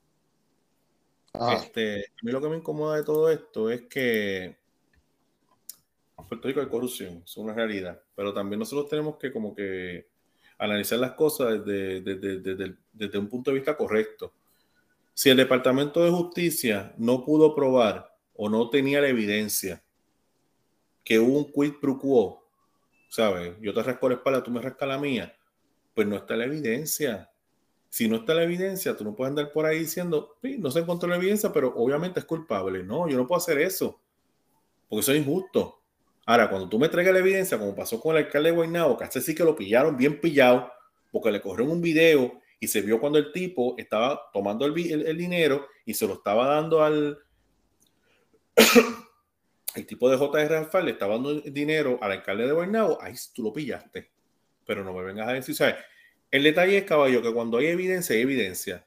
ah. este, a mí lo que me incomoda de todo esto es que en Puerto Rico hay corrupción, es una realidad, pero también nosotros tenemos que como que analizar las cosas desde, desde un punto de vista correcto. Si el Departamento de Justicia no pudo probar o no tenía la evidencia que hubo un quid pro quo, ¿sabes? Yo te rasco la espalda, tú me rascas la mía, pues no está la evidencia. Si no está la evidencia, tú no puedes andar por ahí diciendo, sí, no se encontró la evidencia, pero obviamente es culpable. No, yo no puedo hacer eso, porque eso es injusto. Ahora, cuando tú me traigas la evidencia, como pasó con el alcalde de Guaynabo, que sí que lo pillaron bien pillado, porque le cogieron un video y se vio cuando el tipo estaba tomando el, dinero y se lo estaba dando al... el tipo de JR Alfal le estaba dando dinero al alcalde de Guaynabo, ahí tú lo pillaste. Pero no me vengas a decir, ¿sabes? El detalle es, caballo, que cuando hay evidencia, hay evidencia.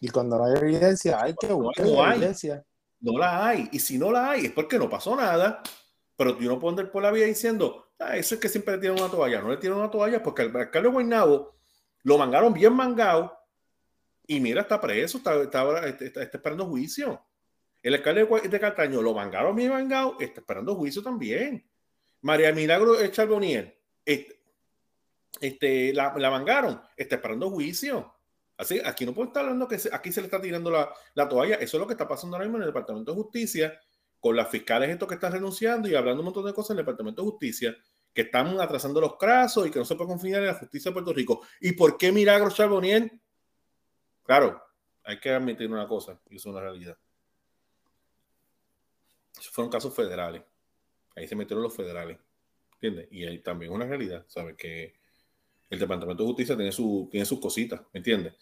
Y cuando no hay evidencia, hay que buscar no evidencia.
No la hay. Y si no la hay, es porque no pasó nada. Pero tú no puedes andar por la vida diciendo, ah, eso es que siempre le tiran una toalla. No le tiran una toalla porque el alcalde de Guaynabo lo mangaron bien mangado y mira, está preso, está, está, esperando juicio. El alcalde de Cataño lo mangaron bien mangado, está esperando juicio también. María Milagro Charbonier este, la, la mangaron, está esperando juicio. Así, aquí no puede estar hablando que aquí se le está tirando la, la, toalla. Eso es lo que está pasando ahora mismo en el Departamento de Justicia, con las fiscales estos que están renunciando y hablando un montón de cosas en el Departamento de Justicia que están atrasando los casos y que no se puede confiar en la justicia de Puerto Rico. ¿Y por qué Milagro Charbonnier? Claro, hay que admitir una cosa, y eso es una realidad. Esos fueron casos federales. Ahí se metieron los federales. ¿Entiendes? Y ahí también una realidad, ¿sabes? Que el Departamento de Justicia tiene, su, tiene sus cositas, ¿me entiendes?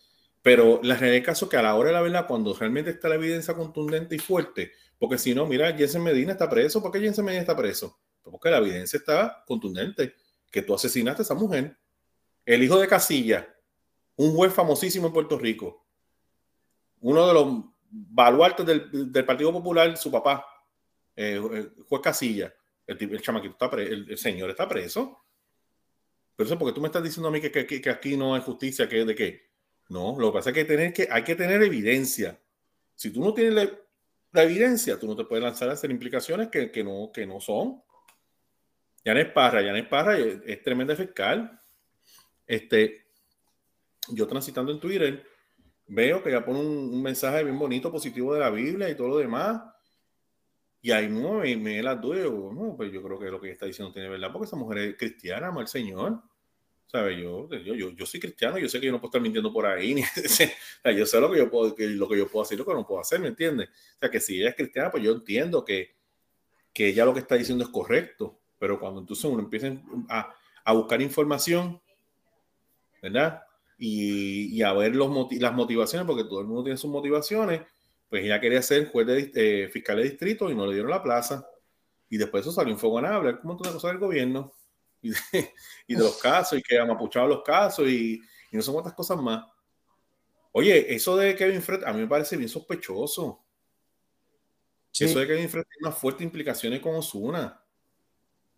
Pero la realidad es caso que a la hora de la verdad, cuando realmente está la evidencia contundente y fuerte, porque si no, mira, Jensen Medina está preso, ¿por qué Jensen Medina está preso? porque la evidencia está contundente, que tú asesinaste a esa mujer. El hijo de Casilla, un juez famosísimo en Puerto Rico, uno de los baluartes del, Partido Popular, su papá, eh, juez Casilla, el, chamaquito está preso, el, señor está preso. Pero eso porque tú me estás diciendo a mí que, aquí no hay justicia, que de qué. No, lo que pasa es que, tener que hay que tener evidencia. Si tú no tienes la, evidencia, tú no te puedes lanzar a hacer implicaciones que, no, que no son. Yanes Parra, Yanes Parra es, tremenda fiscal. Este, yo transitando en Twitter, veo que ya pone un, mensaje bien bonito, positivo de la Biblia y todo lo demás. Y ahí no, me, me las dudo. No, pues yo creo que lo que está diciendo tiene verdad, porque esa mujer es cristiana, ama al Señor. ¿Sabe? Yo, yo, yo, yo, soy cristiano, yo sé que yo no puedo estar mintiendo por ahí. Ni, yo sé lo que yo, puedo, que, lo que yo puedo hacer y lo que no puedo hacer, ¿me entiendes? O sea, que si ella es cristiana, pues yo entiendo que, que ella lo que está diciendo es correcto. Pero cuando entonces uno empieza a, a buscar información, ¿verdad? Y, y a ver los las motivaciones, porque todo el mundo tiene sus motivaciones, pues ella quería ser juez de, eh, fiscal de distrito y no le dieron la plaza. Y después eso salió a hablar como una cosa del gobierno y de, y de, los casos y que amapuchaba los casos y, y no sé cuántas cosas más. Oye, eso de Kevin Fred a mí me parece bien sospechoso. Eso hay que enfrentar unas fuertes implicaciones con Osuna.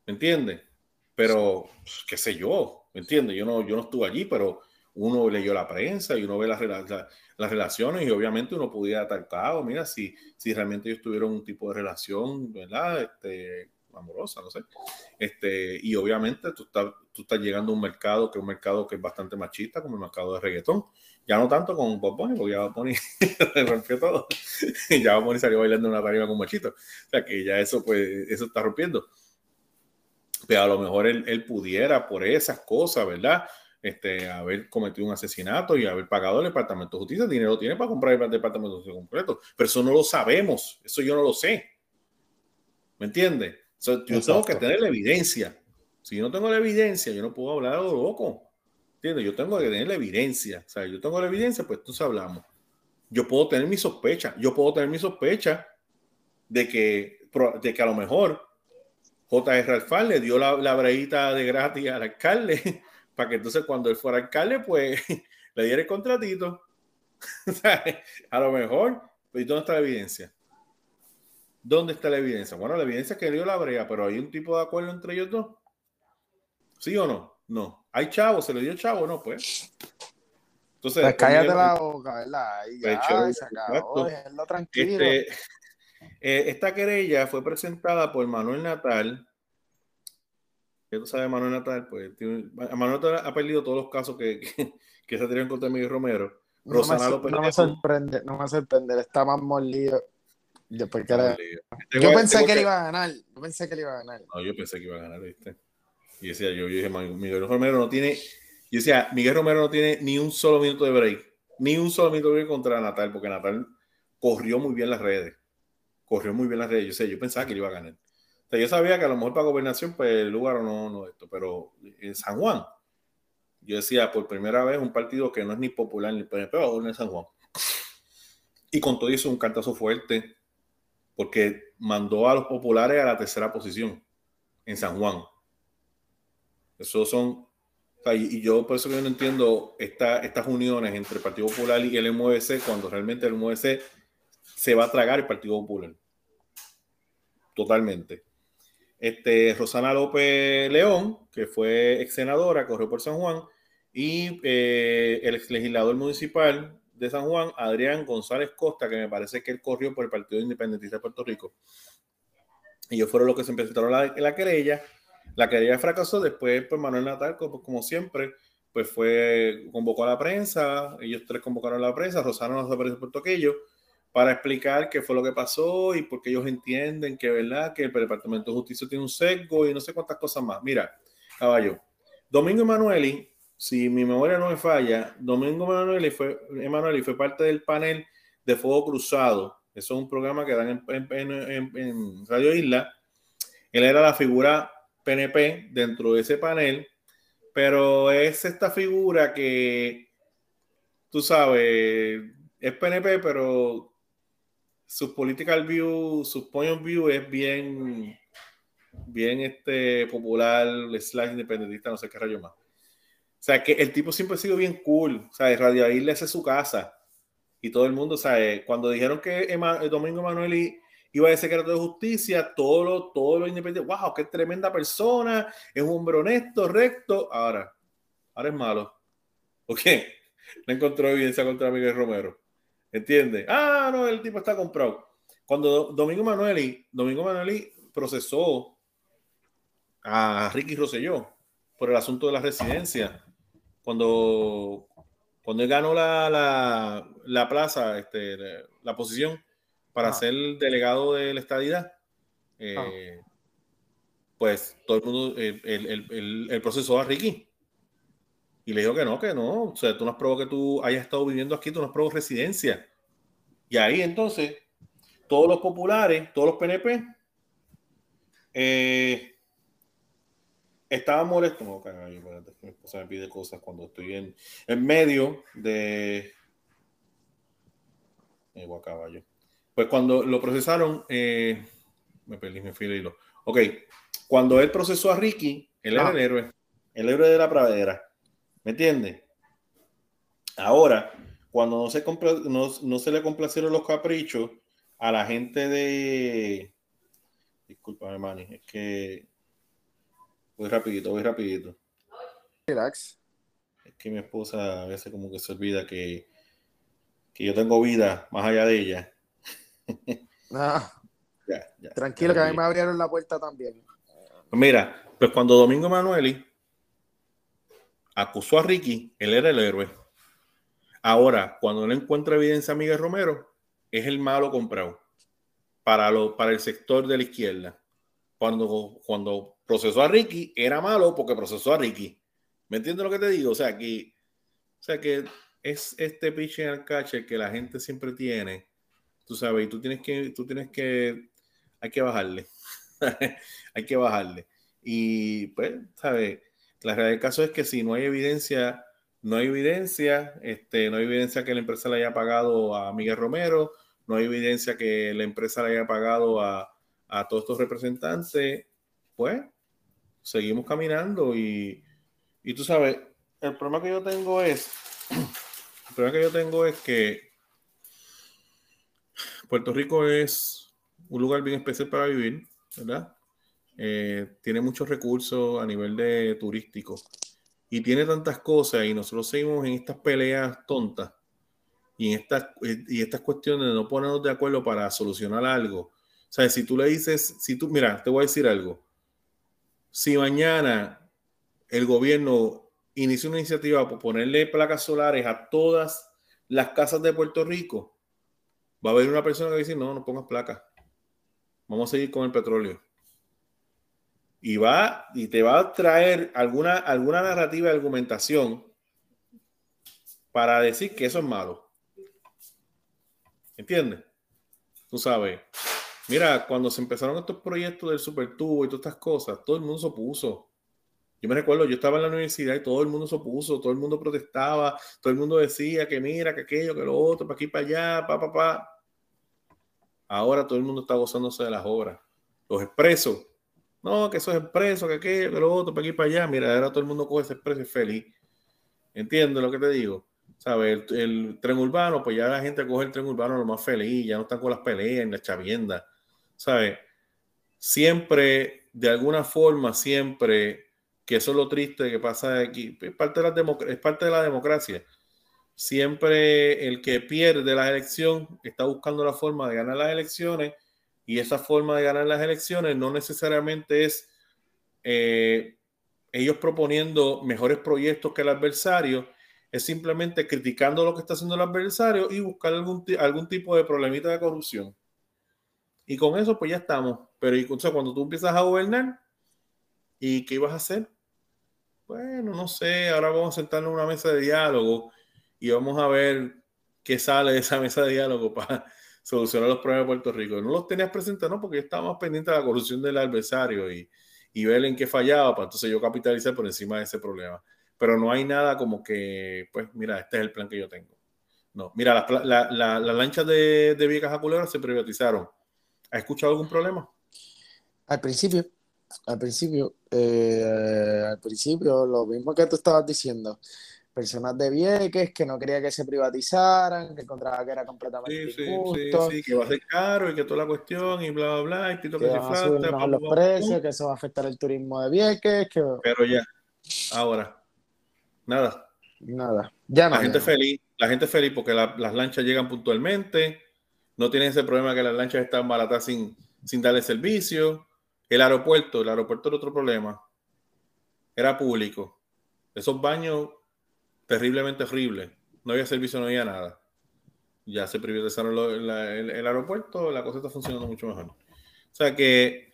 ¿Me entiendes? Pero, pues, qué sé yo, ¿me entiendes? Yo no, yo no estuve allí, pero uno leyó la prensa y uno ve las, las relaciones y obviamente uno podía atacar, mira, si, si realmente ellos tuvieron un tipo de relación, ¿verdad? Este, amorosa, no sé. Este, y obviamente tú estás, tú estás llegando a un mercado que es un mercado que es bastante machista, como el mercado de reggaetón. Ya no tanto con Bob Bunny, porque ya Bob Bunny rompió todo. ya Bob Bunny salió bailando una tarima con machito. O sea que ya eso, pues, eso está rompiendo. Pero a lo mejor él, él pudiera, por esas cosas, ¿verdad? Este, haber cometido un asesinato y haber pagado el Departamento de Justicia. dinero tiene para comprar el Departamento de Justicia completo. Pero eso no lo sabemos. Eso yo no lo sé. ¿Me entiendes? yo tengo que tener la evidencia. Si yo no tengo la evidencia, yo no puedo hablar a lo loco. ¿Entiendes? Yo tengo que tener la evidencia. O sea, yo tengo la evidencia, pues entonces hablamos. Yo puedo tener mi sospecha. Yo puedo tener mi sospecha de que, de que a lo mejor J.R. Alfal le dio la, la breita de gratis al alcalde para que entonces cuando él fuera alcalde, pues le diera el contratito. a lo mejor, ¿y dónde está la evidencia? ¿Dónde está la evidencia? Bueno, la evidencia es que dio la brea, pero hay un tipo de acuerdo entre ellos dos. ¿Sí o no? No. ¿Hay chavo? ¿Se le dio chavo? No, pues.
Entonces, pues cállate la boca, ¿verdad? Pues, ya, se acabó, tranquilo. Este,
eh, esta querella fue presentada por Manuel Natal. ¿Qué tú sabes Manuel Natal? Pues Manuel Natal ha perdido todos los casos que, que, se tienen contra Miguel Romero.
No me, no me sorprende, no me sorprende, está más molido Después que Yo pensé que él iba a ganar. Yo pensé que él iba a ganar.
No, yo pensé que iba a ganar, ¿viste? Y decía, yo, yo dije, Miguel Romero no tiene. Yo decía, Miguel Romero no tiene ni un solo minuto de break. Ni un solo minuto de break contra Natal, porque Natal corrió muy bien las redes. Corrió muy bien las redes. Yo sé, yo pensaba que él iba a ganar. Yo sabía que a lo mejor para gobernación, pues el lugar no, no esto. Pero en San Juan, yo decía, por primera vez, un partido que no es ni popular ni PNP va a gobernar San Juan. Y con todo eso, un cantazo fuerte porque mandó a los populares a la tercera posición en San Juan. Eso son, y, yo por eso que yo no entiendo estas uniones entre el Partido Popular y el MVC cuando realmente el MVC se va a tragar el Partido Popular. Totalmente. Este, Rosana López León, que fue ex senadora, corrió por San Juan, y eh, el ex legislador municipal de San Juan, Adrián González Costa, que me parece que él corrió por el Partido Independentista de Puerto Rico. Ellos fueron los que se presentaron la, la querella. La querella fracasó, después pues Manuel Natal, como, como siempre, pues fue, convocó a la prensa, ellos tres convocaron a la prensa, Rosano nos apareció por aquello, para explicar qué fue lo que pasó y por qué ellos entienden que, ¿verdad? que el Departamento de Justicia tiene un sesgo y no sé cuántas cosas más. Mira, caballo, Domingo Emanueli si mi memoria no me falla, Domingo Emanuel fue, Emanuel fue parte del panel de Fuego Cruzado. Eso es un programa que dan en, Radio Isla. Él era la figura PNP dentro de ese panel, pero es esta figura que, tú sabes, es PNP, pero su political view, su point of view es bien, bien este, popular, slash independentista, no sé qué rayo más. O sea, que el tipo siempre ha sido bien cool. O sea, Radio Isla es su casa. Y todo el mundo, o sea, cuando dijeron que el Domingo Manuel iba a ser secretario de justicia, todo lo, todo lo independiente, wow, qué tremenda persona, es un hombre honesto, recto. Ahora, ahora es malo. ¿Ok? No encontró evidencia contra Miguel Romero. ¿Entiendes? Ah, no, el tipo está comprado. Cuando Domingo Manueli, Domingo Manueli procesó a Ricky Rosselló por el asunto de la residencia cuando, cuando él ganó la, la, plaza, este, la, posición para ser delegado de la estadidad, eh, pues todo el mundo, el, el, procesó a Ricky. Y le dijo que no, que no. O sea, tú no has probado que tú hayas estado viviendo aquí, tú no has probado residencia. Y ahí entonces, todos los populares, todos los PNP, eh, estaba molesto. No, cagayo, mi esposa me pide cosas cuando estoy en, en medio de. Eh, caballo. Pues cuando lo procesaron, eh, me perdí, me fui de hilo. Ok, cuando él procesó a Ricky, él era ah. el héroe, el héroe de la pradera. ¿Me entiendes? Ahora, cuando no se, no, no se le complacieron los caprichos a la gente de... Disculpa, Manny, es que voy rapidito, voy rapidito.
Relax.
Es que mi esposa a veces como que se olvida que, que yo tengo vida más allá de ella.
Ah. Tranquilo, que a mí me abrieron la puerta también.
Mira, pues cuando Domingo Manueli acusó a Ricky, él era el héroe. Ahora, cuando él encuentra evidencia a Miguel Romero, es el malo comprado para, lo, para el sector de la izquierda. Cuando, cuando procesó a Ricky, era malo porque procesó a Ricky. ¿Me entiendes lo que te digo? O sea, que, o sea, que es este pitching al catcher que la gente siempre tiene, tú sabes, y tú tienes que, tú tienes que, hay que bajarle. hay que bajarle. Y pues, ¿sabes? La realidad del caso es que si no hay evidencia, no hay evidencia, este, no hay evidencia que la empresa le haya pagado a Miguel Romero, no hay evidencia que la empresa le haya pagado a, a todos estos representantes, pues seguimos caminando y, y tú sabes, el problema que yo tengo es, el problema que yo tengo es que Puerto Rico es un lugar bien especial para vivir, ¿verdad? Eh, tiene muchos recursos a nivel de turístico y tiene tantas cosas y nosotros seguimos en estas peleas tontas y en estas, y estas cuestiones de no ponernos de acuerdo para solucionar algo. O sea, si tú le dices, si tú, mira, te voy a decir algo. Si mañana el gobierno inicia una iniciativa por ponerle placas solares a todas las casas de Puerto Rico, va a haber una persona que dice, no, no pongas placas. Vamos a seguir con el petróleo y va y te va a traer alguna, alguna narrativa de argumentación para decir que eso es malo. ¿Entiendes? Tú sabes. Mira, cuando se empezaron estos proyectos del supertubo y todas estas cosas, todo el mundo se opuso. Yo me recuerdo, yo estaba en la universidad y todo el mundo se opuso, todo el mundo protestaba, todo el mundo decía que mira, que aquello, que lo otro, para aquí, para allá, pa, pa, pa. Ahora todo el mundo está gozándose de las obras. Los expresos no, que eso es expreso, que aquello, que lo otro, para aquí para allá. Mira, ahora todo el mundo coge ese expreso y feliz. ¿Entiendes lo que te digo? ¿Sabes? El, tren urbano, pues ya la gente coge el tren urbano lo más feliz, ya no están con las peleas en la chavienda. ¿Sabes? Siempre, de alguna forma, siempre, que eso es lo triste que pasa aquí, es parte de la, es parte de la democracia. Siempre el que pierde la elección está buscando la forma de ganar las elecciones y esa forma de ganar las elecciones no necesariamente es eh, ellos proponiendo mejores proyectos que el adversario, es simplemente criticando lo que está haciendo el adversario y buscar algún, algún tipo de problemita de corrupción. Y con eso pues ya estamos. Pero y, cuando tú empiezas a gobernar, ¿y qué ibas a hacer? Bueno, no sé, ahora vamos a sentarnos en una mesa de diálogo y vamos a ver qué sale de esa mesa de diálogo para solucionar los problemas de Puerto Rico. No los tenías presentes, ¿no? Porque yo estaba más pendiente de la corrupción del adversario y, y ver en qué fallaba, para entonces yo capitalizar por encima de ese problema. Pero no hay nada como que, pues, mira, este es el plan que yo tengo. No, mira, las la, lanchas de, de Viejas a se privatizaron. ¿Has escuchado algún problema?
Al principio, al principio, eh, al principio, lo mismo que tú estabas diciendo personas de Vieques que no quería que se privatizaran, que encontraba que era completamente
sí, injusto. Sí, sí, que va a ser caro y que toda la cuestión y bla, bla, bla, y que, que,
a los precios, que eso va a afectar el turismo de Vieques. Que...
Pero ya, ahora, nada.
Nada, ya
La gente feliz, la gente feliz porque las lanchas llegan puntualmente, no tienen ese problema que las lanchas están baratas sin, sin darle servicio. El aeropuerto, el aeropuerto era otro problema. Era público. Esos baños terriblemente horrible. No había servicio, no había nada. Ya se privatizaron el, aeropuerto, la cosa está funcionando mucho mejor. O sea que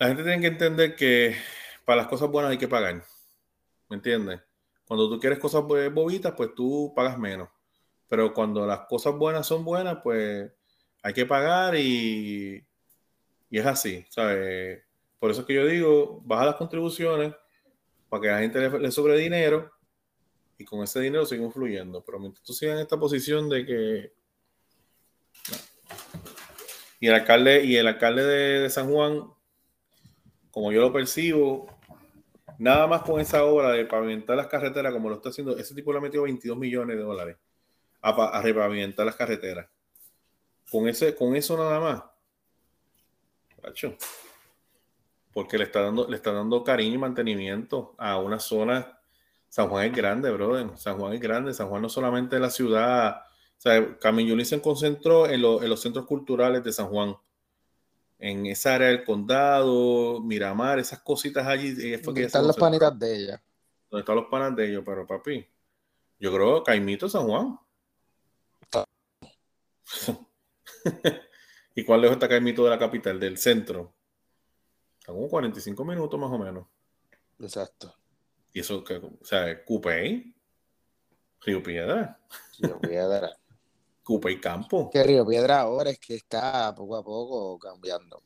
la gente tiene que entender que para las cosas buenas hay que pagar. ¿Me entiendes? Cuando tú quieres cosas bobitas, pues tú pagas menos. Pero cuando las cosas buenas son buenas, pues hay que pagar y, y es así. ¿sabes? Por eso es que yo digo, baja las contribuciones para que la gente le, le sobre dinero y con ese dinero seguimos fluyendo. Pero mientras tú sigas en esta posición de que. Y el alcalde, y el alcalde de, San Juan, como yo lo percibo, nada más con esa obra de pavimentar las carreteras, como lo está haciendo, ese tipo le ha metido 22 millones de dólares a, a repavimentar las carreteras. con, ese, con eso nada más. Porque le está, dando, le está dando cariño y mantenimiento a una zona. San Juan es grande, brother. San Juan es grande. San Juan no solamente es la ciudad. O sea, se concentró en, en los centros culturales de San Juan en esa área del condado, Miramar, esas cositas allí.
¿Dónde están los panitas de ella?
¿Dónde están los panas de ellos? Pero papi, yo creo Caimito San Juan. ¿Y cuál lejos está Caimito de la capital, del centro? Está como 45 minutos más o menos.
Exacto.
Y eso, que, o sea, Cupey, Río Piedra.
Río Piedra.
Cupa y Campo.
Que Río Piedra ahora es que está poco a poco cambiando. O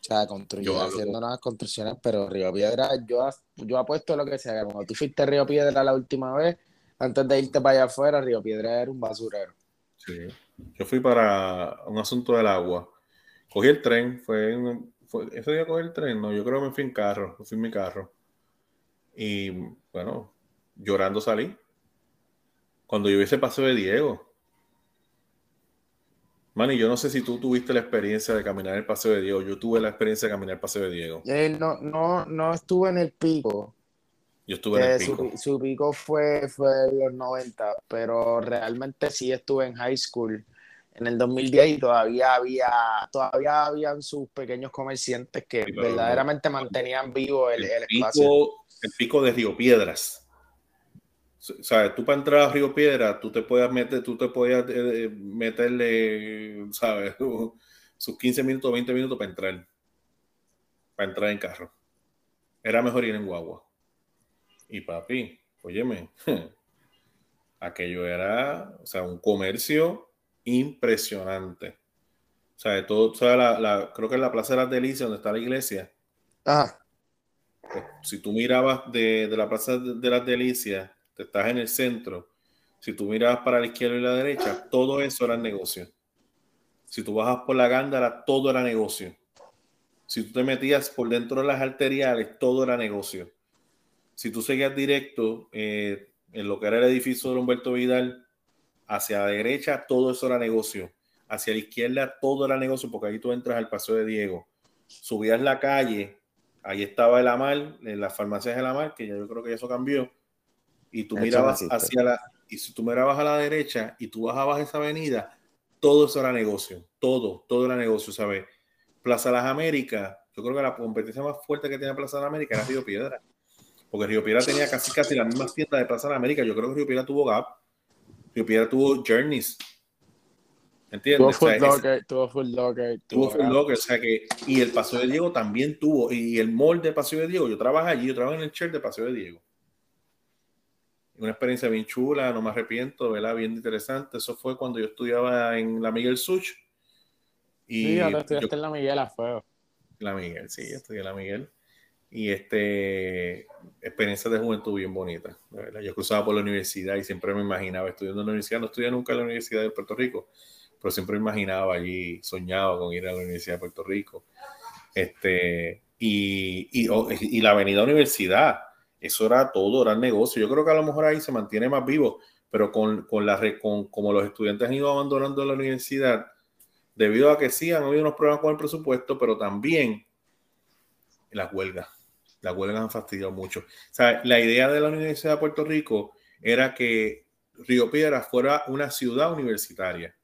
sea, construyendo, haciendo nuevas construcciones, pero Río Piedra, yo, yo apuesto lo que sea. Cuando tú fuiste a Río Piedra la última vez, antes de irte para allá afuera, Río Piedra era un basurero.
Sí. Yo fui para un asunto del agua. Cogí el tren, fue, fue ese día cogí el tren, no, yo creo que me fui en carro, me fui en mi carro. Y bueno, llorando salí. Cuando yo hice paseo de Diego, Manny, yo no sé si tú tuviste la experiencia de caminar el Paseo de Diego. Yo tuve la experiencia de caminar el Paseo de Diego.
Él no, no, no estuve en el pico.
Yo estuve en el
pico. Su, pico fue, fue en los 90, pero realmente sí estuve en high school en el 2010 y todavía había, todavía habían sus pequeños comerciantes que verdaderamente mantenían vivo el, el,
Pico, el pico de Río Piedras o sea, tú para entrar a Río Piedra, tú te puedes meter, tú te podías eh, meterle, ¿sabes? Sus 15 minutos, 20 minutos para entrar. Para entrar en carro. Era mejor ir en guagua. Y papi, óyeme, aquello era, o sea, un comercio impresionante. O sea, de todo, o sea, la, creo que en la Plaza de las Delicias, donde está la iglesia.
Ah.
Si tú mirabas de, de la Plaza de las Delicias te estás en el centro, si tú miras para la izquierda y la derecha, todo eso era negocio. Si tú bajas por la gándara, todo era negocio. Si tú te metías por dentro de las arteriales, todo era negocio. Si tú seguías directo eh, en lo que era el edificio de Humberto Vidal, hacia la derecha, todo eso era negocio. Hacia la izquierda, todo era negocio, porque ahí tú entras al Paseo de Diego. Subías la calle, ahí estaba el Amal, en las farmacias del Amal, que ya yo creo que eso cambió y tú mirabas hacia la, y si tú mirabas a la derecha y tú bajabas esa avenida, todo eso era negocio, todo, todo era negocio, ¿sabes? Plaza Las Américas, yo creo que la competencia más fuerte que tenía Plaza Las Américas era Río Piedra, porque Río Piedra tenía casi casi las mismas tiendas de Plaza Las Américas, yo creo que Río Piedra tuvo Gap, Río Piedra tuvo Journeys, ¿Entiendes?
Tuvo Full Locker, tuvo Full Locker.
Tuvo Full Locker, o sea que, y el Paseo de Diego también tuvo, y el mall de Paseo de Diego, yo trabajo allí, yo trabajo en el chair de Paseo de Diego una experiencia bien chula, no me arrepiento, ¿verdad? Bien interesante. Eso fue cuando yo estudiaba en la Miguel Such.
Y sí, ahora estudiaste en la Miguel a fuego.
La Miguel, sí, estudié en la Miguel. Y este, experiencia de juventud bien bonita. ¿verdad? Yo cruzaba por la universidad y siempre me imaginaba estudiando en la universidad. No estudié nunca en la Universidad de Puerto Rico, pero siempre imaginaba allí, soñaba con ir a la Universidad de Puerto Rico. Este, y, y, la Avenida Universidad eso era todo, era el negocio. Yo creo que a lo mejor ahí se mantiene más vivo, pero con, con con, como los estudiantes han ido abandonando la universidad, debido a que sí han habido unos problemas con el presupuesto, pero también las huelgas. Las huelgas han fastidiado mucho. O la idea de la Universidad de Puerto Rico era que Río Piedra fuera una ciudad universitaria.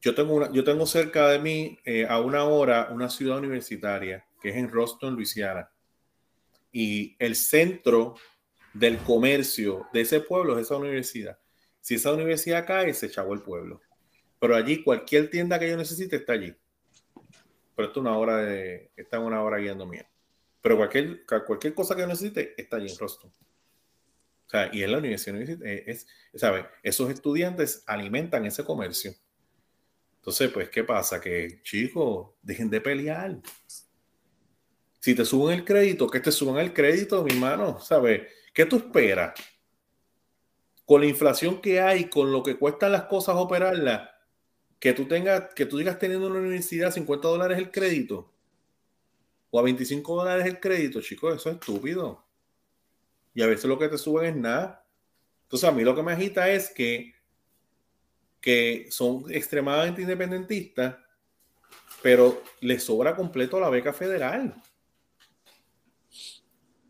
Yo tengo, una, yo tengo cerca de mí, eh, a una hora, una ciudad universitaria, que es en Roston, Luisiana y el centro del comercio de ese pueblo es esa universidad. Si esa universidad cae, se echó el pueblo. Pero allí cualquier tienda que yo necesite está allí. Pero esto es una hora de, está una hora guiando mía. Pero cualquier, cualquier cosa que yo necesite está allí en Roston. O sea, y en la universidad, eh, es, ¿sabe? Esos estudiantes alimentan ese comercio. Entonces, pues, ¿qué pasa? Que, chicos, dejen de pelear. Si te suben el crédito, que te suban el crédito, mi hermano, ¿sabes? ¿Qué tú esperas? Con la inflación que hay, con lo que cuestan las cosas operarlas, que tú tengas, que tú digas teniendo en la universidad 50 dólares el crédito o a 25 dólares el crédito, chicos, eso es estúpido. Y a veces lo que te suben es nada. Entonces a mí lo que me agita es que que son extremadamente independentistas, pero les sobra completo la beca federal.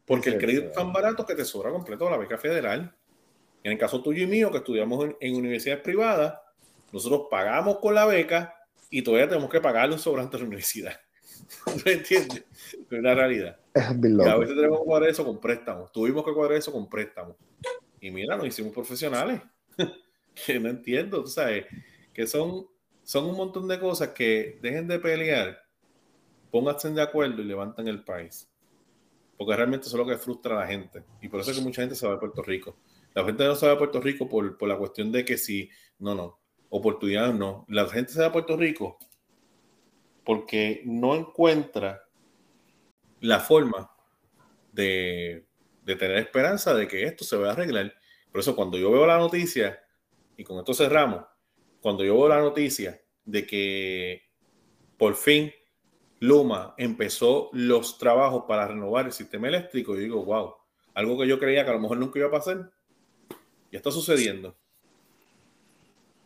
Porque el crédito es tan barato que te sobra completo la beca federal. En el caso tuyo y mío, que estudiamos en, universidades privadas, nosotros pagamos con la beca y todavía tenemos que pagarle un sobrante a la universidad. ¿Me entiendes? Es una realidad. a veces tenemos que cuadrar eso con préstamos. Tuvimos que cuadrar eso con préstamos. Y mira, nos hicimos profesionales. no entiendo, tú sabes, que son, son un montón de cosas que dejen de pelear, pónganse de acuerdo y levantan el país. Porque realmente eso es lo que frustra a la gente. Y por eso es que mucha gente se va de Puerto Rico. La gente no se va a Puerto Rico por, por la cuestión de que si, no, no, oportunidades no. La gente se va a Puerto Rico porque no encuentra la forma de, de tener esperanza de que esto se va a arreglar. Por eso cuando yo veo la noticia, y con esto cerramos, cuando yo veo la noticia de que por fin Luma empezó los trabajos para renovar el sistema eléctrico, yo digo, wow, algo que yo creía que a lo mejor nunca iba a pasar, ya está sucediendo.